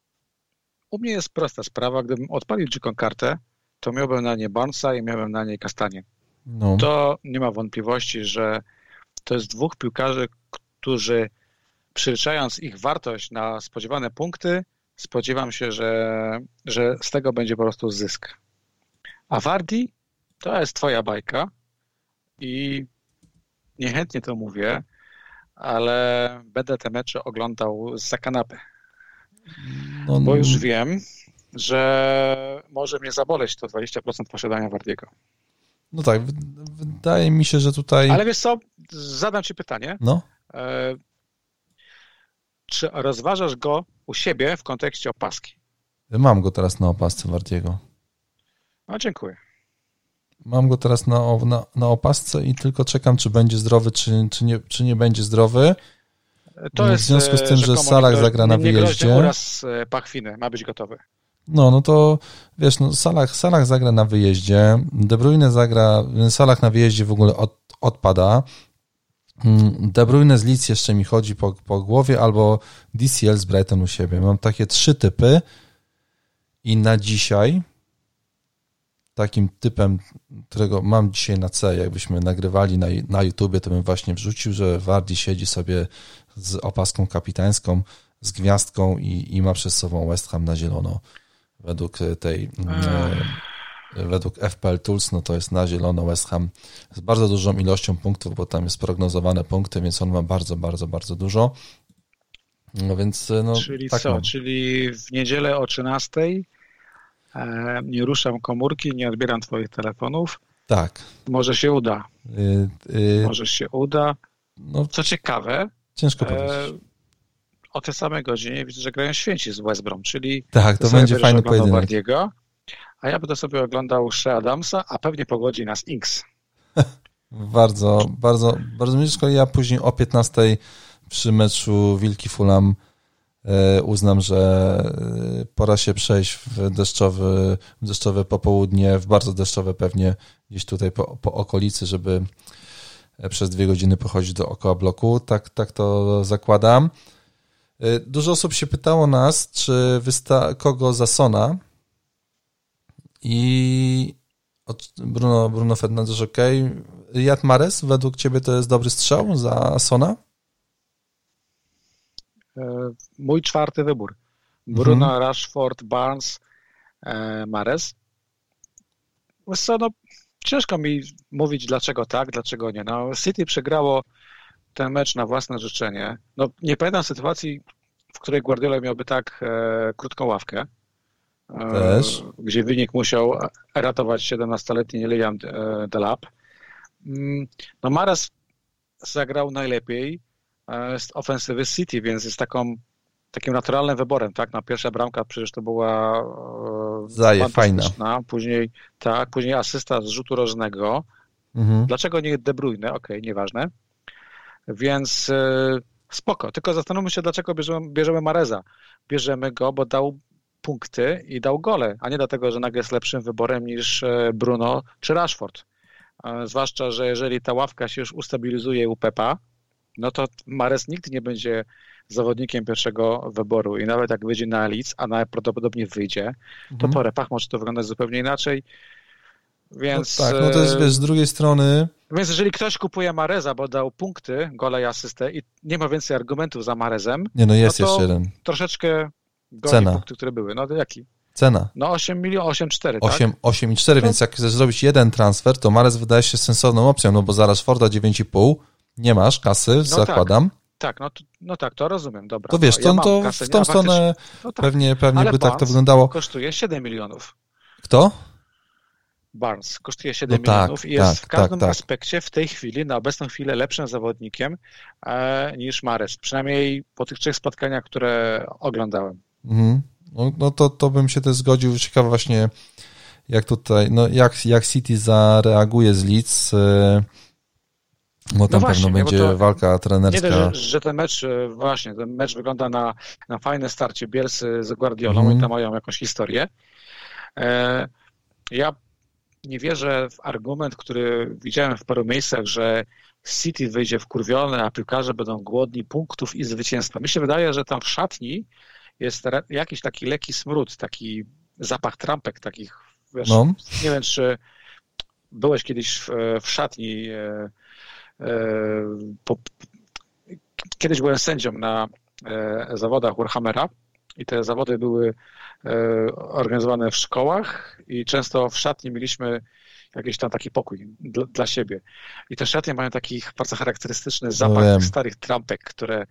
u mnie jest prosta sprawa. Gdybym odpalił dziką kartę, to miałbym na nie Barnesa i miałbym na niej Kastanie. No. To nie ma wątpliwości, że to jest dwóch piłkarzy, którzy przeliczając ich wartość na spodziewane punkty, spodziewam się, że, że z tego będzie po prostu zysk. A Wardi to jest twoja bajka i niechętnie to mówię, ale będę te mecze oglądał z kanapy. No, bo już wiem, że może mnie zaboleć to 20% posiadania Wardiego. No tak, wydaje mi się, że tutaj... Ale wiesz co, zadam ci pytanie. No. E, czy rozważasz go u siebie w kontekście opaski? Mam go teraz na opasce Wardiego. No, dziękuję. Mam go teraz na, na, na opasce i tylko czekam, czy będzie zdrowy, czy, czy, nie, czy nie będzie zdrowy. To jest, w związku z tym, że Salak zagra na wyjeździe. Oraz e, Pachwiny ma być gotowy. No, no to wiesz, no Salah, Salah zagra na wyjeździe, De Bruyne zagra, Salah na wyjeździe w ogóle od, odpada. Mm, De Bruyne z Leeds jeszcze mi chodzi po, po głowie, albo DCL z Brighton u siebie. Mam takie trzy typy i na dzisiaj takim typem, którego mam dzisiaj na C, jakbyśmy nagrywali na, na YouTubie, to bym właśnie wrzucił, że Wardi siedzi sobie z opaską kapitańską, z gwiazdką i, i ma przed sobą West Ham na zielono. Według tej e, według FPL Tools, no to jest na zielono West Ham z bardzo dużą ilością punktów, bo tam jest prognozowane punkty, więc on ma bardzo, bardzo, bardzo dużo. No więc e, no, Czyli tak co? Mam. Czyli w niedzielę o 13 e, nie ruszam komórki, nie odbieram twoich telefonów. Tak. Może się uda. Y, y, Może się uda. No, Co ciekawe, ciężko powiedzieć o tej samej godzinie widzę, że grają święci z West Brom, czyli tak, to będzie fajny pojedynek. Bardiego, a ja będę sobie oglądał Shea Adamsa, a pewnie pogodzi nas Inks. bardzo, bardzo, bardzo blisko. Ja później o 15 przy meczu Wilki Fulham e, uznam, że e, pora się przejść w deszczowy, deszczowe popołudnie, w bardzo deszczowe pewnie gdzieś tutaj po, po okolicy, żeby e, przez dwie godziny pochodzić dookoła bloku. Tak, tak to zakładam. Dużo osób się pytało nas, czy wysta kogo Sona i Bruno, Bruno Fernandes ok. Jad Mares, według ciebie to jest dobry strzał za Sona? E, mój czwarty wybór. Bruno, mhm. Rashford, Barnes, e, Mares. No, ciężko mi mówić dlaczego tak, dlaczego nie. No, City przegrało ten mecz na własne życzenie. No, nie pamiętam sytuacji, w której Guardiola miałby tak e, krótką ławkę. E. Gdzie wynik musiał ratować 17-letni Liam e, Delap. Mm, no Maras zagrał najlepiej z ofensywy City, więc jest taką takim naturalnym wyborem, tak? Na pierwsza bramka przecież to była e, Zaje, fajna. Później tak, później asysta z rzutu rożnego. Mhm. Dlaczego nie De Bruyne? Okej, okay, nieważne. Więc e, spoko, tylko zastanówmy się, dlaczego bierzemy, bierzemy Mareza. Bierzemy go, bo dał punkty i dał gole, a nie dlatego, że nagle jest lepszym wyborem niż e, Bruno czy Rashford. E, zwłaszcza, że jeżeli ta ławka się już ustabilizuje u Pepa, no to Mares nigdy nie będzie zawodnikiem pierwszego wyboru i nawet jak wyjdzie na Leeds, a najprawdopodobniej wyjdzie, to mhm. po repach może to wyglądać zupełnie inaczej. Więc, no tak, no to jest wiesz, z drugiej strony. Więc jeżeli ktoś kupuje Mareza, bo dał punkty, gola i asystę i nie ma więcej argumentów za Marezem, nie, no jest no jeszcze jeden. Troszeczkę Cena. punkty, które były. No to jaki? Cena. No 8 milionów, 8,4, 8, tak? 8,4, więc jak chcesz zrobić jeden transfer, to Marez wydaje się sensowną opcją, no bo zaraz Forda 9,5, nie masz kasy, no zakładam. Tak. Tak, no, no tak, to rozumiem, dobra. To wiesz, no, ja to, kasę, w tą stronę no tak. pewnie, pewnie by tak to wyglądało. kosztuje 7 milionów. Kto? Barnes kosztuje 7 no tak, milionów i jest tak, w każdym tak, tak, aspekcie w tej chwili, na obecną chwilę, lepszym zawodnikiem e, niż Mares. Przynajmniej po tych trzech spotkaniach, które oglądałem. Mhm. No, no to, to bym się też zgodził. Ciekawe właśnie, jak tutaj, no jak, jak City zareaguje z Leeds. E, bo tam no właśnie, pewno będzie to, walka trenerska. Nie że, że ten mecz, e, właśnie, ten mecz wygląda na, na fajne starcie Bielsy z Guardiolą mm. i tam mają jakąś historię. E, ja nie wierzę w argument, który widziałem w paru miejscach, że City wyjdzie wkurwione, a piłkarze będą głodni punktów i zwycięstwa. Mi się wydaje, że tam w szatni jest jakiś taki lekki smród, taki zapach trampek takich, wiesz, no. nie wiem, czy byłeś kiedyś w, w szatni e, po, kiedyś byłem sędzią na e, zawodach Warhammera i te zawody były organizowane w szkołach i często w szatni mieliśmy jakiś tam taki pokój dla, dla siebie. I te szatnie mają taki bardzo charakterystyczny zapach no starych trampek, które,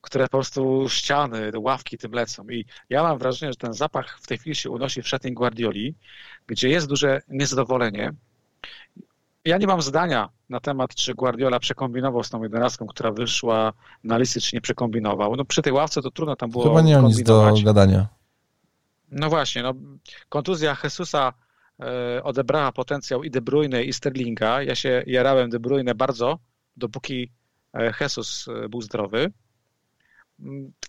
które po prostu ściany, ławki tym lecą. I ja mam wrażenie, że ten zapach w tej chwili się unosi w szatni Guardioli, gdzie jest duże niezadowolenie. Ja nie mam zdania na temat, czy Guardiola przekombinował z tą jedenastką, która wyszła na listy, czy nie przekombinował. No przy tej ławce to trudno tam było Chyba nie mam nic do gadania. No właśnie, no, kontuzja Jesusa E, odebrała potencjał i De Bruyne i Sterlinga. Ja się jarałem De Bruyne bardzo, dopóki e, Jesus e, był zdrowy.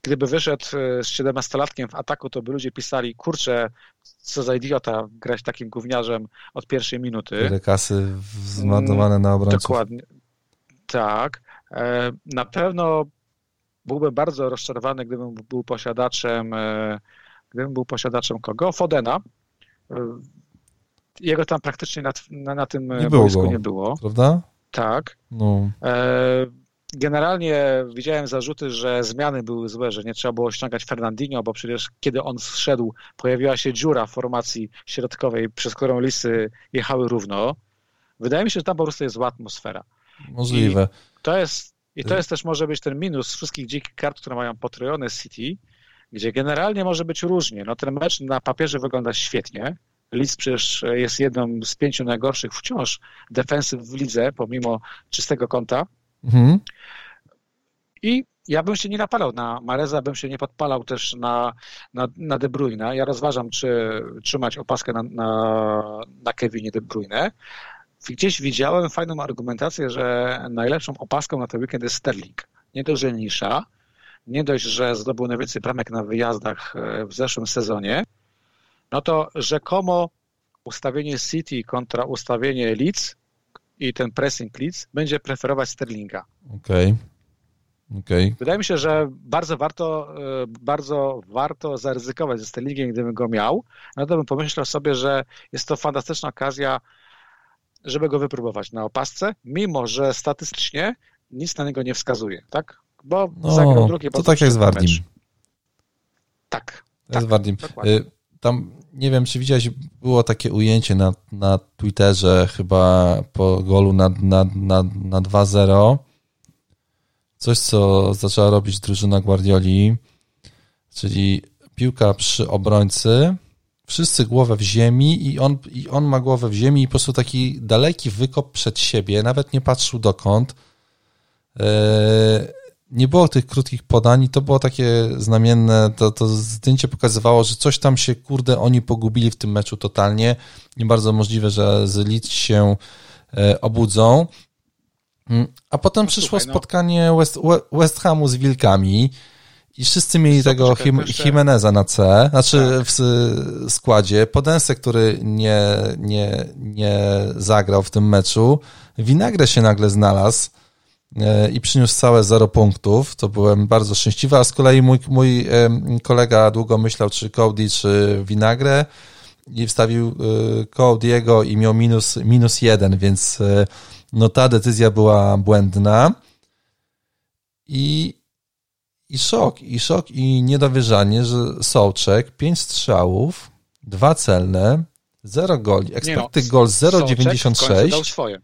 Gdyby wyszedł z 17-latkiem w ataku, to by ludzie pisali, kurczę, co za idiota grać takim gówniarzem od pierwszej minuty. Tyle kasy zmarnowane na obrońców. Dokładnie. Tak. Na pewno byłbym bardzo rozczarowany, gdybym był posiadaczem gdybym był posiadaczem kogo? Fodena jego tam praktycznie na, na, na tym nie boisku nie było. Prawda? Tak. No. E, generalnie widziałem zarzuty, że zmiany były złe, że nie trzeba było ściągać Fernandinho, bo przecież kiedy on zszedł, pojawiła się dziura w formacji środkowej, przez którą lisy jechały równo. Wydaje mi się, że tam po prostu jest zła atmosfera. Możliwe. I to jest, i to jest też może być ten minus wszystkich dzikich kart, które mają potrojone City, gdzie generalnie może być różnie. No ten mecz na papierze wygląda świetnie, Leeds przecież jest jedną z pięciu najgorszych wciąż defensyw w lidze, pomimo czystego konta. Mhm. I ja bym się nie napalał na Mareza, bym się nie podpalał też na, na, na De Bruyne. Ja rozważam, czy trzymać opaskę na, na, na Kevinie De Bruyne. Gdzieś widziałem fajną argumentację, że najlepszą opaską na ten weekend jest Sterling. Nie dość, że nisza, nie dość, że zdobył najwięcej bramek na wyjazdach e, w zeszłym sezonie, no to rzekomo ustawienie City kontra ustawienie Leeds i ten pressing Leeds będzie preferować Sterlinga. Okej. Okay. Okay. Wydaje mi się, że bardzo warto, e, bardzo warto zaryzykować ze Sterlingiem, gdybym go miał. No to bym pomyślał sobie, że jest to fantastyczna okazja, żeby go wypróbować na opasce, mimo że statystycznie nic na niego nie wskazuje, tak? Bo no, zagrał drugie To tak jak z Wardim. Tak. Tak, z Wardim. Tam nie wiem, czy widziałeś, było takie ujęcie na, na Twitterze chyba po golu na, na, na, na 2-0. Coś, co zaczęła robić drużyna Guardioli, czyli piłka przy obrońcy, wszyscy głowę w ziemi i on, i on ma głowę w ziemi i po prostu taki daleki wykop przed siebie, nawet nie patrzył dokąd. Nie było tych krótkich podań i to było takie znamienne, to, to zdjęcie pokazywało, że coś tam się, kurde, oni pogubili w tym meczu totalnie. Nie bardzo możliwe, że z Leeds się e, obudzą. Mm, a potem no, przyszło słuchaj, no. spotkanie West, West Hamu z Wilkami I wszyscy mieli Co, tego Jim, Jimeneza na C, znaczy Tak. w składzie. Podensę, który nie, nie, nie zagrał w tym meczu. Winagre się nagle znalazł i przyniósł całe zero punktów. To byłem bardzo szczęśliwy, a z kolei mój, mój kolega długo myślał, czy Cody, czy Winagre i wstawił e, Cody'ego i miał minus, minus jeden, więc e, no ta decyzja była błędna. I, i szok, i szok, i niedowierzanie, że Sołczek, pięć strzałów, dwa celne, zero goli, expected goal końcu dał 0,96 swoje.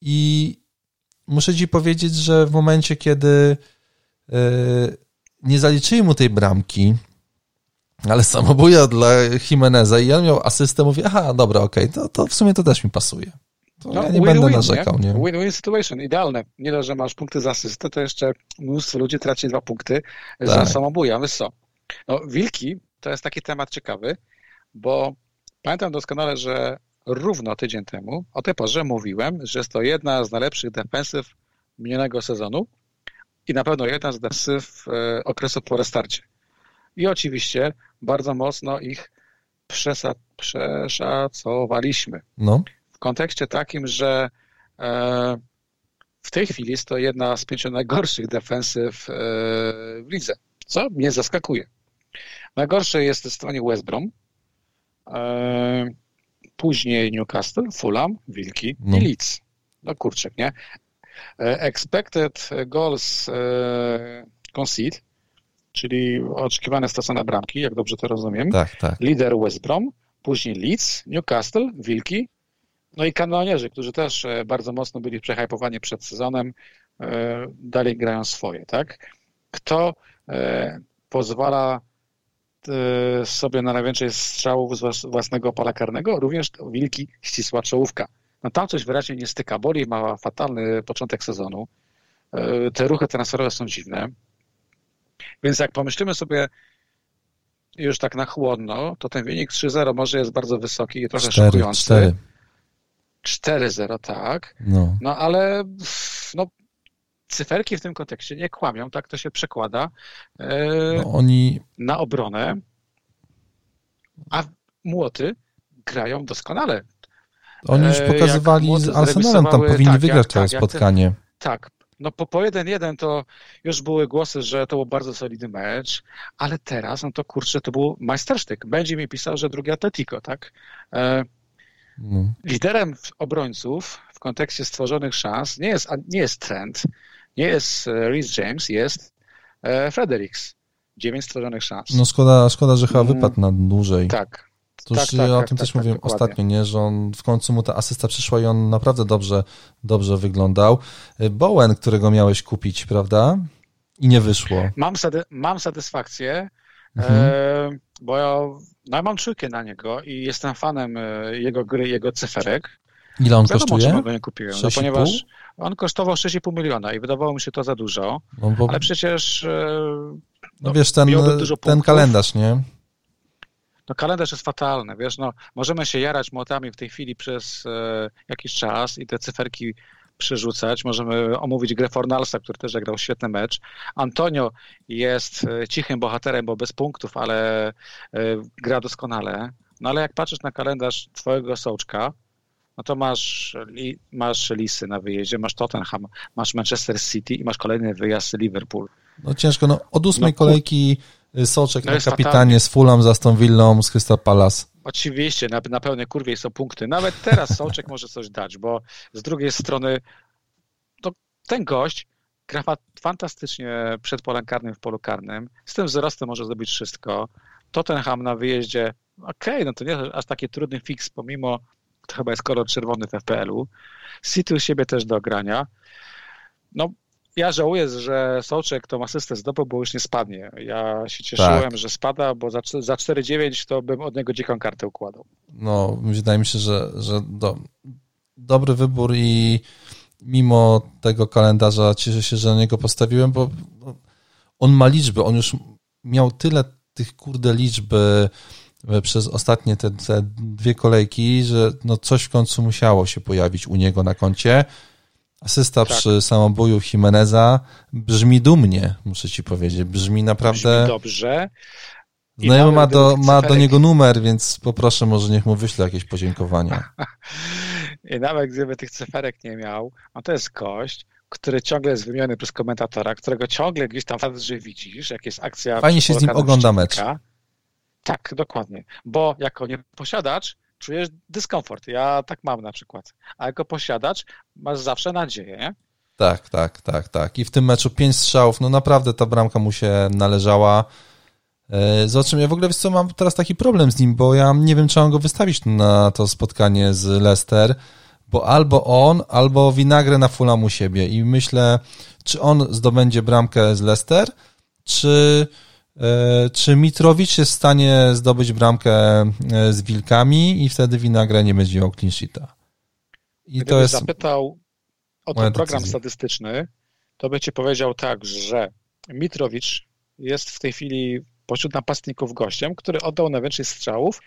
i muszę ci powiedzieć, że w momencie, kiedy e, nie zaliczyli mu tej bramki, ale samobuja dla Jimeneza i on miał asystę, mówię, aha, dobra, okej, to, to w sumie to też mi pasuje. To No, ja nie win-win, będę narzekał, nie? Win-win situation, idealne. Nie dość, że masz punkty za asystę, to jeszcze mnóstwo ludzi traci dwa punkty za Tak. samobuja. Wiesz co? No, wilki to jest taki temat ciekawy, bo pamiętam doskonale, że równo tydzień temu o tej porze mówiłem, że jest to jedna z najlepszych defensyw minionego sezonu i na pewno jedna z defensyw e, okresu po restarcie. I oczywiście bardzo mocno ich przesa- przeszacowaliśmy No, w kontekście takim, że e, w tej chwili jest to jedna z pięciu najgorszych defensyw e, w lidze, co mnie zaskakuje. Najgorsze jest zdecydowanie West Brom, e, później Newcastle, Fulham, Wilki No. i Leeds. No kurczę, nie? E, expected goals e, concede, czyli oczekiwane stracone bramki, jak dobrze to rozumiem tak, tak. lider West Brom, później Leeds, Newcastle, Wilki, no i kanonierzy, którzy też e, bardzo mocno byli przehypowani przed sezonem, dalej grają swoje, tak? Kto pozwala sobie na najwięcej strzałów z włas- własnego pola karnego? Również Wilki, ścisła czołówka. No tam coś wyraźnie nie styka. Boli ma fatalny początek sezonu. E, Te ruchy transferowe są dziwne. Więc jak pomyślimy sobie już tak na chłodno, to ten wynik 3-0 może jest bardzo wysoki i trochę Cztery, szokujący. cztery. 4-0, tak. No. No ale no, cyferki w tym kontekście nie kłamią, tak to się przekłada e, no oni, na obronę, a młoty grają doskonale. oni już E, pokazywali z Arsenalem, tam powinni tak, wygrać to tak, spotkanie. Tak, no po, po 1-1 to już były głosy, że to był bardzo solidny mecz, ale teraz, no to kurczę, to był majstersztyk. Będzie mi pisał, że drugi Atletico, tak? E, No. liderem obrońców w kontekście stworzonych szans nie jest, nie jest Trent, nie jest e, Reece James, jest e, Fredericks. Dziewięć stworzonych szans. no szkoda, szkoda, że chyba Mm. wypadł na dłużej. tak. To tak, tak, o tak, tym tak, też tak, mówiłem dokładnie. ostatnio, nie? że on w końcu mu ta asysta przyszła i on naprawdę dobrze, dobrze wyglądał. Bowen, którego miałeś kupić, prawda? I nie wyszło. Mam, sady, mam satysfakcję, Mhm. e, bo ja, no, ja mam czujkę na niego i jestem fanem e, jego gry, jego cyferek. Ile on Wiadomo, kosztuje? go nie kupiłem, no, 6,5? ponieważ on kosztował 6,5 miliona i wydawało mi się to za dużo, No, bo, ale przecież e, no wiesz, ten, dużo ten kalendarz, nie? no kalendarz jest fatalny, wiesz, no możemy się jarać młotami w tej chwili przez e, jakiś czas i te cyferki przerzucać. Możemy omówić grę Fornalsa, który też zagrał świetny mecz. Antonio jest e, cichym bohaterem, bo bez punktów, ale e, gra doskonale. No ale jak patrzysz na kalendarz twojego Sołczka, no to masz, masz Lisy na wyjeździe, masz Tottenham, masz Manchester City i masz kolejny wyjazd Liverpool. No ciężko, no od ósmej No, kolejki y, Soczek No na kapitanie z Fulham, z Aston Villą, z Crystal Palace. Oczywiście, na, na pełnej kurwie są punkty. Nawet teraz Sołczek może coś dać, bo z drugiej strony to ten gość gra fa- fantastycznie przed polem karnym w polu karnym. Z tym wzrostem może zrobić wszystko. Tottenham na wyjeździe, okej, no to nie aż taki trudny fix, pomimo to chyba jest kolor czerwony w FPL-u. City u siebie też do grania. No, ja żałuję, że Sołczek tą asystę zdobył, bo już nie spadnie. Ja się cieszyłem, Tak. że spada, bo za, za 4,9 to bym od niego dziką kartę układał. No, wydaje mi się, że, że do, dobry wybór i mimo tego kalendarza cieszę się, że na niego postawiłem, bo on ma liczby, on już miał tyle tych kurde liczby przez ostatnie te, te dwie kolejki, że no coś w końcu musiało się pojawić u niego na koncie, Asysta tak. przy samobuju Jimeneza brzmi dumnie, muszę ci powiedzieć. Brzmi naprawdę... Brzmi dobrze. Znajomy ma, do, ma do niego numer, więc poproszę, może niech mu wyśle jakieś podziękowania. I nawet gdyby tych cyferek nie miał, no to jest gość, który ciągle jest wymieniony przez komentatora, którego ciągle gdzieś tam że widzisz, jak jest akcja... Fajnie się z nim ogląda mecz. Tak, dokładnie. Bo jako nieposiadacz czujesz dyskomfort. Ja tak mam na przykład. A jako posiadacz masz zawsze nadzieję, nie? Tak, tak, tak, tak. I w tym meczu pięć strzałów, no naprawdę ta bramka mu się należała. E, zobaczymy, ja w ogóle wiesz co, mam teraz taki problem z nim, bo ja nie wiem, czy mam go wystawić na to spotkanie z Leicester, bo albo on, albo Winagre na Fulham u siebie i myślę, czy on zdobędzie bramkę z Leicester, czy, czy Mitrowicz jest w stanie zdobyć bramkę e, z Wilkami i wtedy Winagre nie będzie miał clean sheeta. I Gdybyś to jest zapytał o ten program decyzja. statystyczny, to by ci powiedział tak, że Mitrowicz jest w tej chwili pośród napastników gościem, który oddał najwięcej strzałów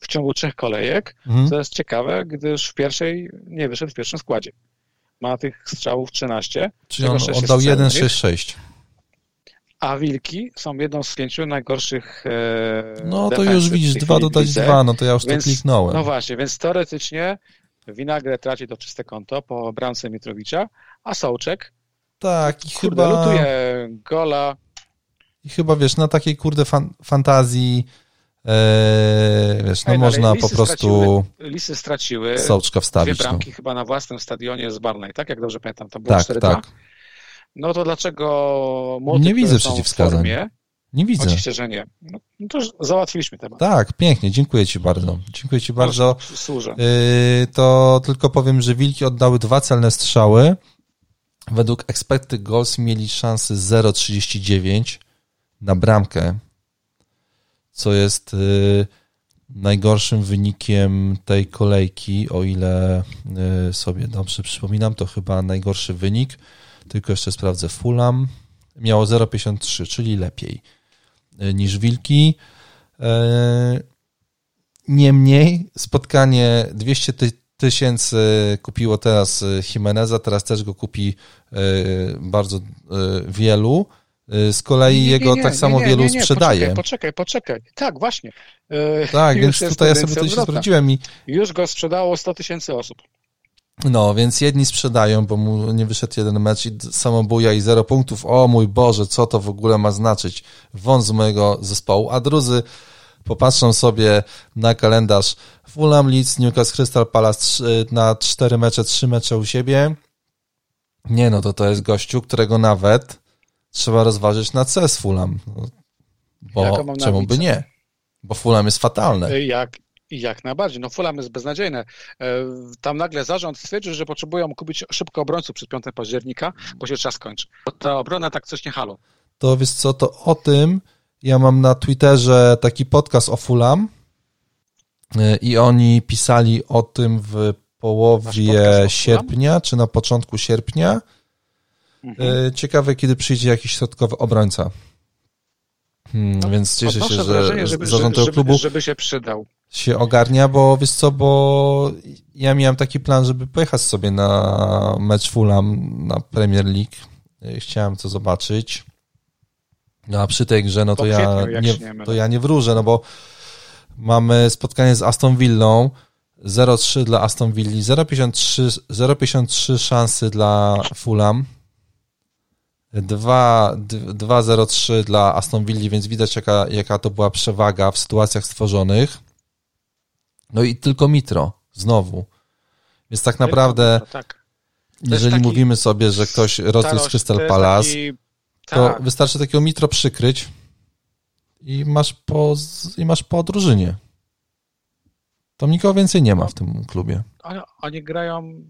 w ciągu trzech kolejek, mhm. co jest ciekawe, gdyż w pierwszej nie wyszedł w pierwszym składzie. Ma tych strzałów 13. Czyli on oddał 1, 6, 6. A Wilki są jedną z pięciu najgorszych e, No to już widzisz, dwa dodać dwa, no to ja już więc, to kliknąłem. No właśnie, więc teoretycznie Winagre traci to czyste konto po bramce Mitrowicza, a Sołczek tak, i kurde, chyba... lutuje gola i chyba, wiesz, na takiej kurde fan, fantazji e, wiesz, no Ej, można po prostu straciły, Lisy straciły sołczka wstawić. Dwie bramki no. chyba na własnym stadionie z Barney, tak? Jak dobrze pamiętam, to było tak, 4 tak. No to dlaczego młody, Nie widzę przeciwwskazań. Formie, nie widzę. Oczywiście, że nie. No, no to załatwiliśmy temat. Tak, pięknie, dziękuję Ci bardzo. Dziękuję Ci bardzo. Służę. Yy, to tylko powiem, że Wilki oddały dwa celne strzały. Według expected goals mieli szansy 0,39 na bramkę, co jest y, najgorszym wynikiem tej kolejki, o ile y, sobie dobrze przypominam, to chyba najgorszy wynik, tylko jeszcze sprawdzę Fulham, miało 0,53, czyli lepiej y, niż Wilki. Niemniej spotkanie 200 tysięcy kupiło teraz Jimeneza, teraz też go kupi bardzo wielu. Z kolei nie, nie, jego nie, tak samo wielu sprzedaje. Poczekaj, poczekaj, poczekaj. Tak, właśnie. Tak, więc tutaj ja sobie to się sprawdziłem i... Już go sprzedało 100 tysięcy osób. No, więc jedni sprzedają, bo mu nie wyszedł jeden mecz i samobuja i zero punktów. O mój Boże, co to w ogóle ma znaczyć? Wąt z mojego zespołu. A drudzy popatrzą sobie na kalendarz Fulham Leeds, Newcastle Crystal Palace na cztery mecze, trzy mecze u siebie. Nie no, to to jest gościu, którego nawet trzeba rozważyć na C z Fulham. Bo czemu by nie? Bo Fulham jest fatalny. Jak, jak najbardziej. No Fulham jest beznadziejny. E, tam nagle zarząd stwierdził, że potrzebują kupić szybko obrońców przed 5 października, bo się czas kończy. Bo ta obrona tak coś nie halo. To wiesz co, to o tym ja mam na Twitterze taki podcast o Fulham e, i oni pisali o tym w połowie sierpnia, czy na początku sierpnia Mhm. E, ciekawe, kiedy przyjdzie jakiś środkowy obrońca. Hmm, no, więc cieszę się, że wrażenie, żeby, zarząd tego klubu żeby się przydał. Się ogarnia, bo wiesz co, bo ja miałem taki plan, żeby pojechać sobie na mecz Fulham na Premier League. E, chciałem to zobaczyć. No a przy tej grze, no to, ja nie, to ja nie wróżę, no bo mamy spotkanie z Aston Villą, 0,3 dla Aston Villa, 0,53 szansy dla Fulham, 2-0-3 dla Aston Villa, więc widać jaka, jaka to była przewaga w sytuacjach stworzonych. No i tylko Mitro, znowu. Więc tak naprawdę, tak. jeżeli mówimy sobie, że ktoś rozniósł Crystal Palace, taki, to tak. wystarczy takiego Mitro przykryć i masz po, i masz po drużynie. Tam nikogo więcej nie ma w tym klubie. Oni, oni grają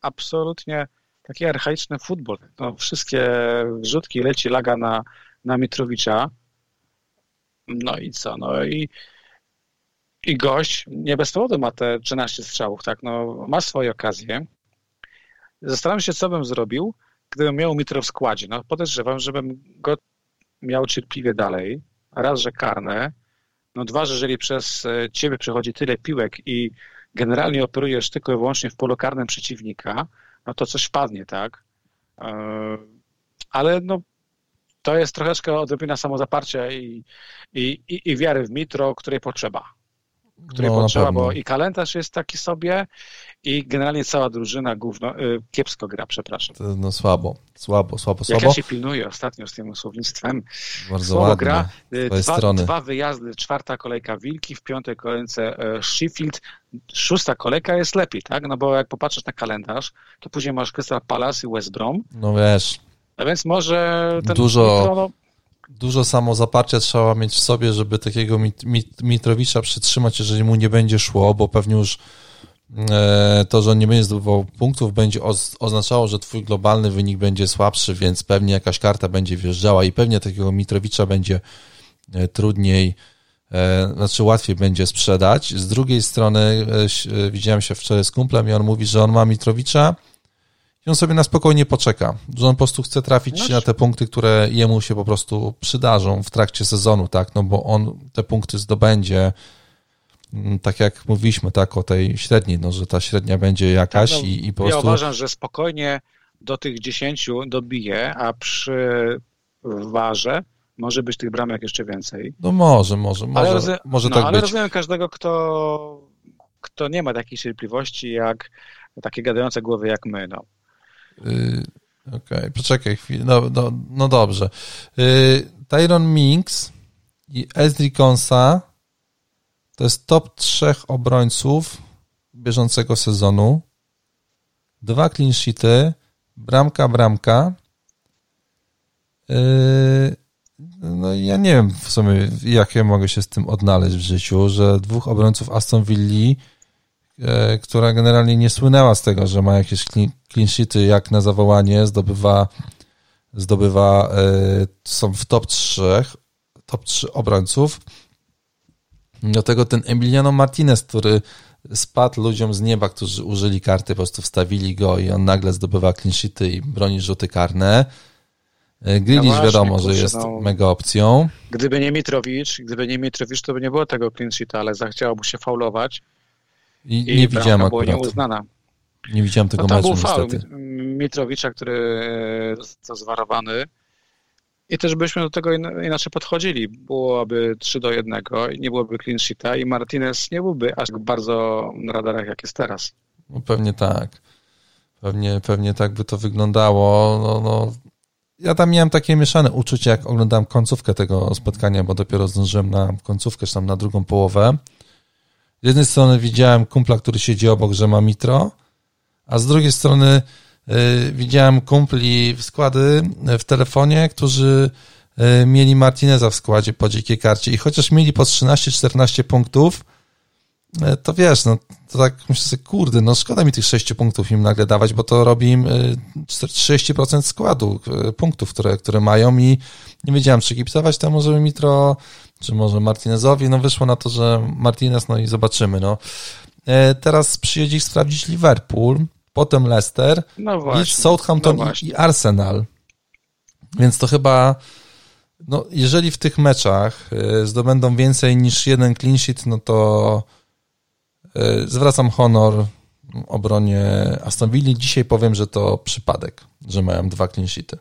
absolutnie taki archaiczny futbol. No, wszystkie wrzutki leci laga na, na Mitrowicza. No i co? No i, i gość nie bez powodu ma te 13 strzałów, tak? No, ma swoje okazje. Zastanawiam się, co bym zrobił, gdybym miał Mitro w składzie. No, podejrzewam, żebym go miał cierpliwie dalej. Raz, że karne. No dwa, że jeżeli przez e, ciebie przechodzi tyle piłek i generalnie operujesz tylko i wyłącznie w polu karnym przeciwnika, no to coś wpadnie, tak? E, ale no, to jest troszeczkę odrobina samozaparcia i, i, i, i wiary w mitro, której potrzeba której no, potrzeba, bo i kalendarz jest taki sobie i generalnie cała drużyna gówno, y, kiepsko gra, przepraszam. No słabo, słabo, słabo, Jak słabo. ja się pilnuję ostatnio z tym słownictwem. Bardzo słabo ładnie, gra, y, dwa, dwa, wyjazdy, czwarta kolejka Wilki, w piątej kolejce y, Sheffield, szósta kolejka jest lepiej, tak? No bo jak popatrzysz na kalendarz, to później masz Crystal Palace i West Brom. No wiesz. A więc może ten Dużo... No, dużo samozaparcia trzeba mieć w sobie, żeby takiego Mit Mit Mitrowicza przytrzymać, jeżeli mu nie będzie szło, bo pewnie już e, to, że on nie będzie zdobywał punktów, będzie oznaczało, że twój globalny wynik będzie słabszy, więc pewnie jakaś karta będzie wjeżdżała i pewnie takiego Mitrowicza będzie e, trudniej, e, znaczy łatwiej będzie sprzedać. Z drugiej strony widziałem się wczoraj z kumplem i on mówi, że on ma Mitrowicza, i on sobie na spokojnie poczeka, że on po prostu chce trafić no na te punkty, które jemu się po prostu przydarzą w trakcie sezonu, tak, no bo on te punkty zdobędzie, mm, tak jak mówiliśmy, tak, o tej średniej, no, że ta średnia będzie jakaś tak, no, i, i po prostu... Ja uważam, że spokojnie do tych 10 dobije, a przy warze może być tych bramek jeszcze więcej. No może, może, może, ale rozumiem, może no, tak ale być. rozumiem każdego, kto, kto nie ma takiej cierpliwości jak takie gadające głowy jak my, no. Yy, Okej, okay, poczekaj chwilę. No, no, no dobrze. Yy, Tyron Minks i Esdri Konsa to jest top trzech obrońców bieżącego sezonu. Dwa clean sheety, bramka, bramka. Yy, no ja nie wiem w sumie, jak ja mogę się z tym odnaleźć w życiu, że dwóch obrońców Aston Villa która generalnie nie słynęła z tego, że ma jakieś clean sheety jak na zawołanie, zdobywa, zdobywa e, są w top 3, top 3 obrońców. Do tego ten Emiliano Martinez, który spadł ludziom z nieba, którzy użyli karty, po prostu wstawili go i on nagle zdobywa clean sheety i broni rzuty karne. E, Grilish no wiadomo, że jest no, mega opcją. Gdyby nie Mitrowicz, gdyby nie Mitrowicz, to by nie było tego clean sheeta, ale zachciałoby się faulować i, I nie widziałem akurat. nieuznana. Nie widziałem tego no, tam meczu był faul Mitrowicza, który został zwarowany. I też byśmy do tego inaczej podchodzili. Byłoby 3 do 1 i nie byłoby clean sheeta i Martinez nie byłby aż tak bardzo na radarach, jak jest teraz. No pewnie tak. Pewnie, pewnie tak by to wyglądało. No, no. Ja tam miałem takie mieszane uczucie, jak oglądałem końcówkę tego spotkania, bo dopiero zdążyłem na końcówkę, czy tam na drugą połowę. Z jednej strony widziałem kumpla, który siedzi obok, że ma mitro, a z drugiej strony y, widziałem kumpli w składy y, w telefonie, którzy y, mieli Martineza w składzie po dzikiej karcie. I chociaż mieli po 13-14 punktów, to wiesz, no to tak myślę sobie, kurde, no szkoda mi tych 6 punktów im nagle dawać, bo to robi im 30% składu punktów, które, które mają i nie wiedziałem, czy kipicować temu, żeby Mitro czy może Martinezowi. No wyszło na to, że Martinez, no i zobaczymy. No. E, teraz przyjedzie ich sprawdzić Liverpool, potem Leicester, no właśnie, Southampton no i, Arsenal. Więc to chyba, no jeżeli w tych meczach e, zdobędą więcej niż jeden clean sheet, no to e, zwracam honor obronie Aston Villa. Dzisiaj powiem, że to przypadek, że mają dwa clean sheety.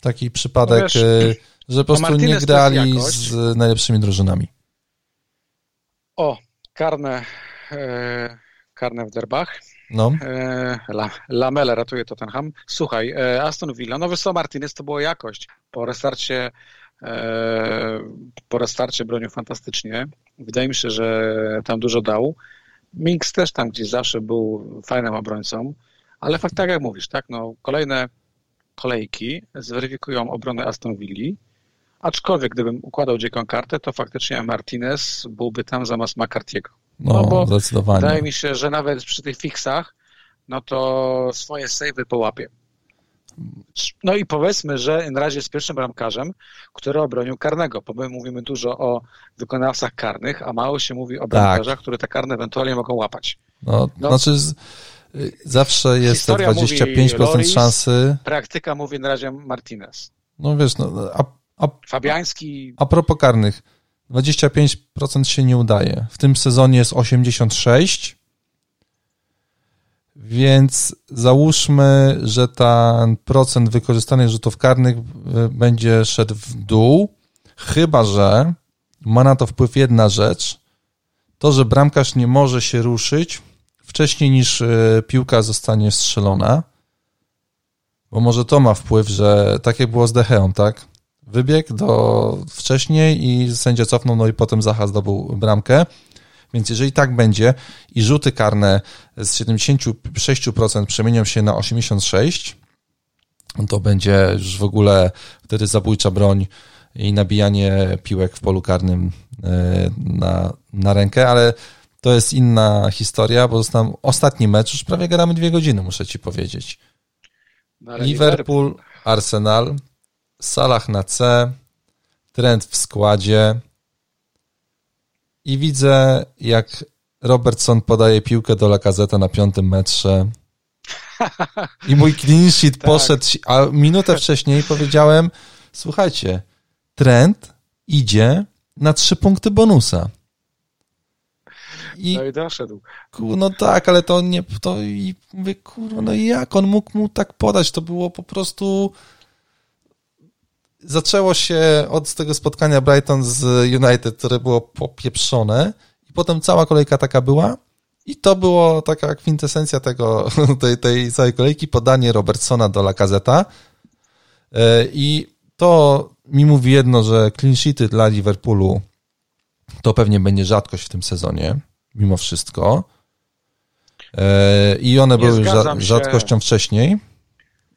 Taki przypadek... No wiesz, że po prostu nie grali z najlepszymi drużynami. O, karne, e, karne w derbach. No. E, La, Lamele ratuje Tottenham. Słuchaj, e, Aston Villa, nowy So Martinez to była jakość. Po restarcie e, po restarcie bronił fantastycznie. Wydaje mi się, że tam dużo dał. Minks też tam gdzieś zawsze był fajnym obrońcą, ale fakt tak jak mówisz, tak, no kolejne kolejki zweryfikują obronę Aston Villa Aczkolwiek gdybym układał dziką kartę, to faktycznie Martinez byłby tam zamiast McCarthy'ego. No, no bo zdecydowanie. wydaje mi się, że nawet przy tych fixach, no to swoje savey połapie. No i powiedzmy, że na razie jest pierwszym bramkarzem, który obronił karnego, bo my mówimy dużo o wykonawcach karnych, a mało się mówi o bramkarzach, tak. które te karne ewentualnie mogą łapać. No, no znaczy z, zawsze jest te 25% Loris, szansy. Praktyka mówi na razie Martinez. No wiesz, no, a a, Fabiański. A propos karnych. 25% się nie udaje. W tym sezonie jest 86, Więc załóżmy, że ten procent wykorzystanych rzutów karnych y, będzie szedł w dół, chyba że ma na to wpływ jedna rzecz, to, że bramkarz nie może się ruszyć wcześniej niż y, piłka zostanie strzelona, bo może to ma wpływ, że tak jak było z Decheą, tak? Wybiegł do wcześniej i sędzia cofnął, no i potem Zaha zdobył bramkę. Więc jeżeli tak będzie i rzuty karne z 76% przemienią się na 86%, to będzie już w ogóle wtedy zabójcza broń i nabijanie piłek w polu karnym e, na, na rękę, ale to jest inna historia, bo zostałem ostatni mecz, już prawie gramy dwie godziny, muszę ci powiedzieć. No, Liverpool, Arsenal, Salah na C, Trent w składzie, i widzę, jak Robertson podaje piłkę do Lakazeta na piątym metrze. I mój clean sheet tak. poszedł, a minutę wcześniej powiedziałem, słuchajcie, trend idzie na trzy punkty bonusa. I, no i doszedł. No tak, ale to nie, to i mówię, kurwa, no jak on mógł mu tak podać? To było po prostu zaczęło się od tego spotkania Brighton z United, które było popieprzone i potem cała kolejka taka była i to było taka kwintesencja tego, tej, tej całej kolejki, podanie Robertsona do Lacazeta e, i to mi mówi jedno, że clean sheety dla Liverpoolu to pewnie będzie rzadkość w tym sezonie, mimo wszystko. E, I one Nie były rzadkością wcześniej.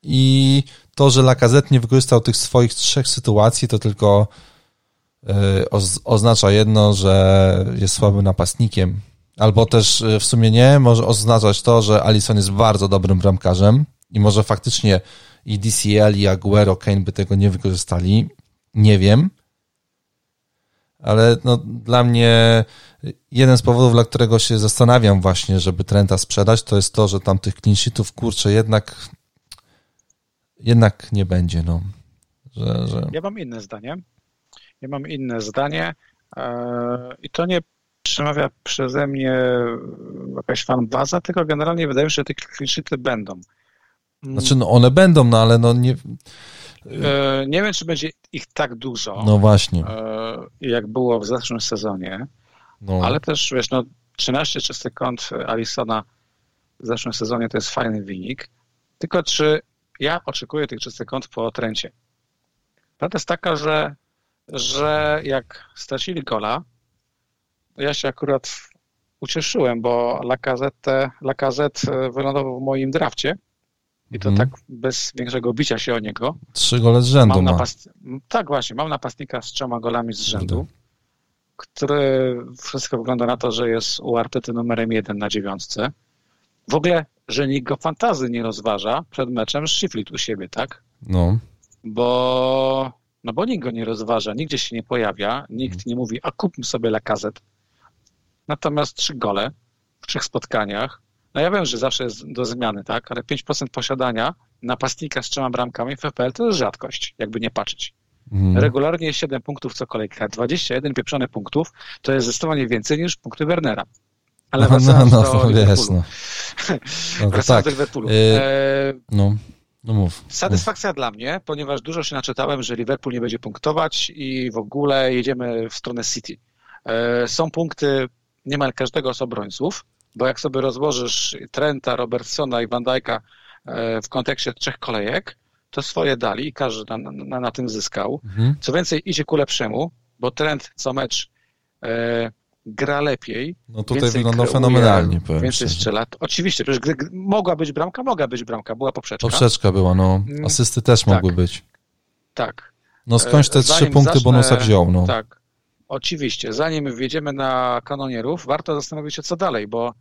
I to, że Lacazette nie wykorzystał tych swoich trzech sytuacji, to tylko e, oznacza jedno, że jest słabym napastnikiem. Albo też e, w sumie nie, może oznaczać to, że Alisson jest bardzo dobrym bramkarzem i może faktycznie i DCL, i Aguero, Kane by tego nie wykorzystali. Nie wiem. Ale no, dla mnie jeden z powodów, dla którego się zastanawiam właśnie, żeby Trenta sprzedać, to jest to, że tam tych clean sheetów, kurczę, jednak jednak nie będzie, no. Że, że... Ja mam inne zdanie. Ja mam inne zdanie e, i to nie przemawia przeze mnie jakaś fanbaza, tylko generalnie wydaje mi się, że te kliczyty będą. Znaczy, no one będą, no ale no nie... E, nie wiem, czy będzie ich tak dużo. No właśnie. E, jak było w zeszłym sezonie, no. ale też, wiesz, no 13 czystych kąt Alisona w zeszłym sezonie to jest fajny wynik. Tylko czy ja oczekuję tych czystych kąt po Trencie. Prawda jest taka, że, że jak stracili gola, ja się akurat ucieszyłem, bo Lacazette, Lacazette wylądował w moim drafcie i to hmm. tak bez większego bicia się o niego. Trzy gole z rzędu mam napast... Tak właśnie, mam napastnika z trzema golami z rzędu, który wszystko wygląda na to, że jest u Artety numerem jeden na dziewiątce. W ogóle że nikt go fantazy nie rozważa przed meczem z Shiflit u siebie, tak? No. Bo, no bo nikt go nie rozważa, nigdzie się nie pojawia, nikt nie mówi, a kupmy sobie lakazet. Natomiast trzy gole w trzech spotkaniach, no ja wiem, że zawsze jest do zmiany, tak? Ale 5% posiadania napastnika z trzema bramkami w FPL to jest rzadkość, jakby nie patrzeć. Mm. Regularnie 7 punktów co kolejka, 21 pieprzone punktów to jest zdecydowanie więcej niż punkty Wernera. Ale no, no, no, do wiesz, no. no to tak. do Liverpoolu. Yy, no. No mów. Satysfakcja mów. dla mnie, ponieważ dużo się naczytałem, że Liverpool nie będzie punktować i w ogóle jedziemy w stronę City. E, są punkty niemal każdego z obrońców, bo jak sobie rozłożysz Trenta, Robertsona i Van Dijk'a e, w kontekście trzech kolejek, to swoje dali i każdy na, na, na tym zyskał. Mhm. Co więcej, idzie ku lepszemu, bo Trent co mecz e, gra lepiej. No tutaj wygląda fenomenalnie. Powiem więcej strzela. Oczywiście, przecież mogła być bramka, mogła być bramka, była poprzeczka. Poprzeczka była, no. Mm, Asysty też tak, mogły być. Tak. No skądś te trzy punkty zacznę, bonusa wziął, no. Tak. Oczywiście. Zanim wjedziemy na kanonierów, warto zastanowić się, co dalej, bo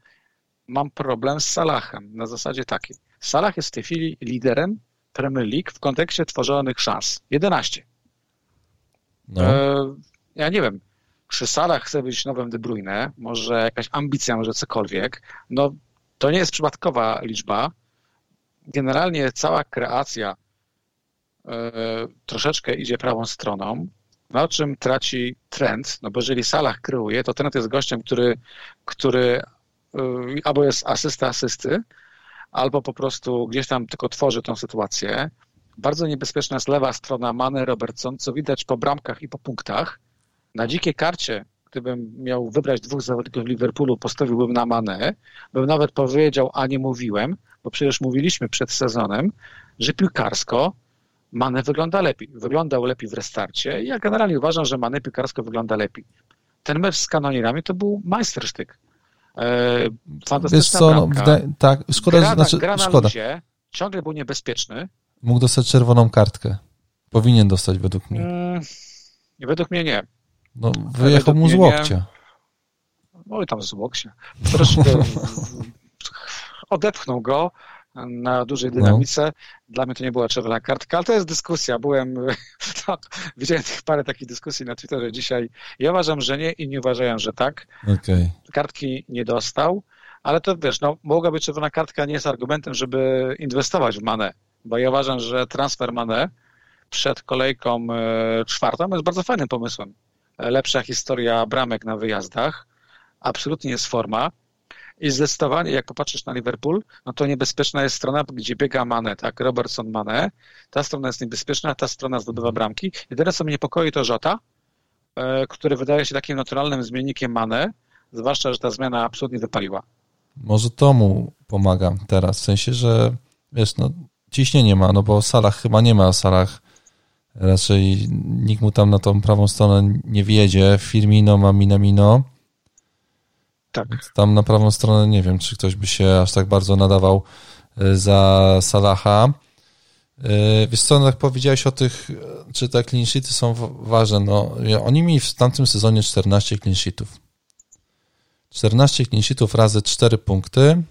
mam problem z Salahem na zasadzie takiej. Salah jest w tej chwili liderem Premier League w kontekście tworzonych szans. 11. No. E, ja nie wiem, przy Salah chce być nowym De Bruyne, może jakaś ambicja, może cokolwiek, no to nie jest przypadkowa liczba. Generalnie cała kreacja y, troszeczkę idzie prawą stroną, na czym traci trend, no bo jeżeli Salah kreuje, to trend jest gościem, który, który y, albo jest asysta asysty, albo po prostu gdzieś tam tylko tworzy tą sytuację. Bardzo niebezpieczna jest lewa strona Mane Robertson, co widać po bramkach i po punktach. Na dzikiej karcie, gdybym miał wybrać dwóch zawodników Liverpoolu, postawiłbym na Mane. Bym nawet powiedział, a nie mówiłem, bo przecież mówiliśmy przed sezonem, że piłkarsko Mane wygląda lepiej. Wyglądał lepiej w restarcie. Ja generalnie uważam, że Mane piłkarsko wygląda lepiej. Ten mecz z kanonierami to był majstersztyk. E, fantastyczna co, no, tak, szkoda, gra, znaczy, gra na szkoda. Luzie, ciągle był niebezpieczny. Mógł dostać czerwoną kartkę. Powinien dostać według mnie. Hmm, według mnie nie. No, wyjechał mu z łokcia. Nie. Oj, tam z łokcia. Troszkę odepchnął go na dużej no. dynamice. No. Dla mnie to nie była czerwona kartka, ale to jest dyskusja. Byłem, no, widziałem parę takich dyskusji na Twitterze dzisiaj. Ja uważam, że nie, inni uważają, że tak. Okay. Kartki nie dostał, ale to wiesz, no, mogła być czerwona kartka nie jest argumentem, żeby inwestować w Mane, bo ja uważam, że transfer Mane przed kolejką e, czwartą jest bardzo fajnym pomysłem. Lepsza historia bramek na wyjazdach, absolutnie jest forma. I zdecydowanie, jak popatrzysz na Liverpool, no to niebezpieczna jest strona, gdzie biega Mane, tak? Robertson Mane. Ta strona jest niebezpieczna, ta strona zdobywa bramki. Jedyne, co mnie niepokoi, to Żota, e, który wydaje się takim naturalnym zmiennikiem Mane, zwłaszcza, że ta zmiana absolutnie wypaliła. Może to mu pomaga teraz, w sensie, że wiesz, no ciśnienie ma, no bo Salach chyba nie ma Salach raczej nikt mu tam na tą prawą stronę nie wjedzie. Firmino ma Minamino. Tak. Tam na prawą stronę nie wiem, czy ktoś by się aż tak bardzo nadawał y, za Salaha. Y, wiesz co, no tak powiedziałeś o tych, czy te clean sheety są ważne. No, oni mieli w tamtym sezonie 14 clean sheetów. 14 clean sheetów razy 4 punkty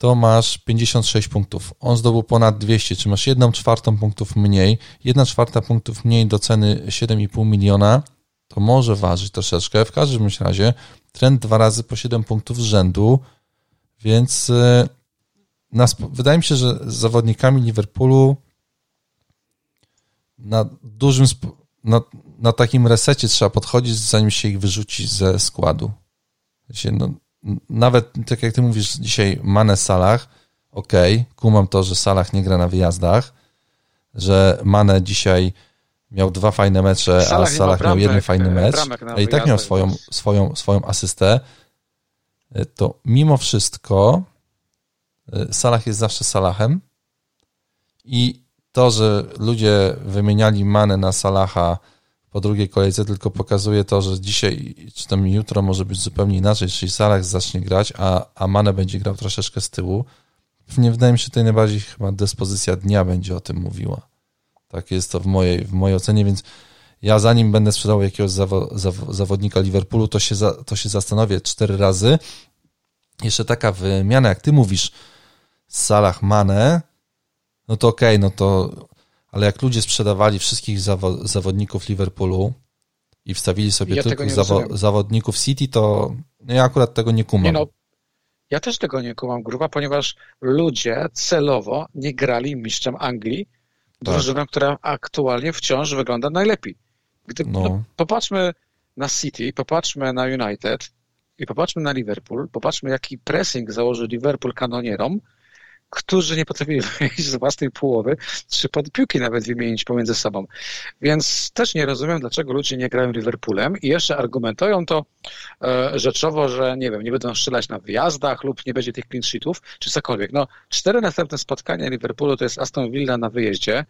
to masz 56 punktów. On zdobył ponad 200, czy masz 1 czwartą punktów mniej. 1 czwarta punktów mniej do ceny 7,5 miliona to może ważyć troszeczkę. W każdym razie trend dwa razy po 7 punktów z rzędu, więc y, nas, wydaje mi się, że z zawodnikami Liverpoolu na dużym, na, na takim resecie trzeba podchodzić, zanim się ich wyrzuci ze składu. No, nawet tak jak ty mówisz dzisiaj, Mane Salah, ok, kumam to, że Salah nie gra na wyjazdach, że Mane dzisiaj miał dwa fajne mecze, Salah a Salah miał jeden fajny e, mecz, a i tak miał swoją, swoją, swoją asystę, e, to mimo wszystko e, Salah jest zawsze Salahem i to, że ludzie wymieniali Manę na Salaha po drugiej kolejce, tylko pokazuje to, że dzisiaj czy tam jutro może być zupełnie inaczej, czyli Salah zacznie grać, a, a Mane będzie grał troszeczkę z tyłu. Nie wydaje mi się, tutaj najbardziej chyba dyspozycja dnia będzie o tym mówiła. Tak jest to w mojej, w mojej ocenie, więc ja zanim będę sprzedał jakiegoś zawo, zawodnika Liverpoolu, to się, za, to się zastanowię cztery razy. Jeszcze taka wymiana, jak ty mówisz, Salah Mane, no to okej, okay, no to ale jak ludzie sprzedawali wszystkich zawo, zawodników Liverpoolu i wstawili sobie ja tylko zawo, zawodników City, to no ja akurat tego nie kumam. Nie no, ja też tego nie kumam, gruba, ponieważ ludzie celowo nie grali mistrzem Anglii, tak. drużyną, która aktualnie wciąż wygląda najlepiej. Gdy, no. No, popatrzmy na City, popatrzmy na United i popatrzmy na Liverpool, popatrzmy jaki pressing założył Liverpool kanonierom, którzy nie potrafili wyjść z własnej połowy, czy pod piłki nawet wymienić pomiędzy sobą. Więc też nie rozumiem, dlaczego ludzie nie grają Liverpoolem i jeszcze argumentują to e, rzeczowo, że nie wiem, nie będą strzelać na wyjazdach lub nie będzie tych clean sheetów, czy cokolwiek. No, cztery następne spotkania Liverpoolu to jest Aston Villa na wyjeździe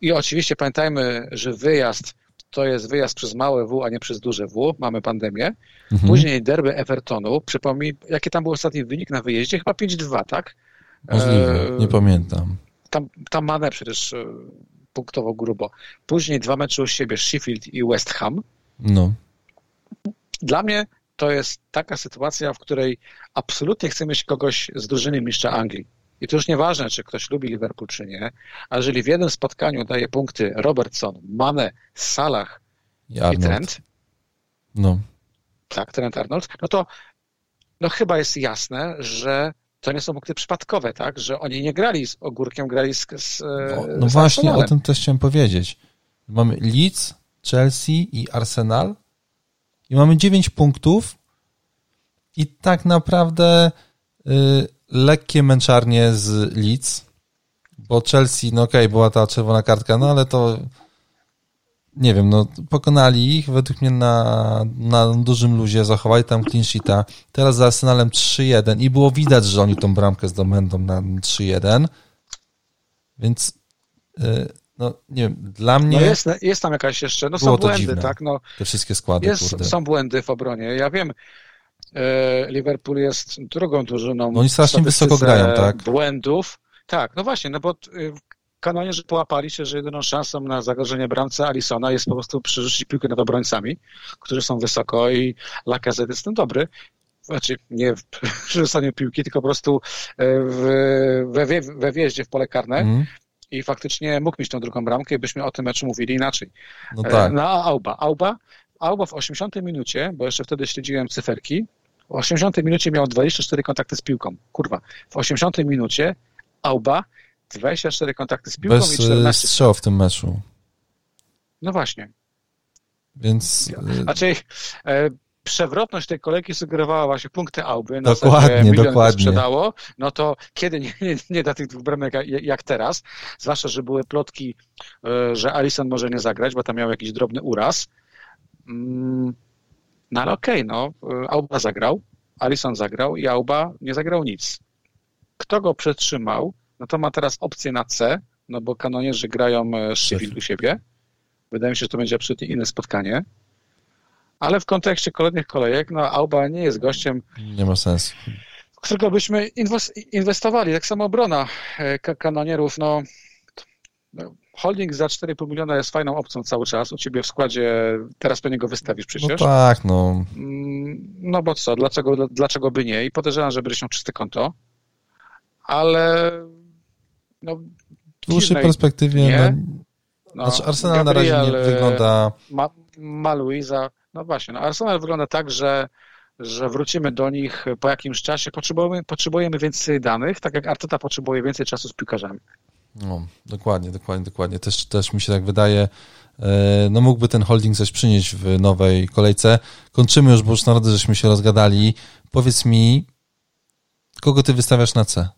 i oczywiście pamiętajmy, że wyjazd to jest wyjazd przez małe W, a nie przez duże W. Mamy pandemię. Mhm. Później derby Evertonu. Przypomnij, jaki tam był ostatni wynik na wyjeździe? Chyba 5-2, tak? Możliwe, e, nie pamiętam. Tam, tam Mane przecież e, punktowo grubo. Później dwa mecze u siebie, Sheffield i West Ham. No. Dla mnie to jest taka sytuacja, w której absolutnie chcę mieć kogoś z drużyny mistrza Anglii. I to już nieważne, czy ktoś lubi Liverpool, czy nie, a jeżeli w jednym spotkaniu daje punkty Robertson, Mane, Salah i, i Trent, no. tak, Trent Arnold, no to no chyba jest jasne, że to nie są punkty przypadkowe, tak? Że oni nie grali z Ogórkiem, grali z, z No, no z właśnie, Arsenalem. o tym też chciałem powiedzieć. Mamy Leeds, Chelsea i Arsenal i mamy 9 punktów i tak naprawdę y, lekkie męczarnie z Leeds, bo Chelsea, no okej, okay, była ta czerwona kartka, no ale to nie wiem, no pokonali ich według mnie na, na dużym luzie, zachowali tam clean sheeta. Teraz za Arsenalem 3-1 i było widać, że oni tą bramkę zdobędą na 3-1. Więc yy, no nie wiem, dla mnie... No jest, jest tam jakaś jeszcze, no są błędy, dziwne, tak? No, te wszystkie składy, jest, kurde. Są błędy w obronie. Ja wiem, e, Liverpool jest drugą drużyną. No oni strasznie wysoko grają, tak? Błędów. Tak, no właśnie, no bo y, kanonierzy połapali się, że jedyną szansą na zagrożenie bramce Alisona jest po prostu przerzucić piłkę nad obrońcami, którzy są wysoko i Lacazette jest ten dobry. Znaczy nie w przerzucaniu piłki, tylko po prostu e, w, we, we wjeździe w pole karne. Mm. I faktycznie mógł mieć tą drugą bramkę, byśmy o tym meczu mówili inaczej. No tak. Na Auba. Auba, Auba w 80 minucie, bo jeszcze wtedy śledziłem cyferki, w 80 minucie miał 24 kontakty z piłką. Kurwa. W 80 minucie Auba 24 kontakty z piłką Bez i 14 strzał w tym meczu. No właśnie. Więc... Znaczy, e, przewrotność tej kolejki sugerowała właśnie punkty Auby. Na dokładnie, dokładnie. sprzedało, no to kiedy nie, nie, nie da tych dwóch bramek jak, jak teraz, zwłaszcza, że były plotki, e, że Alison może nie zagrać, bo tam miał jakiś drobny uraz. Mm, no ale okej, okay, no, e, Auba zagrał, Alison zagrał i Auba nie zagrał nic. Kto go przetrzymał, no to ma teraz opcję na C, no bo kanonierzy grają Sheffield u siebie. Wydaje mi się, że to będzie absolutnie inne spotkanie. Ale w kontekście kolejnych kolejek, no Auba nie jest gościem. Nie ma sensu. W którego byśmy inwestowali. Tak samo obrona e, kanonierów, no, no holding za 4,5 miliona jest fajną opcją cały czas. U ciebie w składzie teraz pewnie go wystawisz przecież. No tak, no. Mm, no bo co, dlaczego, dlaczego by nie? I podejrzewam, że będziesz miał czyste konto. Ale no, w dłuższej perspektywie nie. No, znaczy Arsenal Gabriel, na razie nie wygląda... Ma, ma Luisa, no właśnie, no Arsenal wygląda tak, że że wrócimy do nich po jakimś czasie. Potrzebujemy, potrzebujemy więcej danych, tak jak Arteta potrzebuje więcej czasu z piłkarzami. No, dokładnie, dokładnie, dokładnie. Też, też mi się tak wydaje. E, no mógłby ten holding coś przynieść w nowej kolejce. Kończymy już, bo już narody żeśmy się rozgadali. Powiedz mi, kogo ty wystawiasz na C?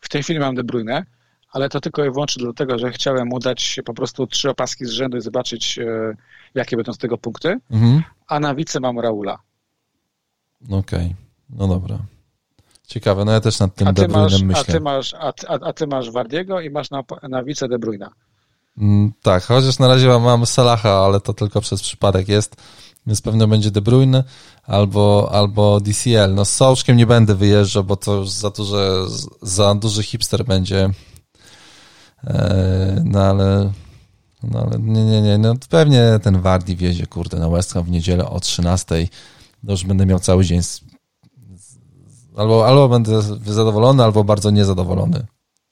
W tej chwili mam De Bruyne, ale to tylko i wyłącznie dlatego, że chciałem mu dać po prostu trzy opaski z rzędu i zobaczyć, e, jakie będą z tego punkty. Mhm. A na wice mam Raula. Okej, okay. no dobra. Ciekawe, no ja też nad tym De Bruynem myślę. A ty masz, a, a, a ty masz Wardiego i masz na, na wice De Bruyna. Mm, tak, chociaż na razie mam Salaha, ale to tylko przez przypadek jest, więc pewnie będzie De Bruyne albo, albo DCL. No z Sołczkiem nie będę wyjeżdżał, bo to już za, duże, za duży hipster będzie. E, no ale, no ale nie, nie, nie. No pewnie ten Wardi wjedzie, kurde, na West Ham w niedzielę o 13. No już będę miał cały dzień. Z, albo, albo będę zadowolony, albo bardzo niezadowolony.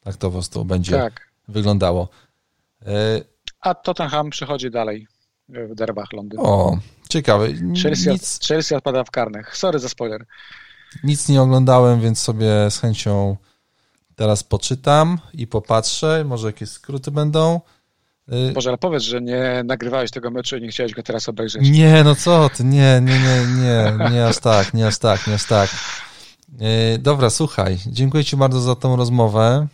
Tak to po prostu będzie tak. wyglądało. E, A Tottenham przychodzi dalej w derbach Londynu. O, ciekawe. Chelsea, nic... Chelsea odpada w karnych. Sorry za spoiler. Nic nie oglądałem, więc sobie z chęcią teraz poczytam i popatrzę. Może jakieś skróty będą. Y, Boże, ale powiedz, że nie nagrywałeś tego meczu i nie chciałeś go teraz obejrzeć. Nie, no co ty, nie, nie, nie, nie, nie aż tak, nie aż tak, nie aż tak. Y, dobra, słuchaj, dziękuję Ci bardzo za tą rozmowę.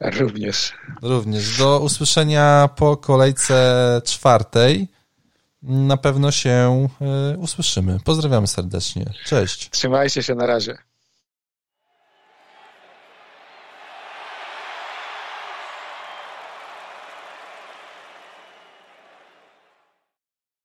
Również. Również. Do usłyszenia po kolejce czwartej. Na pewno się y, usłyszymy. Pozdrawiamy serdecznie. Cześć. Trzymajcie się na razie.